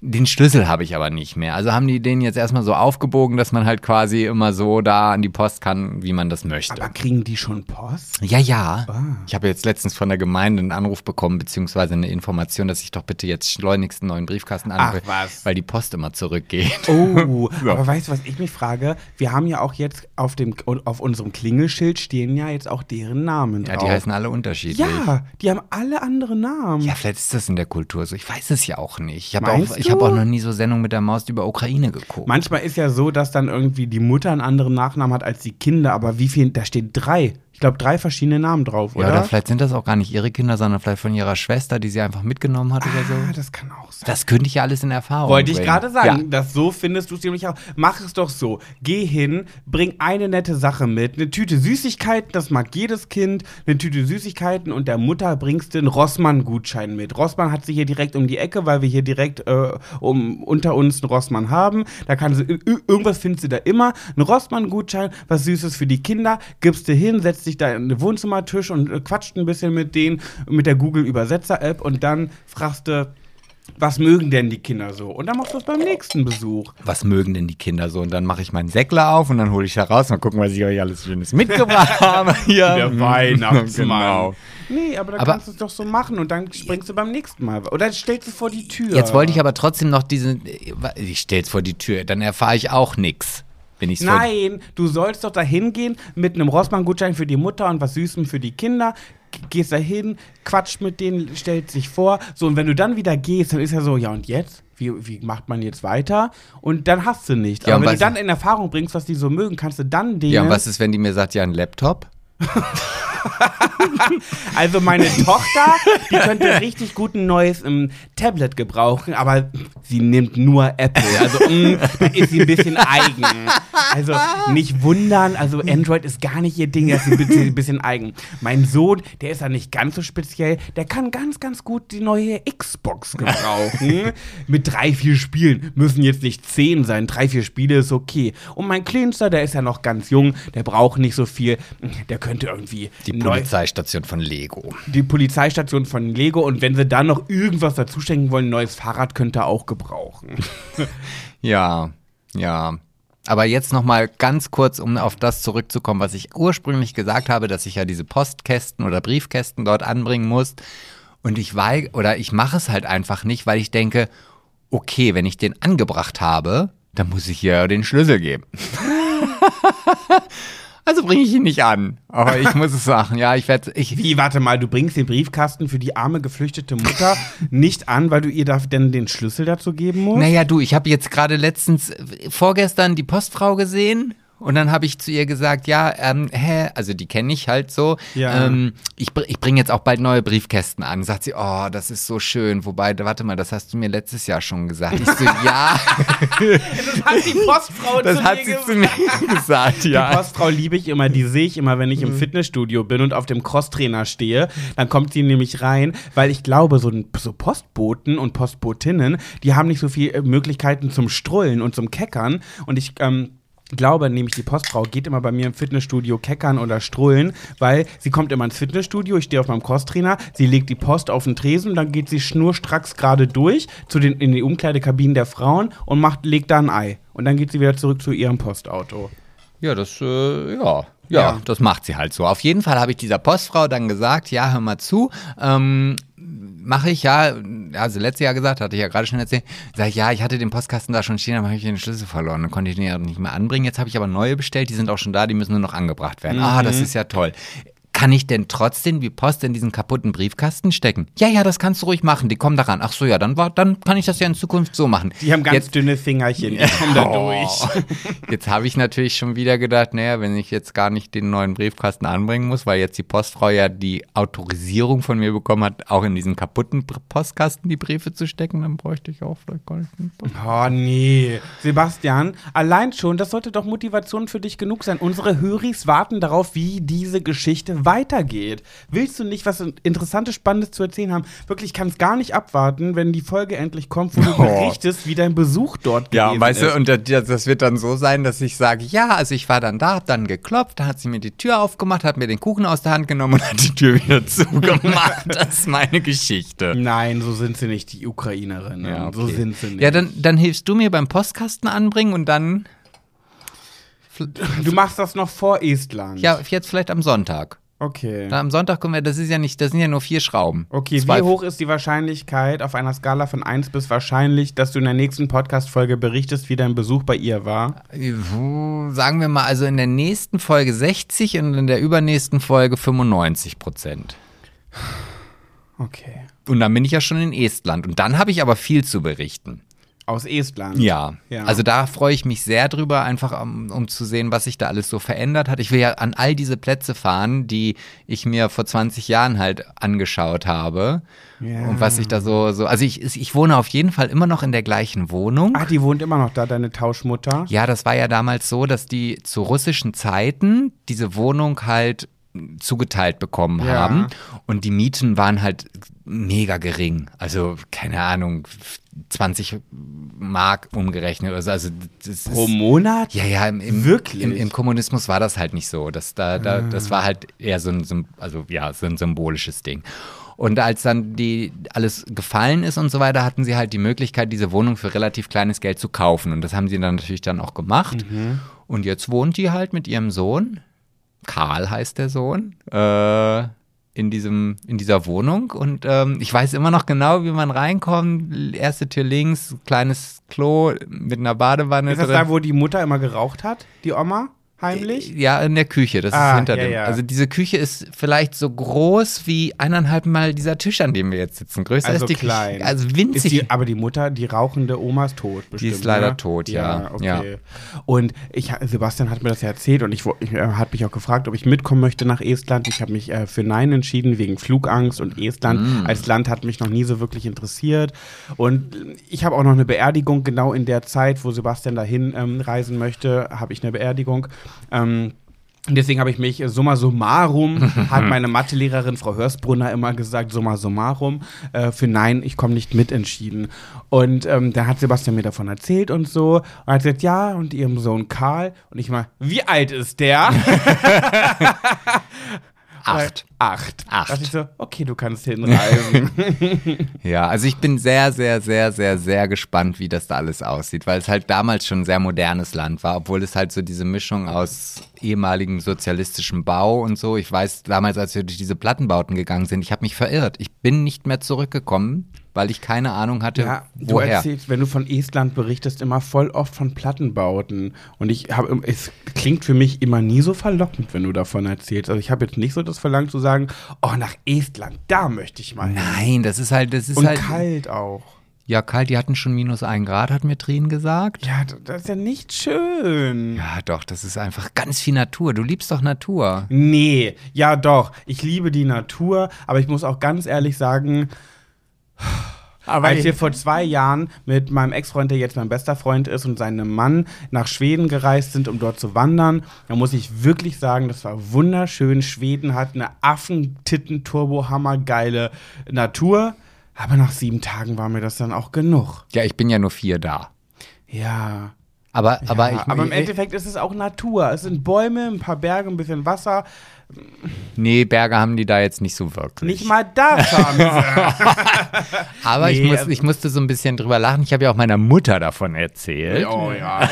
Den Schlüssel habe ich aber nicht mehr. Also haben die den jetzt erstmal so aufgebogen, dass man halt quasi immer so da an die Post kann, wie man das möchte. Aber kriegen die schon Post? Ja, ja. Ah. Ich habe jetzt letztens von der Gemeinde einen Anruf bekommen, beziehungsweise eine Information, dass ich doch bitte jetzt schleunigst einen neuen Briefkasten anbringe, weil die Post immer zurückgeht. Oh, [laughs] aber weißt du, was ich mich frage? Wir haben ja auch jetzt auf, dem, auf unserem Klingelschild stehen ja jetzt auch deren Namen Ja, drauf. die heißen alle unterschiedlich. Ja, die haben alle andere Namen. Ja, vielleicht ist das in der Kultur so. Ich weiß es ja auch nicht. Ich habe auch, ich hab auch noch nie so Sendungen mit der Maus über Ukraine geguckt. Manchmal ist ja so, dass dann irgendwie die Mutter einen anderen Nachnamen hat als die Kinder, aber wie viel, da steht drei. Glaube, drei verschiedene Namen drauf, oder? Ja, oder vielleicht sind das auch gar nicht ihre Kinder, sondern vielleicht von ihrer Schwester, die sie einfach mitgenommen hat oder so. Ah, das kann auch sein. Das könnte ich ja alles in Erfahrung Wollte ich bringen. gerade sagen, Ja. dass so findest du es nämlich auch. Mach es doch so. Geh hin, bring eine nette Sache mit. Eine Tüte Süßigkeiten, das mag jedes Kind. Eine Tüte Süßigkeiten und der Mutter bringst du einen Rossmann-Gutschein mit. Rossmann hat sie hier direkt um die Ecke, weil wir hier direkt äh, um, unter uns einen Rossmann haben. Da kann sie, ir- irgendwas findest du da immer. Ein Rossmann-Gutschein, was Süßes für die Kinder. Gibst du hin, setzt dich da in den Wohnzimmertisch und äh, quatscht ein bisschen mit denen, mit der Google-Übersetzer-App und dann fragst du, was mögen denn die Kinder so? Und dann machst du es beim nächsten Besuch. Was mögen denn die Kinder so? Und dann mache ich meinen Säckler auf und dann hole ich da raus und gucken, was ich euch alles Schönes mitgebracht [laughs] habe. Hier. Der Weihnachtsmann. Genau. Nee, aber dann Aber- kannst du es doch so machen und dann springst du beim nächsten Mal. Oder stellst du vor die Tür. Jetzt wollte ich aber trotzdem noch diesen. Ich stell's vor die Tür, dann erfahre ich auch nix. Wenn ich's Nein, du sollst doch da hingehen mit einem Rossmann-Gutschein für die Mutter und was Süßem für die Kinder. Gehst da hin, quatscht mit denen, stellt sich vor. So, und wenn du dann wieder gehst, dann ist ja so, ja und jetzt? Wie, wie macht man jetzt weiter? Und dann hast du nicht. Ja, Aber wenn du dann in Erfahrung bringst, was die so mögen, kannst du dann denen. Ja, und was ist, wenn die mir sagt, ja, ein Laptop? [laughs] Also meine Tochter, die könnte richtig gut ein neues ähm, Tablet gebrauchen, aber sie nimmt nur Apple. Also mm, da ist sie ein bisschen eigen. Also nicht wundern, also Android ist gar nicht ihr Ding, das ist ein bisschen, ein bisschen eigen. Mein Sohn, der ist ja nicht ganz so speziell, der kann ganz, ganz gut die neue Xbox gebrauchen. Mit drei, vier Spielen. Müssen jetzt nicht zehn sein, drei, vier Spiele ist okay. Und mein Kleinster, der ist ja noch ganz jung, der braucht nicht so viel. Der könnte irgendwie Die Polizeistation von Lego. die Polizeistation von Lego und wenn sie dann noch irgendwas dazu schenken wollen, ein neues Fahrrad könnte auch gebrauchen. [laughs] Ja, ja. Aber jetzt noch mal ganz kurz, um auf das zurückzukommen, was ich ursprünglich gesagt habe, dass ich ja diese Postkästen oder Briefkästen dort anbringen muss. Und ich weig oder ich mache es halt einfach nicht, weil ich denke, okay, wenn ich den angebracht habe, dann muss ich ja den Schlüssel geben. [laughs] also bringe ich ihn nicht an. Aber ich muss es sagen, ja, ich werde, ich, Wie, warte mal, du bringst den Briefkasten für die arme geflüchtete Mutter nicht an, weil du ihr da denn den Schlüssel dazu geben musst? Naja, du, ich habe jetzt gerade letztens, äh, vorgestern die Postfrau gesehen und dann habe ich zu ihr gesagt, ja, ähm, hä, also die kenne ich halt so. Ja. Ähm, ich br- ich bringe jetzt auch bald neue Briefkästen an. Sagt sie, oh, das ist so schön. Wobei, warte mal, das hast du mir letztes Jahr schon gesagt. Ich so, ja, [laughs] Das hat die Postfrau das zu hat mir sie gesagt. zu mir [laughs] gesagt, Die ja. Postfrau liebe ich immer, die sehe ich immer, wenn ich im Fitnessstudio bin und auf dem Crosstrainer stehe. Dann kommt sie nämlich rein, weil ich glaube, so, so Postboten und Postbotinnen, die haben nicht so viele Möglichkeiten zum Strullen und zum Keckern. Und ich ähm, glaube nämlich, die Postfrau geht immer bei mir im Fitnessstudio keckern oder strullen, weil sie kommt immer ins Fitnessstudio, ich stehe auf meinem Crosstrainer, sie legt die Post auf den Tresen, dann geht sie schnurstracks gerade durch zu den, in die Umkleidekabinen der Frauen und macht, legt da ein Ei. Und dann geht sie wieder zurück zu ihrem Postauto. Ja, das, äh, ja. Ja. Ja, das macht sie halt so. Auf jeden Fall habe ich dieser Postfrau dann gesagt, ja, hör mal zu, ähm, mache ich ja, also letztes Jahr gesagt, hatte ich ja gerade schon erzählt, sag ich, ja, ich hatte den Postkasten da schon stehen, aber habe ich den Schlüssel verloren, dann konnte ich den ja nicht mehr anbringen. Jetzt habe ich aber neue bestellt, die sind auch schon da, die müssen nur noch angebracht werden. Ah, das ist ja toll. Kann ich denn trotzdem wie Post in diesen kaputten Briefkasten stecken? Ja, ja, das kannst du ruhig machen, die kommen daran. Ach so, ja, dann, war, dann kann ich das ja in Zukunft so machen. Die haben ganz Jetzt- dünne Fingerchen, die kommen da [laughs] durch. Oh. [laughs] Jetzt habe ich natürlich schon wieder gedacht, naja, wenn ich jetzt gar nicht den neuen Briefkasten anbringen muss, weil jetzt die Postfrau ja die Autorisierung von mir bekommen hat, auch in diesen kaputten Postkasten die Briefe zu stecken, dann bräuchte ich auch vielleicht gar nicht. Oh nee. Sebastian, allein schon, das sollte doch Motivation für dich genug sein. Unsere Höris warten darauf, wie diese Geschichte weitergeht. Willst du nicht was Interessantes, Spannendes zu erzählen haben? Wirklich, ich kann es gar nicht abwarten, wenn die Folge endlich kommt, wo du Oh. berichtest, wie dein Besuch dort Ja, gewesen weißt ist. du, und das, das wird dann so sein, dass ich sage, ja, also ich war dann da, hab dann geklopft, da hat sie mir die Tür aufgemacht, hat mir den Kuchen aus der Hand genommen und hat die Tür wieder [laughs] zugemacht. das ist meine Geschichte. Nein, so sind sie nicht, die Ukrainerinnen. Ja, okay. So sind sie nicht. Ja, dann, dann hilfst du mir beim Postkasten anbringen und dann, du machst das noch vor Estland. ja, jetzt vielleicht am Sonntag. Okay. Da am Sonntag können wir, das ist ja nicht, das sind ja nur vier Schrauben. Okay, Zwei- wie hoch ist die Wahrscheinlichkeit auf einer Skala von 1 bis wahrscheinlich, dass du in der nächsten Podcast-Folge berichtest, wie dein Besuch bei ihr war? Sagen wir mal, also in der nächsten Folge 60 und in der übernächsten Folge 95 Prozent. Okay. Und dann bin ich ja schon in Estland. Und dann habe ich aber viel zu berichten. Aus Estland. Ja. Ja. Also da freue ich mich sehr drüber, einfach um, um zu sehen, was sich da alles so verändert hat. Ich will ja an all diese Plätze fahren, die ich mir vor 20 Jahren halt angeschaut habe. Ja. Und was sich da so, so, also ich, ich wohne auf jeden Fall immer noch in der gleichen Wohnung. Ach, die wohnt immer noch da, deine Tauschmutter. Ja, das war ja damals so, dass die zu russischen Zeiten diese Wohnung halt zugeteilt bekommen Ja. haben und die Mieten waren halt mega gering. Also keine Ahnung, 20 Mark umgerechnet oder so. Also Pro ist, Monat? ja, ja, im, im, Wirklich? Im, im Kommunismus war das halt nicht so. Das, da, da, das war halt eher so ein, also, ja, so ein symbolisches Ding. Und als dann die alles gefallen ist und so weiter, hatten sie halt die Möglichkeit, diese Wohnung für relativ kleines Geld zu kaufen. Und das haben sie dann natürlich dann auch gemacht. Und jetzt wohnt die halt mit ihrem Sohn, Karl heißt der Sohn, äh, in, diesem, in dieser Wohnung. Und ähm, ich weiß immer noch genau, wie man reinkommt. Erste Tür links, kleines Klo mit einer Badewanne Ist das drin. da, wo die Mutter immer geraucht hat? Die Oma? Heimlich? Ja, in der Küche. Das Ah, ist hinter ja, dem. ja. Also diese Küche ist vielleicht so groß wie eineinhalb Mal dieser Tisch, an dem wir jetzt sitzen. Größer Also ist die klein. Küche. Also winzig. die, aber die Mutter, die rauchende Oma ist tot, bestimmt. ist leider ne? tot, ja. okay. Ja. Und ich, Sebastian hat mir das ja erzählt und ich, ich äh, hat mich auch gefragt, ob ich mitkommen möchte nach Estland. Ich habe mich äh, für Nein entschieden wegen Flugangst und Estland Mm. als Land hat mich noch nie so wirklich interessiert. Und ich habe auch noch eine Beerdigung genau in der Zeit, wo Sebastian dahin ähm, reisen möchte, habe ich eine Beerdigung. Ähm, Deswegen habe ich mich äh, summa summarum, [laughs] hat meine Mathelehrerin Frau Hörsbrunner immer gesagt, summa summarum, äh, für Nein, ich komme nicht mit entschieden. Und ähm, dann hat Sebastian mir davon erzählt und so. Und er hat gesagt, ja, und ihrem Sohn Karl. Und ich mal, wie alt ist der? [laughs] [laughs] Acht. Acht. Acht. Da dachte ich so, okay, du kannst hinreisen. [laughs] Ja, also ich bin sehr, sehr, sehr, sehr, sehr gespannt, wie das da alles aussieht, weil es halt damals schon ein sehr modernes Land war, obwohl es halt so diese Mischung aus ehemaligem sozialistischem Bau und so. Ich weiß, damals, als wir durch diese Plattenbauten gegangen sind, ich habe mich verirrt. Ich bin nicht mehr zurückgekommen, weil ich keine Ahnung hatte, Ja, du woher. erzählst, wenn du von Estland berichtest, immer voll oft von Plattenbauten. Und ich habe, es klingt für mich immer nie so verlockend, wenn du davon erzählst. Also ich habe jetzt nicht so das Verlangen zu sagen, oh, nach Estland, da möchte ich mal. Nein, das ist halt, das ist Und halt. kalt auch. Ja, kalt, die hatten schon minus ein Grad, hat mir Trin gesagt. Ja, das ist ja nicht schön. Ja, doch, das ist einfach ganz viel Natur. Du liebst doch Natur. Nee, ja doch. Ich liebe die Natur, aber ich muss auch ganz ehrlich sagen, Aber als wir vor zwei Jahren mit meinem Ex-Freund, der jetzt mein bester Freund ist, und seinem Mann nach Schweden gereist sind, um dort zu wandern, da muss ich wirklich sagen, das war wunderschön. Schweden hat eine Affentitten-Turbo-Hammergeile Natur, aber nach sieben Tagen war mir das dann auch genug. ja, ich bin ja nur vier da. Ja. Aber, aber, ja, ich, aber im ich, Endeffekt ist es auch Natur. Es sind Bäume, ein paar Berge, ein bisschen Wasser. Nee, Berge haben die da jetzt nicht so wirklich. Nicht mal das haben sie. [laughs] Aber ich, Nee, muss, also- ich musste so ein bisschen drüber lachen. Ich habe ja auch meiner Mutter davon erzählt. Oh ja.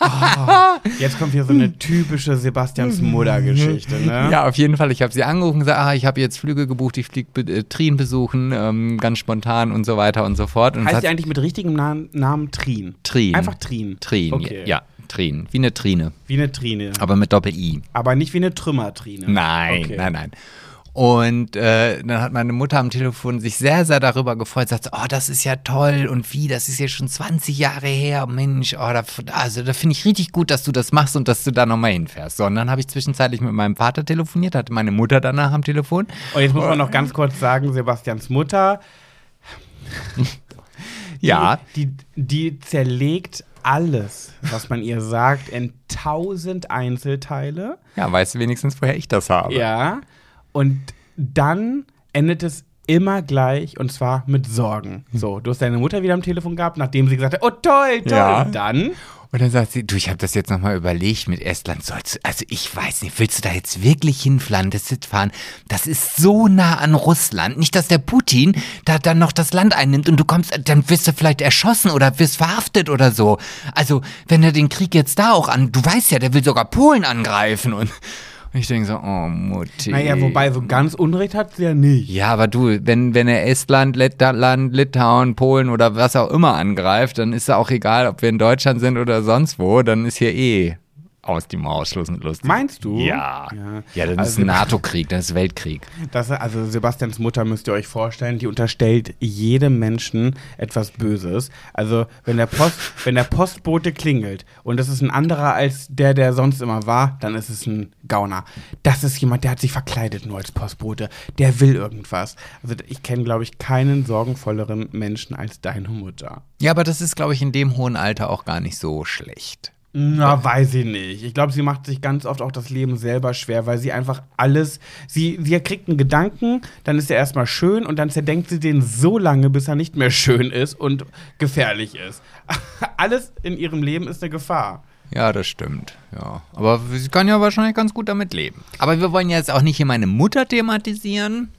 Oh, [laughs] jetzt kommt hier so eine typische Sebastians Mutter-Geschichte, ne? Ja, auf jeden Fall. Ich habe sie angerufen und gesagt, ah, ich habe jetzt Flüge gebucht, ich fliege äh, Trin besuchen, ähm, ganz spontan und so weiter und so fort. Und Heißt die eigentlich mit richtigem Namen, Namen Trin? Trin. Einfach Trin. Trin, Okay. ja, Trin. Wie eine Trine, Wie eine Trine. aber mit Doppel-I. Aber nicht wie eine Trümmertrine. Nein, Okay. nein, nein. Und äh, dann hat meine Mutter am Telefon sich sehr, sehr darüber gefreut, sagt, oh, das ist ja toll und wie, das ist ja schon 20 Jahre her, Mensch, oh, da, also da finde ich richtig gut, dass du das machst und dass du da nochmal hinfährst. So, und dann habe ich zwischenzeitlich mit meinem Vater telefoniert, hatte meine Mutter danach am Telefon. Und jetzt muss man noch ganz kurz sagen, Sebastians Mutter, Ja, die, die zerlegt alles, was man ihr sagt, in tausend Einzelteile. ja, weißt du wenigstens, woher ich das habe? Ja. Und dann endet es immer gleich und zwar mit Sorgen. So, du hast deine Mutter wieder am Telefon gehabt, nachdem sie gesagt hat, oh toll, toll. Ja. Und dann Und dann sagt sie, du, ich habe das jetzt nochmal überlegt mit Estland. Sollst du, also ich weiß nicht, willst du da jetzt wirklich hinfahren, das jetzt fahren? Das ist so nah an Russland. Nicht, dass der Putin da dann noch das Land einnimmt und du kommst, dann wirst du vielleicht erschossen oder wirst verhaftet oder so. Also, wenn er den Krieg jetzt da auch an, du weißt ja, der will sogar Polen angreifen und, und ich denke so, oh Mutti. Naja, wobei so ganz Unrecht hat sie ja nicht. Ja, aber du, wenn, wenn er Estland, Lettland, Litauen, Polen oder was auch immer angreift, dann ist ja auch egal, ob wir in Deutschland sind oder sonst wo, dann ist hier eh aus die Maus lustig. Meinst du? Ja. Ja, Ja, das Also- ist NATO-Krieg, das ist Weltkrieg. Das, also Sebastians Mutter müsst ihr euch vorstellen, die unterstellt jedem Menschen etwas Böses. Also wenn der, Post, [laughs] wenn der Postbote klingelt und das ist ein anderer als der, der sonst immer war, dann ist es ein Gauner. Das ist jemand, der hat sich verkleidet nur als Postbote. Der will irgendwas. Also ich kenne, glaube ich, keinen sorgenvolleren Menschen als deine Mutter. Ja, aber das ist, glaube ich, in dem hohen Alter auch gar nicht so schlecht. Na, weiß ich nicht. Ich glaube, sie macht sich ganz oft auch das Leben selber schwer, weil sie einfach alles, sie, sie kriegt einen Gedanken, dann ist er erstmal schön und dann zerdenkt sie den so lange, bis er nicht mehr schön ist und gefährlich ist. [laughs] alles in ihrem Leben ist eine Gefahr. Ja, das stimmt. Ja. Aber sie kann ja wahrscheinlich ganz gut damit leben. Aber wir wollen jetzt auch nicht hier meine Mutter thematisieren.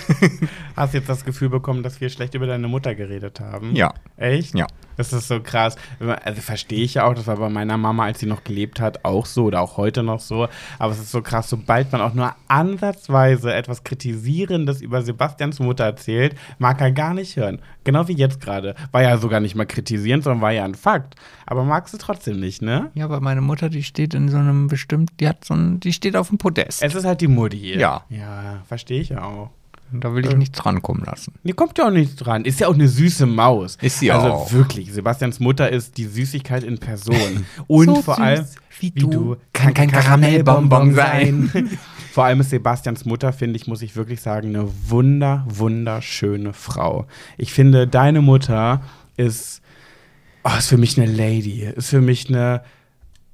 [laughs] Hast jetzt das Gefühl bekommen, dass wir schlecht über deine Mutter geredet haben? Ja. Echt? Ja. Das ist so krass. Also verstehe ich ja auch, das war bei meiner Mama, als sie noch gelebt hat, auch so oder auch heute noch so. Aber es ist so krass, sobald man auch nur ansatzweise etwas Kritisierendes über Sebastians Mutter erzählt, mag er gar nicht hören. Genau wie jetzt gerade. War ja sogar nicht mal kritisierend, sondern war ja ein Fakt. Aber magst du trotzdem nicht, ne? Ja, aber meine Mutter, die steht in so einem bestimmt, die hat so ein, die steht auf dem Podest. Es ist halt die Mutti. Ja. Ja, verstehe ich auch. Da will ich nichts drankommen lassen. Die kommt ja auch nicht dran. Ist ja auch eine süße Maus. Ist sie also auch. wirklich, Sebastians Mutter ist die Süßigkeit in Person. [laughs] Und So vor süß allem, wie du, kann kein Karamellbonbon [laughs] vor allem ist Sebastians Mutter, finde ich, muss ich wirklich sagen, eine wunder, wunderschöne Frau. Ich finde, deine Mutter ist, oh, ist für mich eine Lady. Ist für mich eine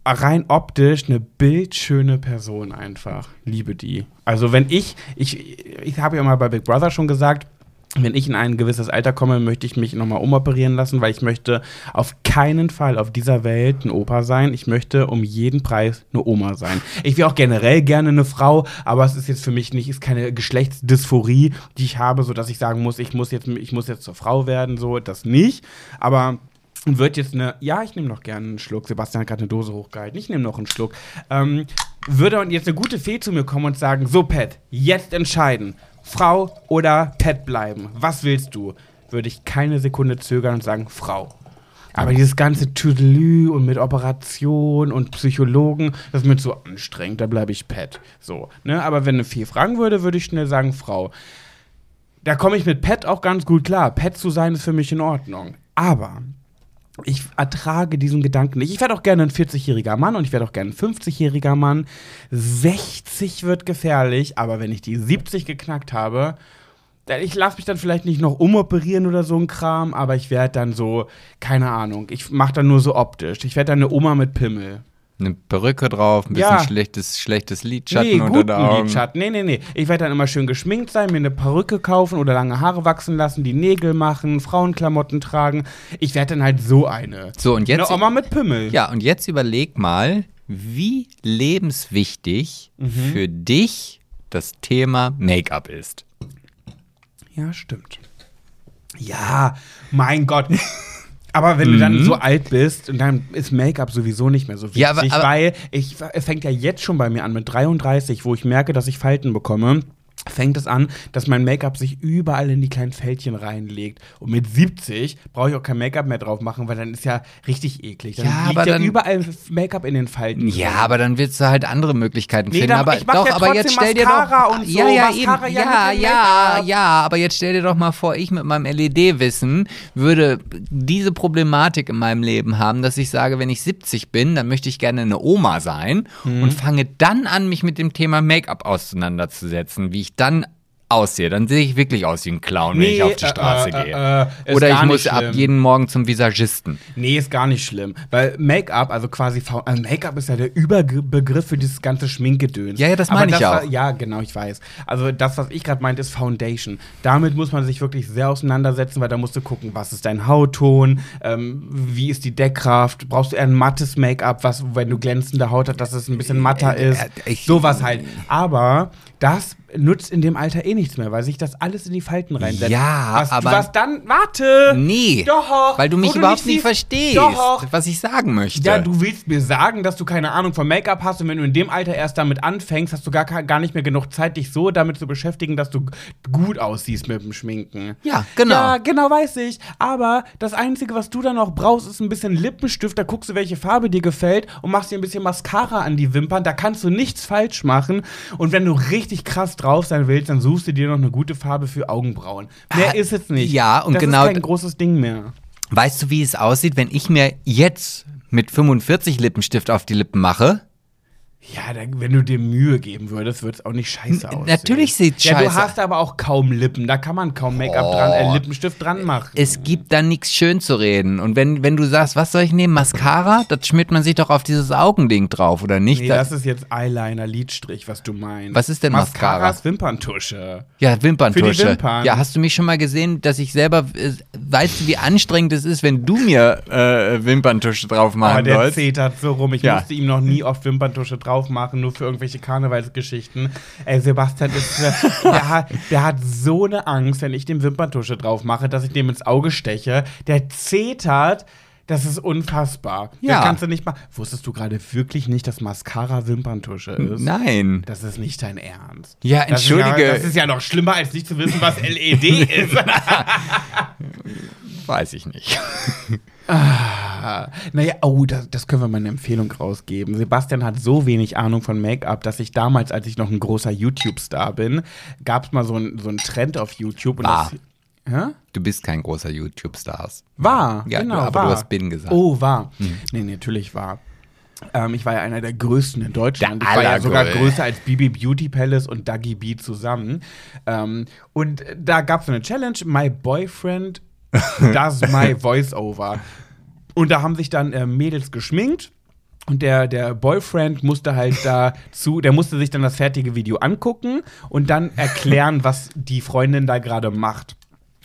rein optisch eine bildschöne Person einfach. Liebe die. Also wenn ich, ich, ich habe ja mal bei Big Brother schon gesagt, wenn ich in ein gewisses Alter komme, möchte ich mich nochmal umoperieren lassen, weil ich möchte auf keinen Fall auf dieser Welt ein Opa sein. Ich möchte um jeden Preis eine Oma sein. Ich wäre auch generell gerne eine Frau, aber es ist jetzt für mich nicht, ist keine Geschlechtsdysphorie, die ich habe, so dass ich sagen muss, ich muss jetzt, ich muss jetzt zur Frau werden, so, das nicht. Aber wird jetzt eine, ja, ich nehme noch gerne einen Schluck. Sebastian hat gerade eine Dose hochgehalten. Ich nehme noch einen Schluck. Ähm, würde jetzt eine gute Fee zu mir kommen und sagen: So, Pat, jetzt entscheiden. Frau oder Pet bleiben? Was willst du? Würde ich keine Sekunde zögern und sagen: Frau. Aber dieses ganze Tüdelü und mit Operation und Psychologen, das ist mir zu anstrengend, da bleibe ich Pet. So, ne? Aber wenn eine Fee fragen würde, würde ich schnell sagen, Frau. Da komme ich mit Pet auch ganz gut klar. Pet zu sein ist für mich in Ordnung. Aber ich ertrage diesen Gedanken nicht. Ich werde auch gerne ein 40-jähriger Mann und ich werde auch gerne ein 50-jähriger Mann. 60 wird gefährlich, aber wenn ich die 70 geknackt habe, ich lasse mich dann vielleicht nicht noch umoperieren oder so ein Kram, aber ich werde dann so, keine Ahnung, ich mache dann nur so optisch. Ich werde dann eine Oma mit Pimmel. Eine Perücke drauf, ein bisschen Ja. schlechtes, schlechtes Lidschatten nee, unter den Augen. Lidschatten. Nee, nee, nee. Ich werde dann immer schön geschminkt sein, mir eine Perücke kaufen oder lange Haare wachsen lassen, die Nägel machen, Frauenklamotten tragen. Ich werde dann halt so eine. So, und jetzt- Eine Oma mit Pimmel. Ja, und jetzt überleg mal, wie lebenswichtig Mhm. für dich das Thema Make-up ist. Ja, stimmt. Ja, mein Gott. Aber wenn du dann so alt bist und dann ist Make-up sowieso nicht mehr so wichtig, Ja, aber- aber- weil ich es fängt ja jetzt schon bei mir an mit 33, wo ich merke, dass ich Falten bekomme. Fängt es an, dass mein Make-up sich überall in die kleinen Fältchen reinlegt. Und mit 70 brauche ich auch kein Make-up mehr drauf machen, weil dann ist ja richtig eklig. Dann Ja, liegt aber ja dann- überall Make-up in den Falten. Ja, aber dann wirst du halt andere Möglichkeiten Nee, finden. aber ich mach doch, ja aber jetzt stell dir doch. und so, ja, ja, Mascara eben. ja Ja, ja, aber jetzt stell dir doch mal vor, ich mit meinem LED-Wissen würde diese Problematik in meinem Leben haben, dass ich sage, wenn ich 70 bin, dann möchte ich gerne eine Oma sein Mhm. und fange dann an, mich mit dem Thema Make-up auseinanderzusetzen, wie ich dann aussehe. Dann sehe ich wirklich aus wie ein Clown, wenn ich auf die äh, Straße äh, gehe. äh, ist Oder ich muss nicht ab schlimm. jeden Morgen zum Visagisten. Nee, ist gar nicht schlimm. Weil Make-up, also quasi also Make-up ist ja der Überbegriff für dieses ganze Schminkgedöns. Ja, ja, das meine ich war- auch. Ja, genau, ich weiß. Also das, was ich gerade meinte, ist Foundation. Damit muss man sich wirklich sehr auseinandersetzen, weil da musst du gucken, was ist dein Hautton, ähm, wie ist die Deckkraft, brauchst du eher ein mattes Make-up, was, wenn du glänzende Haut hast, dass es ein bisschen matter Äh, ist. äh, Sowas halt. Aber das nutzt in dem Alter eh nichts mehr, weil sich das alles in die Falten reinsetzt. Ja, was, aber- was dann, warte! Nee, Doch! weil du mich überhaupt nicht verstehst, Doch! was ich sagen möchte. Ja, du willst mir sagen, dass du keine Ahnung von Make-up hast und wenn du in dem Alter erst damit anfängst, hast du gar, gar nicht mehr genug Zeit, dich so damit zu beschäftigen, dass du gut aussiehst mit dem Schminken. Ja, genau. Ja, genau weiß ich. Aber das Einzige, was du dann noch brauchst, ist ein bisschen Lippenstift. Da guckst du, welche Farbe dir gefällt und machst dir ein bisschen Mascara an die Wimpern. Da kannst du nichts falsch machen. Und wenn du richtig krass drauf sein willst, dann suchst du dir noch eine gute Farbe für Augenbrauen. Mehr Ah, ist es nicht. ja, und das genau- ist kein großes Ding mehr. Weißt du, wie es aussieht, wenn ich mir jetzt mit 45 Lippenstift auf die Lippen mache? Ja, da, wenn du dir Mühe geben würdest, würde es auch nicht scheiße aussehen. natürlich sieht's Ja, du scheiße- hast aber auch kaum Lippen. Da kann man kaum Make-up dran, äh, Oh. Lippenstift dran machen. Es gibt da nichts schön zu reden. Und wenn, wenn du sagst, was soll ich nehmen? Mascara? Das schmiert man sich doch auf dieses Augending drauf, oder nicht? Nee, Da- das ist jetzt Eyeliner, Lidstrich, was du meinst. Was ist denn Mascara? Mascara ist Wimperntusche. ja, Wimperntusche. Für die Wimpern. Ja, hast du mich schon mal gesehen, dass ich selber, äh, weißt du, wie anstrengend es ist, wenn du mir äh, Wimperntusche drauf Aber machen der sollst? zetert so rum. Ich Ja. musste ihm noch nie oft Wimperntusche drauf machen, nur für irgendwelche Karnevalsgeschichten. Ey, Sebastian ist, äh, der, hat, der hat so eine Angst, wenn ich dem Wimperntusche drauf mache, dass ich dem ins Auge steche. Der zetert. Das ist unfassbar. Ja. Das kannst du nicht machen. Wusstest du gerade wirklich nicht, dass Mascara Wimperntusche ist? Nein. Das ist nicht dein Ernst. Ja, Das ist entschuldige. Ja, das ist ja noch schlimmer, als nicht zu wissen, was LED [laughs] ist. [laughs] Weiß ich nicht. Ah, naja, oh, das, das können wir mal eine Empfehlung rausgeben. Sebastian hat so wenig Ahnung von Make-up, dass ich damals, als ich noch ein großer YouTube-Star bin, gab es mal so einen so Trend auf YouTube. Und War. das, Hä? Du bist kein großer YouTube-Stars. War, Ja, genau, aber war. du hast Bin gesagt. Oh, war. Nee, natürlich war. Ähm, ich war ja einer der größten in Deutschland. Der ich war ja sogar größer als Bibi Beauty Palace und Dagi B zusammen. Ähm, und da gab es eine Challenge, My Boyfriend [laughs] does my voiceover. Und da haben sich dann äh, Mädels geschminkt. Und der, der Boyfriend musste halt dazu, der musste sich dann das fertige Video angucken und dann erklären, was die Freundin da gerade macht.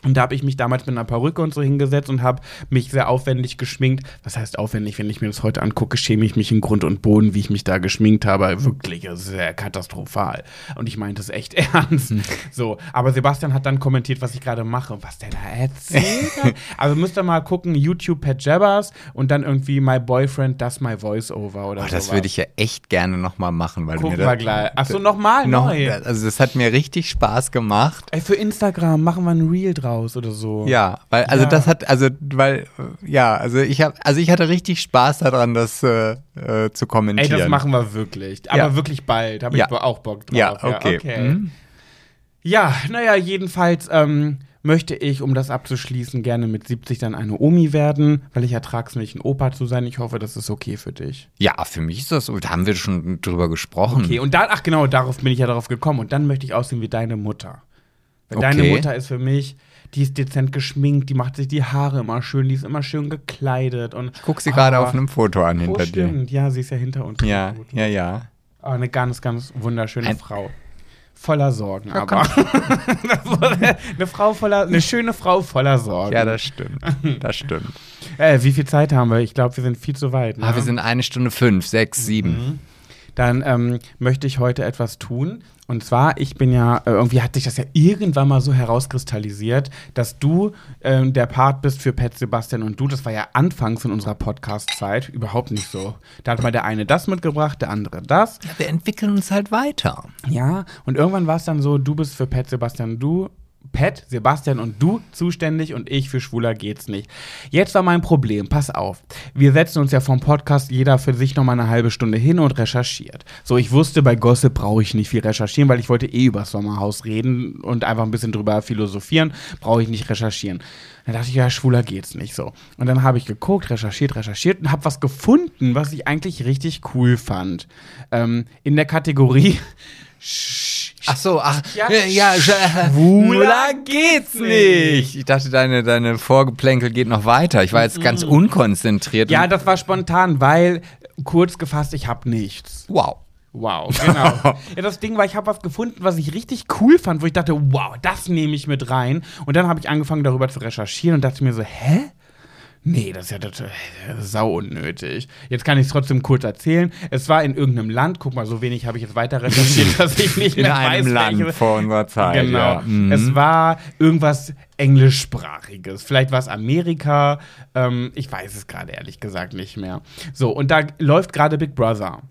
Und da habe ich mich damals mit einer Perücke und so hingesetzt und habe mich sehr aufwendig geschminkt. Was heißt aufwendig? Wenn ich mir das heute angucke, schäme ich mich in Grund und Boden, wie ich mich da geschminkt habe. Wirklich sehr katastrophal. Und ich meinte es echt [laughs] ernst. So, aber Sebastian hat dann kommentiert, was ich gerade mache. Was der da erzählt hat. [laughs] Also müsst ihr mal gucken, YouTube Pat Jabbers und dann irgendwie My Boyfriend Does My Voiceover oder Oh, so. das würde ich ja echt gerne nochmal machen, weil Gucken wir gleich. Achso, nochmal noch, neu. also das hat mir richtig Spaß gemacht. Ey, für Instagram machen wir ein Reel draus oder so. Ja, weil also Ja. das hat also weil ja, also ich habe also ich hatte richtig Spaß daran das äh, äh, zu Ey, kommentieren. das machen wir wirklich. Aber Ja. wirklich bald. Habe Ja. ich auch Bock drauf. Ja, okay. Mhm. Ja, naja, jedenfalls ähm, möchte ich, um das abzuschließen, gerne mit 70 dann eine Omi werden, weil ich ertrag's nicht, ein Opa zu sein. Ich hoffe, das ist okay für dich. Ja, für mich ist das da haben wir schon drüber gesprochen. Okay, und dann, ach genau, darauf bin ich ja darauf gekommen. Und dann möchte ich aussehen wie deine Mutter. Weil Okay. Deine Mutter ist für mich, die ist dezent geschminkt, die macht sich die Haare immer schön, die ist immer schön gekleidet. Und, Ich guck sie gerade Ah, auf einem Foto an Oh, hinter dir. stimmt, ja, sie ist ja hinter uns. Ja, ja, ja. Oh, eine ganz, ganz wunderschöne Ein- Frau. Voller Sorgen, Ja, aber. [laughs] eine Frau voller, eine schöne Frau voller Sorgen. Ja, das stimmt. Das stimmt. äh, wie viel Zeit haben wir? Ich glaube, wir sind viel zu weit. Ne? Ah, wir sind eine Stunde fünf, sechs, sieben. Dann ähm, möchte ich heute etwas tun. Und zwar, ich bin ja, äh, irgendwie hat sich das ja irgendwann mal so herauskristallisiert, dass du ähm, der Part bist für Pet Sebastian und du. Das war ja anfangs in unserer Podcast-Zeit überhaupt nicht so. Da hat mal der eine das mitgebracht, der andere das. Ja, wir entwickeln uns halt weiter. Ja, und irgendwann war es dann so, du bist für Pet Sebastian, du, Pet, Sebastian und du zuständig und ich für Schwuler geht's nicht. Jetzt war mein Problem, pass auf. Wir setzen uns ja vom Podcast jeder für sich nochmal eine halbe Stunde hin und recherchiert. So, ich wusste, bei Gossip brauche ich nicht viel recherchieren, weil ich wollte eh über Sommerhaus reden und einfach ein bisschen drüber philosophieren, brauche ich nicht recherchieren. Dann dachte ich, ja, schwuler geht's nicht so. Und dann habe ich geguckt, recherchiert, recherchiert und habe was gefunden, was ich eigentlich richtig cool fand. Ähm, in der Kategorie [laughs] Ach so, ach, Ja, ja, schwuler geht's nicht. Ich dachte, deine, deine Vorgeplänkel geht noch weiter. Ich war jetzt ganz unkonzentriert. Ja, das war spontan, weil kurz gefasst, ich habe nichts. wow. Wow, genau. [laughs] ja, das Ding war, ich habe was gefunden, was ich richtig cool fand, wo ich dachte, wow, das nehme ich mit rein. Und dann habe ich angefangen, darüber zu recherchieren und dachte mir so, hä? Nee, das ist ja total äh, sau unnötig. Jetzt kann ich es trotzdem kurz erzählen. Es war in irgendeinem Land, guck mal, so wenig habe ich jetzt weiter recherchiert, [laughs] dass ich nicht In mehr einem weiß, Land welche- vor unserer Zeit. Genau. Ja. Mhm. Es war irgendwas englischsprachiges. Vielleicht war es Amerika. Ähm, ich weiß es gerade ehrlich gesagt nicht mehr. So, und da läuft gerade Big Brother.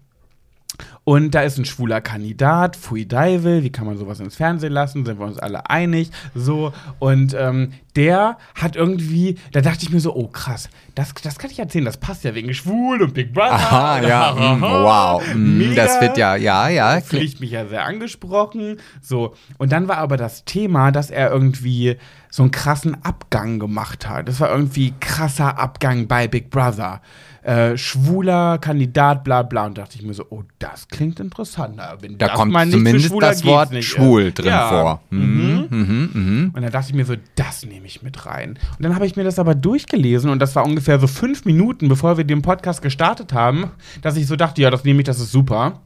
Und da ist ein schwuler Kandidat, Fui Daivel, wie kann man sowas ins Fernsehen lassen, sind wir uns alle einig, so. Und ähm, der hat irgendwie, da dachte ich mir so, oh krass, das, das kann ich erzählen, das passt ja wegen schwul und Big Brother. Aha, ja, [laughs] mm, wow. Mm, Mega. das wird ja, ja, ja. Fühle ich mich ja sehr angesprochen. So. Und dann war aber das Thema, dass er irgendwie so einen krassen Abgang gemacht hat. Das war irgendwie krasser Abgang bei Big Brother. Äh, schwuler Kandidat, bla bla. Und dachte ich mir so, oh, das klingt interessant. Wenn Da kommt zumindest Schwuler das Wort nicht, schwul drin Ja. vor. Mhm, mhm, mhm. Und dann dachte ich mir so, das nehme ich mit rein. Und dann habe ich mir das aber durchgelesen und das war ungefähr so fünf Minuten, bevor wir den Podcast gestartet haben, dass ich so dachte, ja, das nehme ich, das ist super.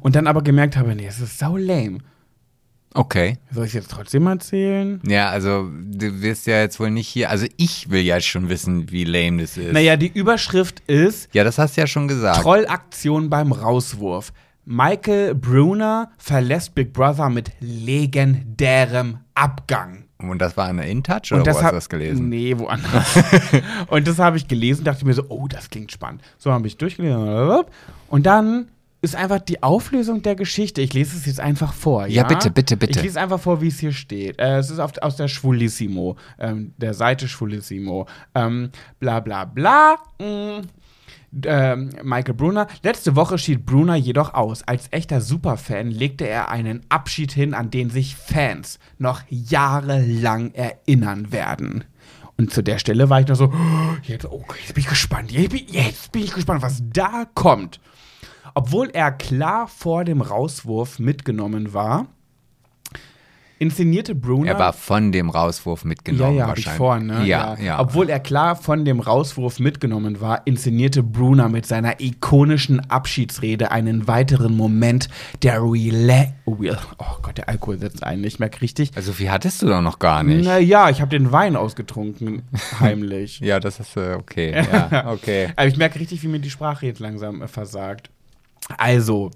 Und dann aber gemerkt habe, nee, es ist sau lame. Okay. Soll ich es jetzt trotzdem erzählen? Ja, also du wirst ja jetzt wohl nicht hier. Also ich will ja schon wissen, wie lame das ist. Naja, die Überschrift ist Ja, das hast du ja schon gesagt. Trollaktion beim Rauswurf. Michael Bruner verlässt Big Brother mit legendärem Abgang. Und das war eine InTouch oder wo hast du das gelesen? Nee, woanders. [laughs] und das habe ich gelesen, dachte mir so, oh, das klingt spannend. So habe ich durchgelesen. Und dann ist einfach die Auflösung der Geschichte. Ich lese es jetzt einfach vor. Ja, Ja, bitte, bitte, bitte. Ich lese einfach vor, wie es hier steht. Äh, es ist auf, aus der Schwulissimo, ähm, der Seite Schwulissimo. Ähm, bla bla bla. Mm. Ähm, Michael Brunner. Letzte Woche schied Brunner jedoch aus. Als echter Superfan legte er einen Abschied hin, an den sich Fans noch jahrelang erinnern werden. Und zu der Stelle war ich noch so, oh, [gasps] jetzt, oh, jetzt bin ich gespannt. Jetzt bin, jetzt bin ich gespannt, was da kommt. Obwohl er klar vor dem Rauswurf mitgenommen war, inszenierte Brunner. Er war von dem Rauswurf ja, mitgenommen ja, ich wahrscheinlich. vor, ne? Ja, ja. Obwohl er klar von dem Rauswurf mitgenommen war, inszenierte Brunner mit seiner ikonischen Abschiedsrede einen weiteren Moment der Rela Real Oh Gott, der Alkohol setzt ein, ich merke richtig. Also viel hattest du doch noch gar nicht. Naja, ich habe den Wein ausgetrungen, [laughs] heimlich. Ja, das ist äh, okay. [laughs] Ja, okay. Aber ich merke richtig, wie mir die Sprache jetzt langsam äh, versagt. Also,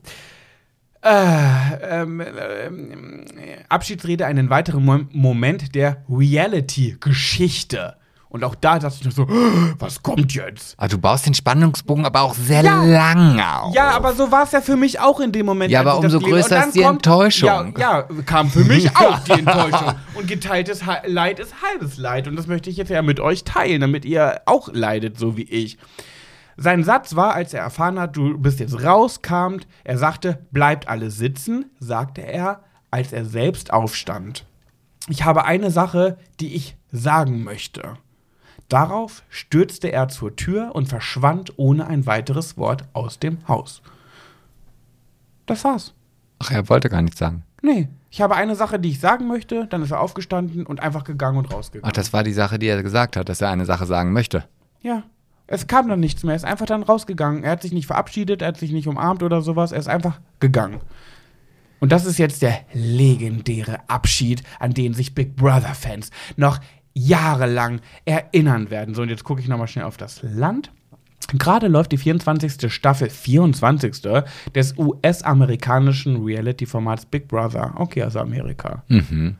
äh, ähm, ähm, Abschiedsrede, einen weiteren Mo Moment der Reality-Geschichte. Und auch da dachte ich noch so, [gasps] was kommt jetzt? Ah, du baust den Spannungsbogen aber auch sehr Ja. lang auf. Ja, aber so war es ja für mich auch in dem Moment. Ja, aber umso größer ist die Enttäuschung. Ja, ja, kam für mich [laughs] auch die Enttäuschung. Und geteiltes Ha- Leid ist halbes Leid. Und das möchte ich jetzt ja mit euch teilen, damit ihr auch leidet, so wie ich. Sein Satz war, als er erfahren hat, du bist jetzt rauskamt, er sagte, bleibt alle sitzen, sagte er, als er selbst aufstand. Ich habe eine Sache, die ich sagen möchte. Darauf stürzte er zur Tür und verschwand ohne ein weiteres Wort aus dem Haus. Das war's. Ach, er wollte gar nichts sagen. Nee, ich habe eine Sache, die ich sagen möchte, dann ist er aufgestanden und einfach gegangen und rausgegangen. Ach, das war die Sache, die er gesagt hat, dass er eine Sache sagen möchte. Ja. Es kam dann nichts mehr. Er ist einfach dann rausgegangen. Er hat sich nicht verabschiedet, er hat sich nicht umarmt oder sowas. Er ist einfach gegangen. Und das ist jetzt der legendäre Abschied, an den sich Big Brother-Fans noch jahrelang erinnern werden. So, und jetzt gucke ich nochmal schnell auf das Land. Gerade läuft die 24. Staffel, 24. des US-amerikanischen Reality-Formats Big Brother. Okay, also Amerika. Mhm.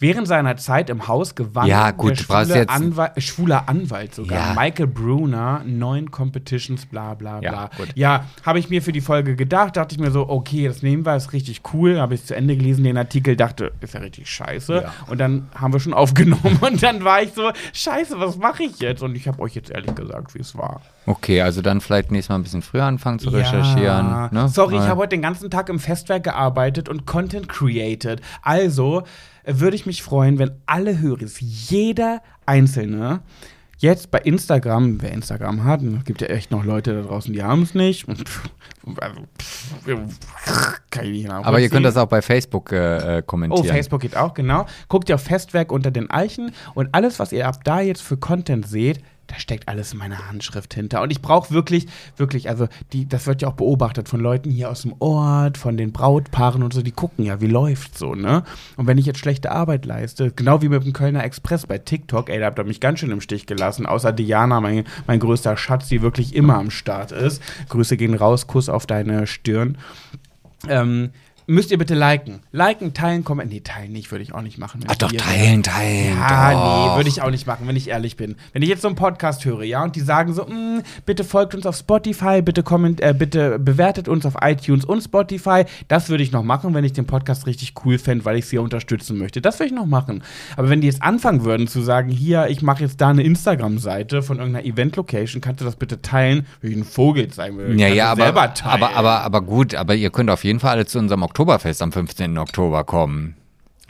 Während seiner Zeit im Haus gewann Ja, gut, der schwule Anwalt, äh, schwuler Anwalt sogar, Ja. Michael Bruner, neun Competitions, bla bla Ja, bla. gut. Ja, habe ich mir für die Folge gedacht, dachte ich mir so, okay, das nehmen wir, ist richtig cool. Habe ich zu Ende gelesen, den Artikel, dachte, ist ja richtig scheiße. Ja. Und dann haben wir schon aufgenommen [laughs] und dann war ich so, scheiße, was mache ich jetzt? Und ich habe euch jetzt ehrlich gesagt, wie es war. Okay, also dann vielleicht nächstes Mal ein bisschen früher anfangen zu recherchieren. Ne? Sorry, ich habe heute den ganzen Tag im Festwerk gearbeitet und Content created. Also würde ich mich freuen, wenn alle Hörer, jeder Einzelne, jetzt bei Instagram, wer Instagram hat, es gibt ja echt noch Leute da draußen, die haben es nicht. Also, kann ich nicht Aber ihr könnt das auch bei Facebook äh, äh, Oh, kommentieren. Facebook geht auch, genau. Guckt ihr auf Festwerk unter den Eichen und alles, was ihr ab da jetzt für Content seht, da steckt alles meine Handschrift hinter. Und ich brauche wirklich, wirklich, also die, das wird ja auch beobachtet von Leuten hier aus dem Ort, von den Brautpaaren und so, die gucken ja, wie läuft so, ne? Und wenn ich jetzt schlechte Arbeit leiste, genau wie mit dem Kölner Express bei TikTok, ey, da habt ihr mich ganz schön im Stich gelassen, außer Diana, mein, mein größter Schatz, die wirklich immer am Start ist. Grüße gehen raus, Kuss auf deine Stirn. Ähm, müsst ihr bitte liken. Liken, teilen, kommentieren. Nee, teilen nicht, würde ich auch nicht machen. Ach doch, teilen, teilen. ja, doch. nee, würde ich auch nicht machen, wenn ich ehrlich bin. Wenn ich jetzt so einen Podcast höre, ja, und die sagen so, "Mm, bitte folgt uns auf Spotify, bitte komment, äh, bitte bewertet uns auf iTunes und Spotify, das würde ich noch machen, wenn ich den Podcast richtig cool fände, weil ich sie unterstützen möchte. Das würde ich noch machen. Aber wenn die jetzt anfangen würden zu sagen, hier, ich mache jetzt da eine Instagram-Seite von irgendeiner Event-Location, kannst du das bitte teilen? Würde ich ein Vogel sein würde. Ja, ja, aber, selber teilen. aber, aber, aber gut, aber ihr könnt auf jeden Fall alle zu unserem Oktoberfest am 15. Oktober kommen.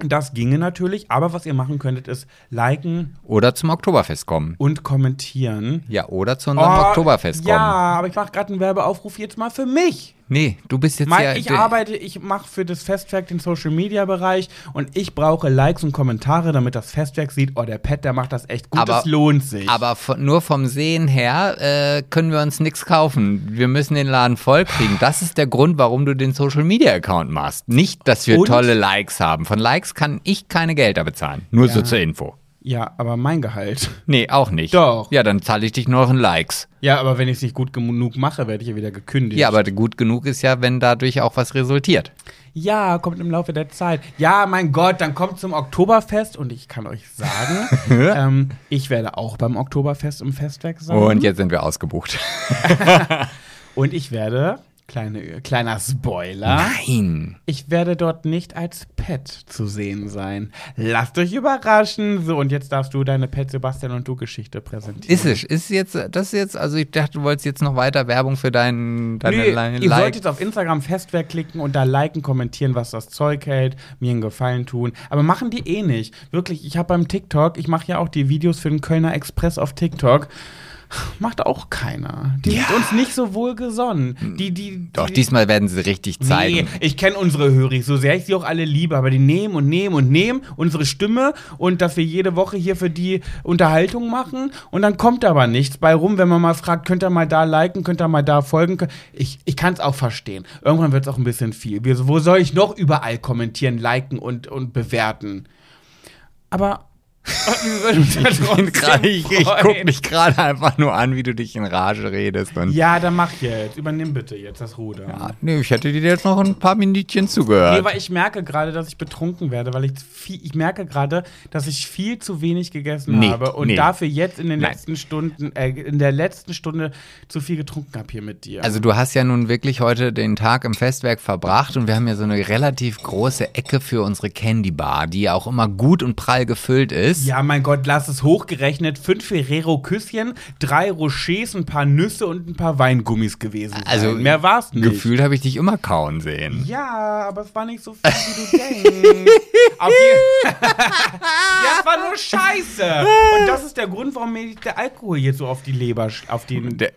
Das ginge natürlich, aber was ihr machen könntet, ist liken Oder zum Oktoberfest kommen. und kommentieren. Ja, oder zu unserem Oh, Oktoberfest kommen. Ja, aber ich mache gerade einen Werbeaufruf jetzt mal für mich. Nee, du bist jetzt Mein, ja. ich arbeite, ich mache für das Festwerk den Social Media Bereich und ich brauche Likes und Kommentare, damit das Festwerk sieht, oh, der Pet, der macht das echt gut, Aber- das lohnt sich. Aber von, nur vom Sehen her äh, können wir uns nichts kaufen. Wir müssen den Laden voll kriegen. Das ist der Grund, warum du den Social Media Account machst. Nicht, dass wir Und? tolle Likes haben. Von Likes kann ich keine Gelder bezahlen. Nur so Ja. zur Info. Ja, aber mein Gehalt. Nee, auch nicht. Doch. Ja, dann zahle ich dich nur noch in Likes. Ja, aber wenn ich es nicht gut genug mache, werde ich ja wieder gekündigt. Ja, aber gut genug ist ja, wenn dadurch auch was resultiert. Ja, kommt im Laufe der Zeit. Ja, mein Gott, dann kommt zum Oktoberfest und ich kann euch sagen, [laughs] ähm, ich werde auch beim Oktoberfest im Festwerk sein. Und jetzt sind wir ausgebucht. [laughs] Und ich werde, kleine, kleiner Spoiler, Nein. ich werde dort nicht als Pet zu sehen sein. Lasst euch überraschen. So, und jetzt darfst du deine Pet Sebastian und du Geschichte präsentieren. Ist es, ist jetzt, das ist jetzt, also ich dachte, du wolltest jetzt noch weiter Werbung für deinen, deine Nee, Li- ihr Like. solltet auf Instagram Festwerk klicken und da liken, kommentieren, was das Zeug hält, mir einen Gefallen tun. Aber machen die eh nicht. Wirklich, ich habe beim TikTok, ich mache ja auch die Videos für den Kölner Express auf TikTok. Macht auch keiner. Die Ja. sind uns nicht so wohlgesonnen. Die, die, Doch, die, diesmal werden sie richtig zeigen. Nee, ich kenne unsere Höris, so sehr ich sie auch alle liebe, aber die nehmen und nehmen und nehmen unsere Stimme und dass wir jede Woche hier für die Unterhaltung machen und dann kommt aber nichts bei rum, wenn man mal fragt, könnt ihr mal da liken, könnt ihr mal da folgen. Ich, ich kann es auch verstehen. Irgendwann wird es auch ein bisschen viel. Wo soll ich noch überall kommentieren, liken und, und bewerten? Aber Ich, ich, guck mich gerade einfach nur an, wie du dich in Rage redest. Und Ja, dann mach jetzt. Übernimm bitte jetzt das Ruder. Ja, nee, ich hätte dir jetzt noch ein paar Minütchen zugehört. Nee, weil ich merke gerade, dass ich betrunken werde, weil ich viel, ich merke gerade, dass ich viel zu wenig gegessen Nee, habe und nee. dafür jetzt in den Nein. letzten Stunden, äh, in der letzten Stunde zu viel getrunken habe hier mit dir. also du hast ja nun wirklich heute den Tag im Festwerk verbracht und wir haben ja so eine relativ große Ecke für unsere Candy Bar, die ja auch immer gut und prall gefüllt ist. Ja, mein Gott, lass es hochgerechnet. Fünf Ferrero-Küsschen, drei Rochers, ein paar Nüsse und ein paar Weingummis gewesen. Sein. Also mehr war's nicht. Gefühlt habe ich dich immer kauen sehen. Ja, aber es war nicht so viel, wie du denkst. Auf [laughs] ja, es war nur Scheiße. Und das ist der Grund, warum mir der Alkohol jetzt so auf die Leber, auf die. Der-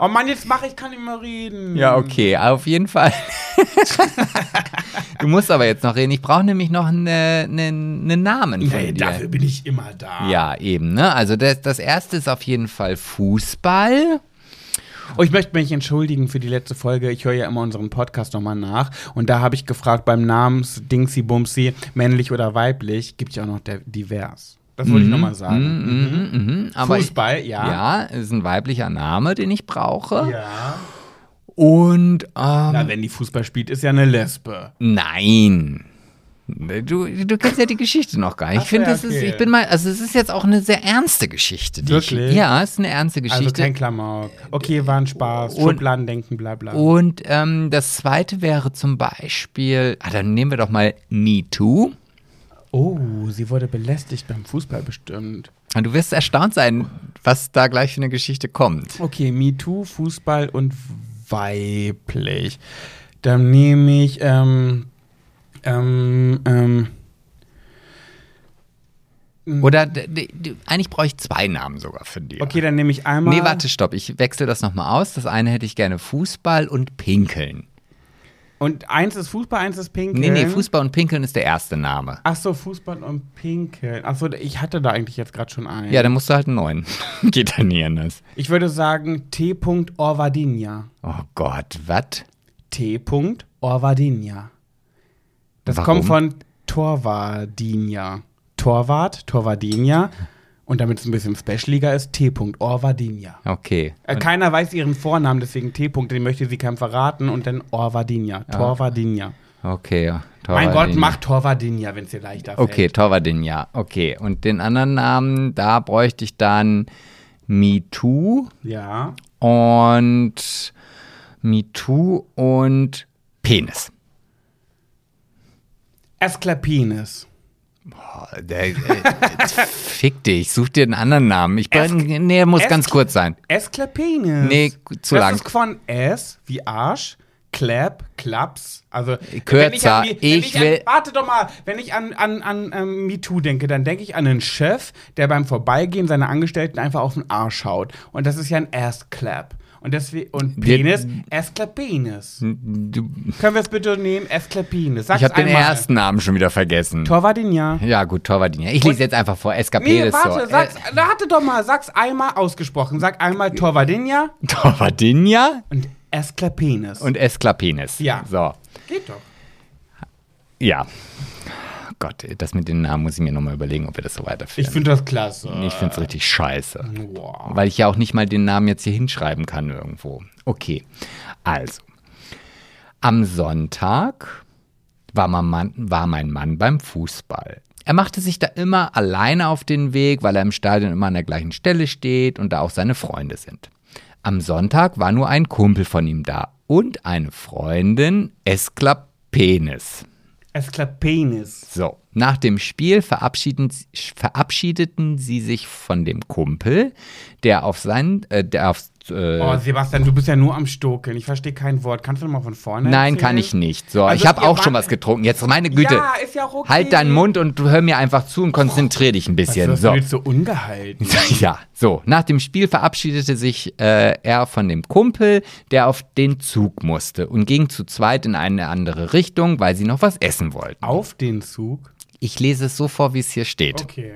Oh Mann, jetzt mach ich, kann nicht mehr reden. Ja, okay, auf jeden Fall. [laughs] du musst aber jetzt noch reden. Ich brauche nämlich noch einen eine, einen Namen von Nee, dir. dafür bin ich immer da. Ja, eben, ne? Also das, das erste ist auf jeden Fall Fußball. Oh, ich möchte mich entschuldigen für die letzte Folge. Ich höre ja immer unseren Podcast nochmal nach. Und da habe ich gefragt, beim Namens Dingsy Bumsy, männlich oder weiblich, gibt ja auch noch divers. Das wollte ich nochmal sagen. Mhm, mhm, aber Fußball, ja. Ja, ist ein weiblicher Name, den ich brauche. Ja. Und ähm, Na, wenn die Fußball spielt, ist ja eine Lesbe. nein. Du, du kennst ja die Geschichte noch gar nicht. Ach Ich finde, ja, das ist, okay. ich bin mal, also es ist jetzt auch eine sehr ernste Geschichte. Wirklich? Ich, ja, es ist eine ernste Also Geschichte. kein Klamauk. Okay, war ein Spaß. Und- Schubladendenken, bla bla. Und ähm, das zweite wäre zum Beispiel, ah, dann nehmen wir doch mal Me Too. Oh, sie wurde belästigt beim Fußball bestimmt. Und du wirst erstaunt sein, was da gleich für eine Geschichte kommt. Okay, MeToo, Fußball und weiblich. Dann nehme ich, ähm, ähm, ähm, Oder eigentlich brauche ich zwei Namen sogar für dich. okay, dann nehme ich einmal. Nee, warte, stopp. Ich wechsle das nochmal aus. Das eine hätte ich gerne Fußball und Pinkeln. Und eins ist Fußball, eins ist Pinkeln. Nee, nee, Fußball und Pinkeln ist der erste Name. Ach so, Fußball und Pinkeln. Ach so, ich hatte da eigentlich jetzt gerade schon einen. Ja, dann musst du halt einen neuen. [laughs] Geht da nie anders. Ich würde sagen T. Orvadinja. Oh Gott, was? T. Orvadinja. Das Warum? kommt von Torvadinja. Torwart, Torvadinja. Und damit es ein bisschen specialiger ist, T. Orvadinja. Okay. Äh, keiner weiß ihren Vornamen, deswegen T. Den möchte sie keinem verraten und dann Orvadinja. Torvadinja. Okay. ja. Mein Gott, mach Torvadinja, wenn es dir leichter fällt. Okay, Torvaldinja. Okay. Und den anderen Namen, da bräuchte ich dann MeToo Ja. und MeToo und Penis. Esklapines. Oh, der, äh, fick dich, such dir einen anderen Namen. Ich Es- bin, nee, muss es- ganz kurz sein. Esklapines. Nee, zu das lang. ist von S wie Arsch, Clap, Klaps. Also Kürzer. wenn ich, an, wenn Ich ich will- An, warte doch mal, wenn ich an, an, an ähm, MeToo denke, dann denke ich an einen Chef, der beim Vorbeigehen seiner Angestellten einfach auf den Arsch haut. Und das ist ja ein Ass-Clap. Und deswegen, und Penis, Esklapines. Du, Können wir es bitte nehmen? Esklapines. Sag's ich habe den ersten Namen schon wieder vergessen. Torvadinja. Ja, gut, Torvaldinja. Ich lese jetzt einfach vor. Nee, Escapedes warte, so. sag's, warte doch mal, sag's einmal ausgesprochen. Sag einmal Torvadinja Äh, Torvaldinja und Esklapines. und Esklapenis. Ja. So. Geht doch. Ja. Gott, das mit den Namen muss ich mir nochmal überlegen, ob wir das so weiterführen. Ich finde das klasse. Ich finde es richtig scheiße. Wow. Weil ich ja auch nicht mal den Namen jetzt hier hinschreiben kann irgendwo. Okay, also. Am Sonntag war mein, Mann, war mein Mann beim Fußball. Er machte sich da immer alleine auf den Weg, weil er im Stadion immer an der gleichen Stelle steht und da auch seine Freunde sind. Am Sonntag war nur ein Kumpel von ihm da und eine Freundin, Esklapenis. Esklapenis. So, nach dem Spiel verabschiedeten sie sich von dem Kumpel, der auf sein, äh, der auf, äh, Oh, Sebastian, du bist ja nur am Stokeln. Ich verstehe kein Wort. Kannst du mal von vorne nein, erzählen? kann ich nicht. So, Also, ich habe auch schon was getrunken. Jetzt meine Güte. Ja, ist ja okay. Halt deinen Mund und hör mir einfach zu und konzentrier dich ein bisschen. Was So. du jetzt so ungehalten? [laughs] Ja, so. Nach dem Spiel verabschiedete sich äh, er von dem Kumpel, der auf den Zug musste und ging zu zweit in eine andere Richtung, weil sie noch was essen wollten. Auf den Zug? Ich lese es so vor, wie es hier steht. Okay.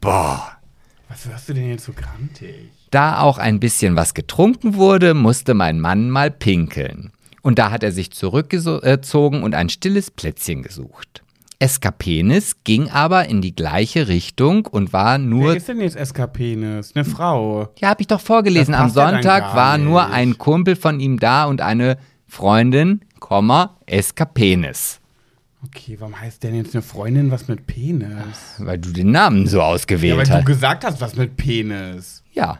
Boah. Was hörst du denn jetzt so grantig? Da auch ein bisschen was getrunken wurde, musste mein Mann mal pinkeln. Und da hat er sich zurückgezogen und ein stilles Plätzchen gesucht. Eskapenis ging aber in die gleiche Richtung und war Wer nur. ist denn jetzt Eskapenis? Eine Frau. Ja, habe ich doch vorgelesen. Am ja Sonntag war nur nicht. ein Kumpel von ihm da und eine Freundin, Komma, Eskapenis. Okay, warum heißt denn jetzt eine Freundin was mit Penis? Weil du den Namen so Ja, ausgewählt weil du hast. gesagt hast, was mit Penis. Ja.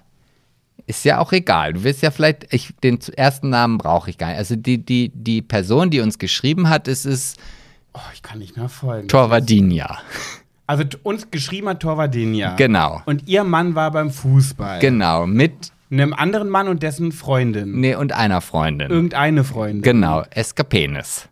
Ist ja auch egal. Du wirst ja vielleicht, ich, den ersten Namen brauche ich gar nicht. Also die, die, die Person, die uns geschrieben hat, ist es Oh, ich kann nicht nachfolgen. Torvadinja. Also t- uns geschrieben hat Torvadinja. Genau. Und ihr Mann war beim Fußball. Genau. Mit, Einem anderen Mann und dessen Freundin. nee, und einer Freundin. Irgendeine Freundin. Genau. Eskapenis.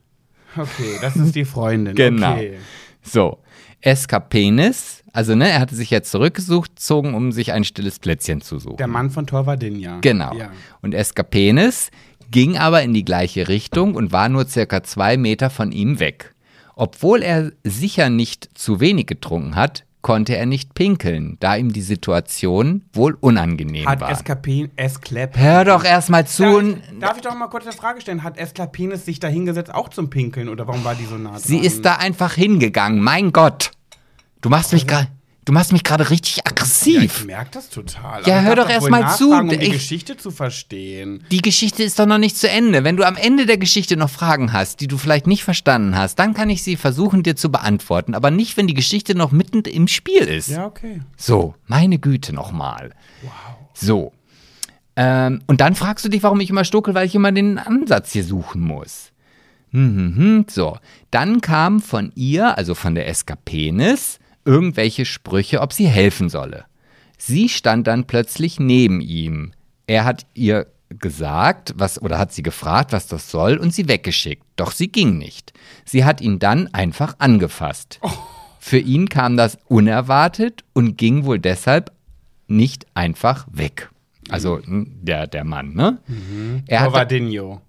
Okay, das ist die Freundin. Genau. Okay. So. Eskapenis, also ne, er hatte sich jetzt zurückgesucht, zogen, um sich ein stilles Plätzchen zu suchen. Der Mann von Torvadinja. Genau. Ja. Und Eskapenis ging aber in die gleiche Richtung und war nur circa zwei Meter von ihm weg. Obwohl er sicher nicht zu wenig getrunken hat, konnte er nicht pinkeln, da ihm die Situation wohl unangenehm Hat war. Eskapin, Esklap. Hör doch erstmal zu. Darf und- ich, darf ich doch mal kurz eine Frage stellen? Hat Esklapenis sich da hingesetzt auch zum Pinkeln oder warum war die so nah dran? Sie ist da einfach hingegangen. Mein Gott. Du machst mich gerade, du machst mich gerade richtig Ja, ich aggressiv. merke das total. Ja, Aber ich hör doch erst wohl mal zu. Um die Ich- Geschichte zu verstehen. Die Geschichte ist doch noch nicht zu Ende. Wenn du am Ende der Geschichte noch Fragen hast, die du vielleicht nicht verstanden hast, dann kann ich sie versuchen dir zu beantworten. Aber nicht, wenn die Geschichte noch mitten im Spiel ist. Ja, okay. So, meine Güte nochmal. Wow. So. Ähm, und dann fragst du dich, warum ich immer stokel, weil ich immer den Ansatz hier suchen muss. Hm, hm, hm. So, dann kam von ihr, also von der Eskapenis, irgendwelche Sprüche, ob sie helfen solle. Sie stand dann plötzlich neben ihm. Er hat ihr gesagt, was oder hat sie gefragt, was das soll und sie weggeschickt. Doch sie ging nicht. Sie hat ihn dann einfach angefasst. Für ihn kam das unerwartet und ging wohl deshalb nicht einfach weg. Also n- der, der Mann, ne? Er hat, Torvadinho.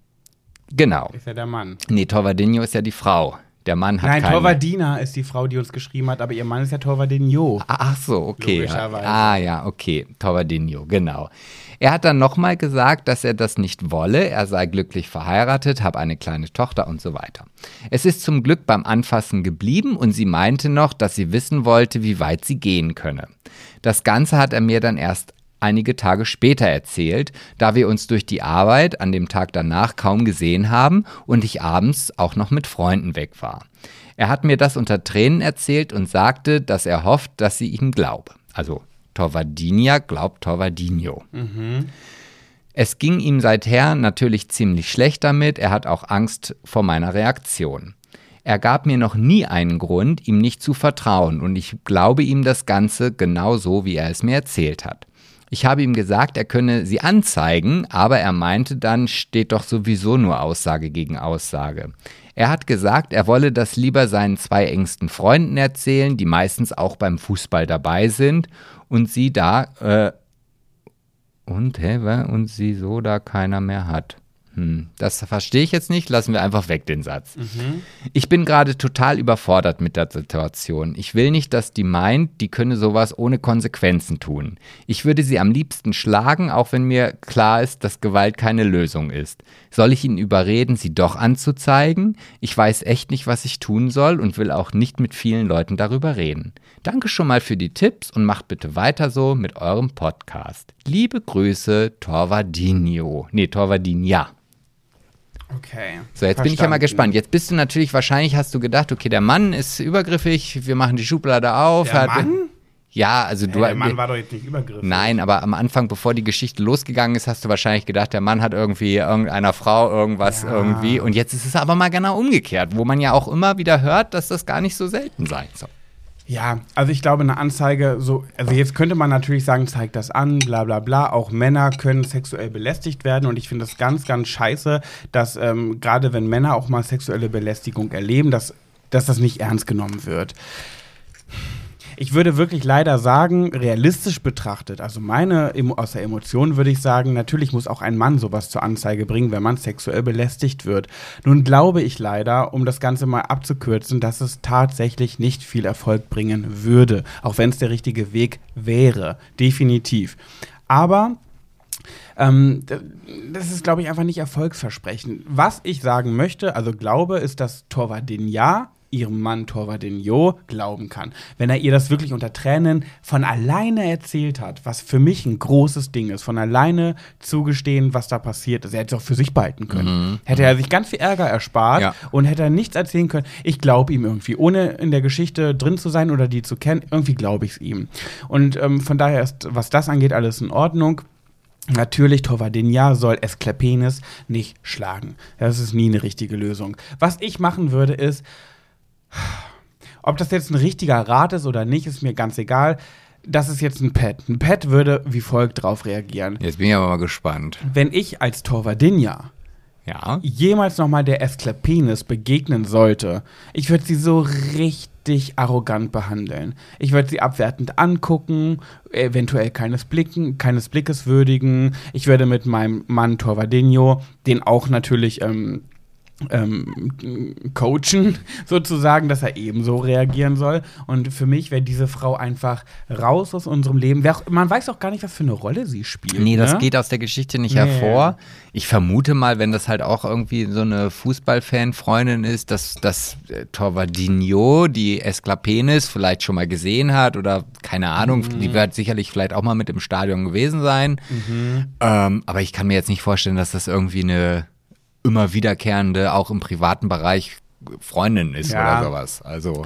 Genau. Ist ja der Mann. Nee, Torvadinho ist ja die Frau. Der Mann hat Nein, keine. Torvadina ist die Frau, die uns geschrieben hat, aber ihr Mann ist ja Torvadinho. Ah, Ach so, okay. Logischerweise. Ah ja, okay. Torvadinho, genau. Er hat dann nochmal gesagt, dass er das nicht wolle. Er sei glücklich verheiratet, habe eine kleine Tochter und so weiter. Es ist zum Glück beim Anfassen geblieben und sie meinte noch, dass sie wissen wollte, wie weit sie gehen könne. Das Ganze hat er mir dann erst einige Tage später erzählt, da wir uns durch die Arbeit an dem Tag danach kaum gesehen haben und ich abends auch noch mit Freunden weg war. Er hat mir das unter Tränen erzählt und sagte, dass er hofft, dass sie ihm glaube. Also Torvadinia glaubt Torvadinho. Es ging ihm seither natürlich ziemlich schlecht damit, er hat auch Angst vor meiner Reaktion. Er gab mir noch nie einen Grund, ihm nicht zu vertrauen und ich glaube ihm das Ganze genau so, wie er es mir erzählt hat. Ich habe ihm gesagt, er könne sie anzeigen, aber er meinte dann, steht doch sowieso nur Aussage gegen Aussage. Er hat gesagt, er wolle das lieber seinen zwei engsten Freunden erzählen, die meistens auch beim Fußball dabei sind und sie da, äh, und, hä, und sie so da keiner mehr hat. Hm, das verstehe ich jetzt nicht, lassen wir einfach weg den Satz. Ich bin gerade total überfordert mit der Situation. Ich will nicht, dass die meint, die könne sowas ohne Konsequenzen tun. Ich würde sie am liebsten schlagen, auch wenn mir klar ist, dass Gewalt keine Lösung ist. Soll ich ihn überreden, sie doch anzuzeigen? Ich weiß echt nicht, was ich tun soll und will auch nicht mit vielen Leuten darüber reden. Danke schon mal für die Tipps und macht bitte weiter so mit eurem Podcast. Liebe Grüße, Torvadinho. Nee, Torvadinha. Okay. So, jetzt bin ich ja mal Verstanden. gespannt. Jetzt bist du natürlich, wahrscheinlich hast du gedacht, okay, der Mann ist übergriffig, wir machen die Schublade auf. Der Mann? Ja, also Hey, du. der Mann war doch jetzt nicht übergriffig. Nein, aber am Anfang, bevor die Geschichte losgegangen ist, hast du wahrscheinlich gedacht, der Mann hat irgendwie irgendeiner Frau irgendwas Ja. irgendwie. Und jetzt ist es aber mal genau umgekehrt, wo man ja auch immer wieder hört, dass das gar nicht so selten sein soll. Ja, also ich glaube, eine Anzeige, so, also jetzt könnte man natürlich sagen, zeigt das an, bla bla bla. Auch Männer können sexuell belästigt werden und ich finde das ganz, ganz scheiße, dass ähm, gerade wenn Männer auch mal sexuelle Belästigung erleben, dass, dass das nicht ernst genommen wird. Ich würde wirklich leider sagen, realistisch betrachtet, also meine aus der Emotion würde ich sagen, natürlich muss auch ein Mann sowas zur Anzeige bringen, wenn man sexuell belästigt wird. Nun glaube ich leider, um das Ganze mal abzukürzen, dass es tatsächlich nicht viel Erfolg bringen würde, auch wenn es der richtige Weg wäre, definitiv. Aber ähm, das ist, glaube ich, einfach nicht erfolgsversprechend. Was ich sagen möchte, also glaube, ist, dass Torvadinja ihrem Mann Torvadinho glauben kann. Wenn er ihr das wirklich unter Tränen von alleine erzählt hat, was für mich ein großes Ding ist, von alleine zugestehen, was da passiert ist. Er hätte es auch für sich behalten können. Hätte er sich ganz viel Ärger erspart Ja. und hätte er nichts erzählen können. Ich glaube ihm irgendwie, ohne in der Geschichte drin zu sein oder die zu kennen, irgendwie glaube ich es ihm. Und ähm, von daher ist, was das angeht, alles in Ordnung. Natürlich, Tovadinja soll Esklepenis nicht schlagen. Das ist nie eine richtige Lösung. Was ich machen würde, ist, ob das jetzt ein richtiger Rat ist oder nicht, ist mir ganz egal. Das ist jetzt ein Pet. Ein Pet würde wie folgt drauf reagieren. Jetzt bin ich aber mal gespannt. Wenn ich als Torvadinja Ja. jemals nochmal der Esklepenis begegnen sollte, ich würde sie so richtig arrogant behandeln. Ich würde sie abwertend angucken, eventuell keines, Blicken, keines Blickes würdigen. Ich würde mit meinem Mann Torvadinho, den auch natürlich ähm, ähm, coachen, [laughs] sozusagen, dass er ebenso reagieren soll. Und für mich wäre diese Frau einfach raus aus unserem Leben. Man weiß auch gar nicht, was für eine Rolle sie spielt. Nee, das ne? geht aus der Geschichte nicht Nee. hervor. Ich vermute mal, wenn das halt auch irgendwie so eine Fußballfan-Freundin ist, dass, dass äh, Torvadinho die Esklapenis vielleicht schon mal gesehen hat oder keine Ahnung, Mhm. die wird sicherlich vielleicht auch mal mit im Stadion gewesen sein. Ähm, aber ich kann mir jetzt nicht vorstellen, dass das irgendwie eine immer wiederkehrende, auch im privaten Bereich Freundin ist Ja. oder sowas. Also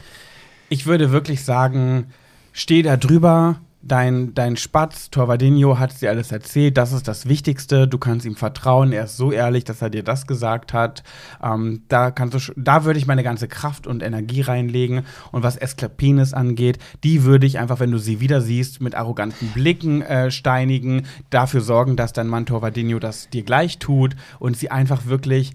Ich würde wirklich sagen, steh da drüber. Dein, dein Spatz, Torvadinho, hat dir alles erzählt. Das ist das Wichtigste. Du kannst ihm vertrauen. Er ist so ehrlich, dass er dir das gesagt hat. Ähm, da, kannst du, da würde ich meine ganze Kraft und Energie reinlegen. Und was Esklapenis angeht, die würde ich einfach, wenn du sie wieder siehst, mit arroganten Blicken äh, steinigen. Dafür sorgen, dass dein Mann Torvadinho das dir gleich tut und sie einfach wirklich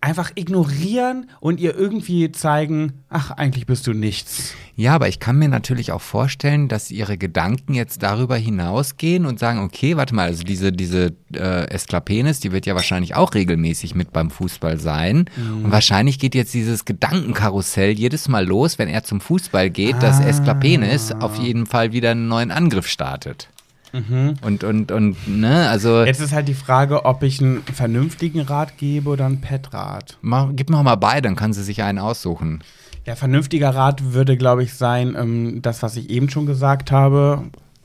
einfach ignorieren und ihr irgendwie zeigen, ach, eigentlich bist du nichts. Ja, aber ich kann mir natürlich auch vorstellen, dass ihre Gedanken jetzt darüber hinausgehen und sagen, okay, warte mal, also diese, diese äh, Esklapenis, die wird ja wahrscheinlich auch regelmäßig mit beim Fußball sein. Mhm. Und wahrscheinlich geht jetzt dieses Gedankenkarussell jedes Mal los, wenn er zum Fußball geht, ah. dass Esklapenis auf jeden Fall wieder einen neuen Angriff startet. Mhm. Und, und, und, ne, also. Jetzt ist halt die Frage, ob ich einen vernünftigen Rat gebe oder einen Pet-Rat. Gib mir mal beide, dann kann sie sich einen aussuchen. Ja, vernünftiger Rat würde, glaube ich, sein, ähm, das, was ich eben schon gesagt habe.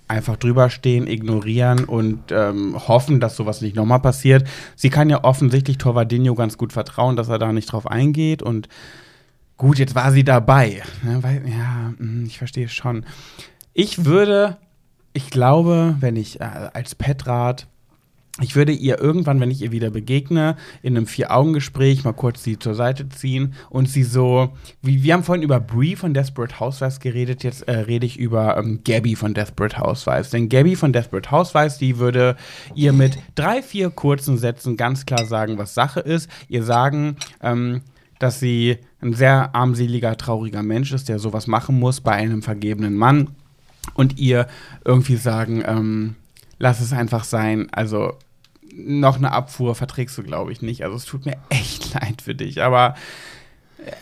Einfach drüber stehen, ignorieren und ähm, hoffen, dass sowas nicht nochmal passiert. Sie kann ja offensichtlich Torvadinho ganz gut vertrauen, dass er da nicht drauf eingeht. Und gut, jetzt war sie dabei. Ne? Weil, ja, hm, ich verstehe schon. Ich würde ich glaube, wenn ich äh, als Petrat ich würde ihr irgendwann, wenn ich ihr wieder begegne, in einem Vier-Augen-Gespräch mal kurz sie zur Seite ziehen und sie so, wie wir haben vorhin über Brie von Desperate Housewives geredet, jetzt äh, rede ich über ähm, Gabby von Desperate Housewives. Denn Gabby von Desperate Housewives, die würde ihr mit drei, vier kurzen Sätzen ganz klar sagen, was Sache ist. Ihr sagen, ähm, dass sie ein sehr armseliger, trauriger Mensch ist, der sowas machen muss bei einem vergebenen Mann und ihr irgendwie sagen, ähm, lass es einfach sein. Also noch eine Abfuhr verträgst du, glaube ich, nicht. Also es tut mir echt [laughs] leid für dich, aber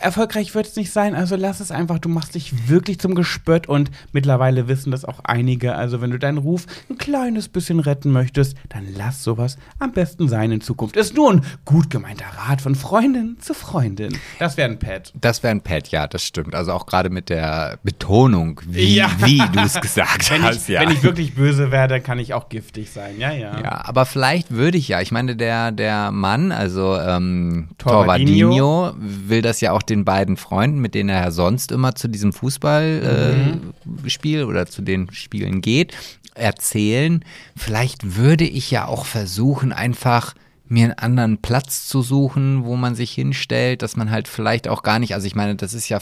erfolgreich wird es nicht sein, also lass es einfach. Du machst dich wirklich zum Gespött und mittlerweile wissen das auch einige. Also, wenn du deinen Ruf ein kleines bisschen retten möchtest, dann lass sowas am besten sein in Zukunft. Ist nur ein gut gemeinter Rat von Freundin zu Freundin. Das wäre ein Pad. Das wäre ein Pad, ja, das stimmt. Also auch gerade mit der Betonung, wie, ja. wie du es gesagt [laughs] wenn hast. Ich, ja. Wenn ich wirklich böse werde, kann ich auch giftig sein. Ja, ja. Ja, aber vielleicht würde ich ja. Ich meine, der, der Mann, also ähm, Torvadinho, Torvadinho will das ja auch den beiden Freunden, mit denen er ja sonst immer zu diesem Fußballspiel äh, mhm. oder zu den Spielen geht, erzählen. Vielleicht würde ich ja auch versuchen, einfach mir einen anderen Platz zu suchen, wo man sich hinstellt, dass man halt vielleicht auch gar nicht, also ich meine, das ist ja,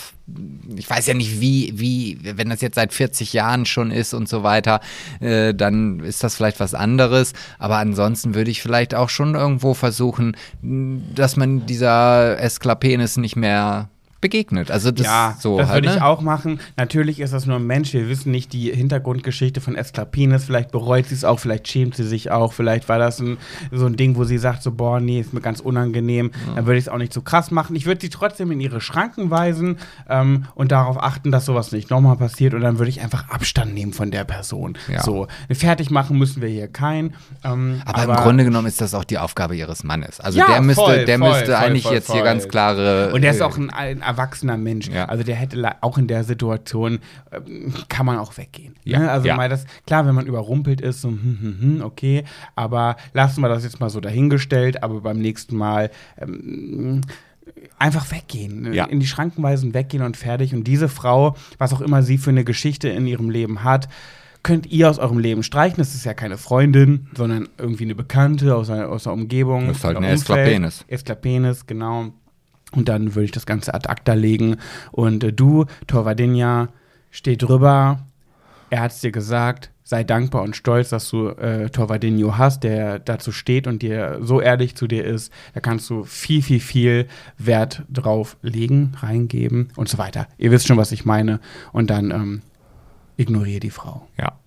ich weiß ja nicht, wie, wie, wenn das jetzt seit 40 Jahren schon ist und so weiter, äh, dann ist das vielleicht was anderes. Aber ansonsten würde ich vielleicht auch schon irgendwo versuchen, dass man dieser Esklapenis nicht mehr begegnet. Also das ja, so das halt, würde ne? ich auch machen. Natürlich ist das nur ein Mensch. Wir wissen nicht die Hintergrundgeschichte von Esklapines. Vielleicht bereut sie es auch, vielleicht schämt sie sich auch. Vielleicht war das ein, so ein Ding, wo sie sagt so, boah, nee, ist mir ganz unangenehm. Ja. Dann würde ich es auch nicht so krass machen. Ich würde sie trotzdem in ihre Schranken weisen ähm, und darauf achten, dass sowas nicht nochmal passiert. Und dann würde ich einfach Abstand nehmen von der Person. Ja. So, fertig machen müssen wir hier keinen. Ähm, aber, aber, im Grunde genommen ist das auch die Aufgabe ihres Mannes. Also ja, der müsste, voll, der voll, müsste voll, eigentlich jetzt hier ganz klare. Und der ist auch ein, ein erwachsener Mensch. Ja. Also der hätte auch in der Situation, äh, kann man auch weggehen. Ja. Ne? Also ja. mal das, klar, wenn man überrumpelt ist, so, hm, hm, hm, okay, aber lassen wir das jetzt mal so dahingestellt, aber beim nächsten Mal ähm, einfach weggehen, ja. in die Schrankenweisen weggehen und fertig. Und diese Frau, was auch immer sie für eine Geschichte in ihrem Leben hat, könnt ihr aus eurem Leben streichen. Das ist ja keine Freundin, sondern irgendwie eine Bekannte aus, einer, aus der Umgebung. Das ist halt eine Esklapenis. Esklapenis, genau. Und dann würde ich das Ganze ad acta legen. Und äh, du, Torvadinja, steh drüber. Er hat es dir gesagt. Sei dankbar und stolz, dass du äh, Torvadinho hast, der dazu steht und dir so ehrlich zu dir ist. Da kannst du viel, viel, viel Wert drauf legen, reingeben und so weiter. Ihr wisst schon, was ich meine. Und dann ähm, ignoriere die Frau. Ja.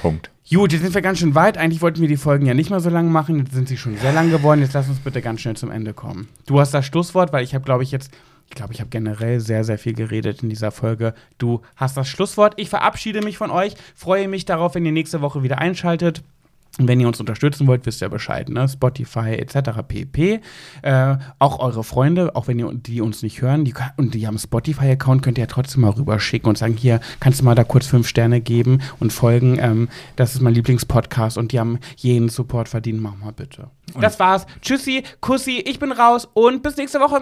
Punkt. Gut, jetzt sind wir ganz schön weit. Eigentlich wollten wir die Folgen ja nicht mal so lang machen. Jetzt sind sie schon sehr lang geworden. Jetzt lass uns bitte ganz schnell zum Ende kommen. Du hast das Schlusswort, weil ich habe, glaube ich, jetzt, ich glaube, ich habe generell sehr, sehr viel geredet in dieser Folge. Du hast das Schlusswort. Ich verabschiede mich von euch. Freue mich darauf, wenn ihr nächste Woche wieder einschaltet. Und wenn ihr uns unterstützen wollt, wisst ihr Bescheid, ne? Spotify etc. pp. Äh, auch eure Freunde, auch wenn ihr die uns nicht hören, die, und die haben Spotify-Account, könnt ihr ja trotzdem mal rüberschicken und sagen, hier, kannst du mal da kurz fünf Sterne geben und folgen. Ähm, das ist mein Lieblingspodcast und die haben jeden Support verdient. Mach mal bitte. Und das war's. Tschüssi, Kussi, ich bin raus und bis nächste Woche.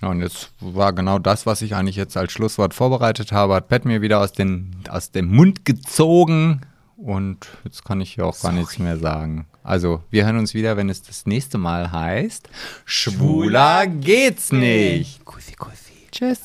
Ja, und jetzt war genau das, was ich eigentlich jetzt als Schlusswort vorbereitet habe, hat Pat mir wieder aus, den, aus dem Mund gezogen. Und jetzt kann ich hier auch Sorry. gar nichts mehr sagen. Also, wir hören uns wieder, wenn es das nächste Mal heißt: Schwuler geht's nicht. Kussi, kussi. Tschüss.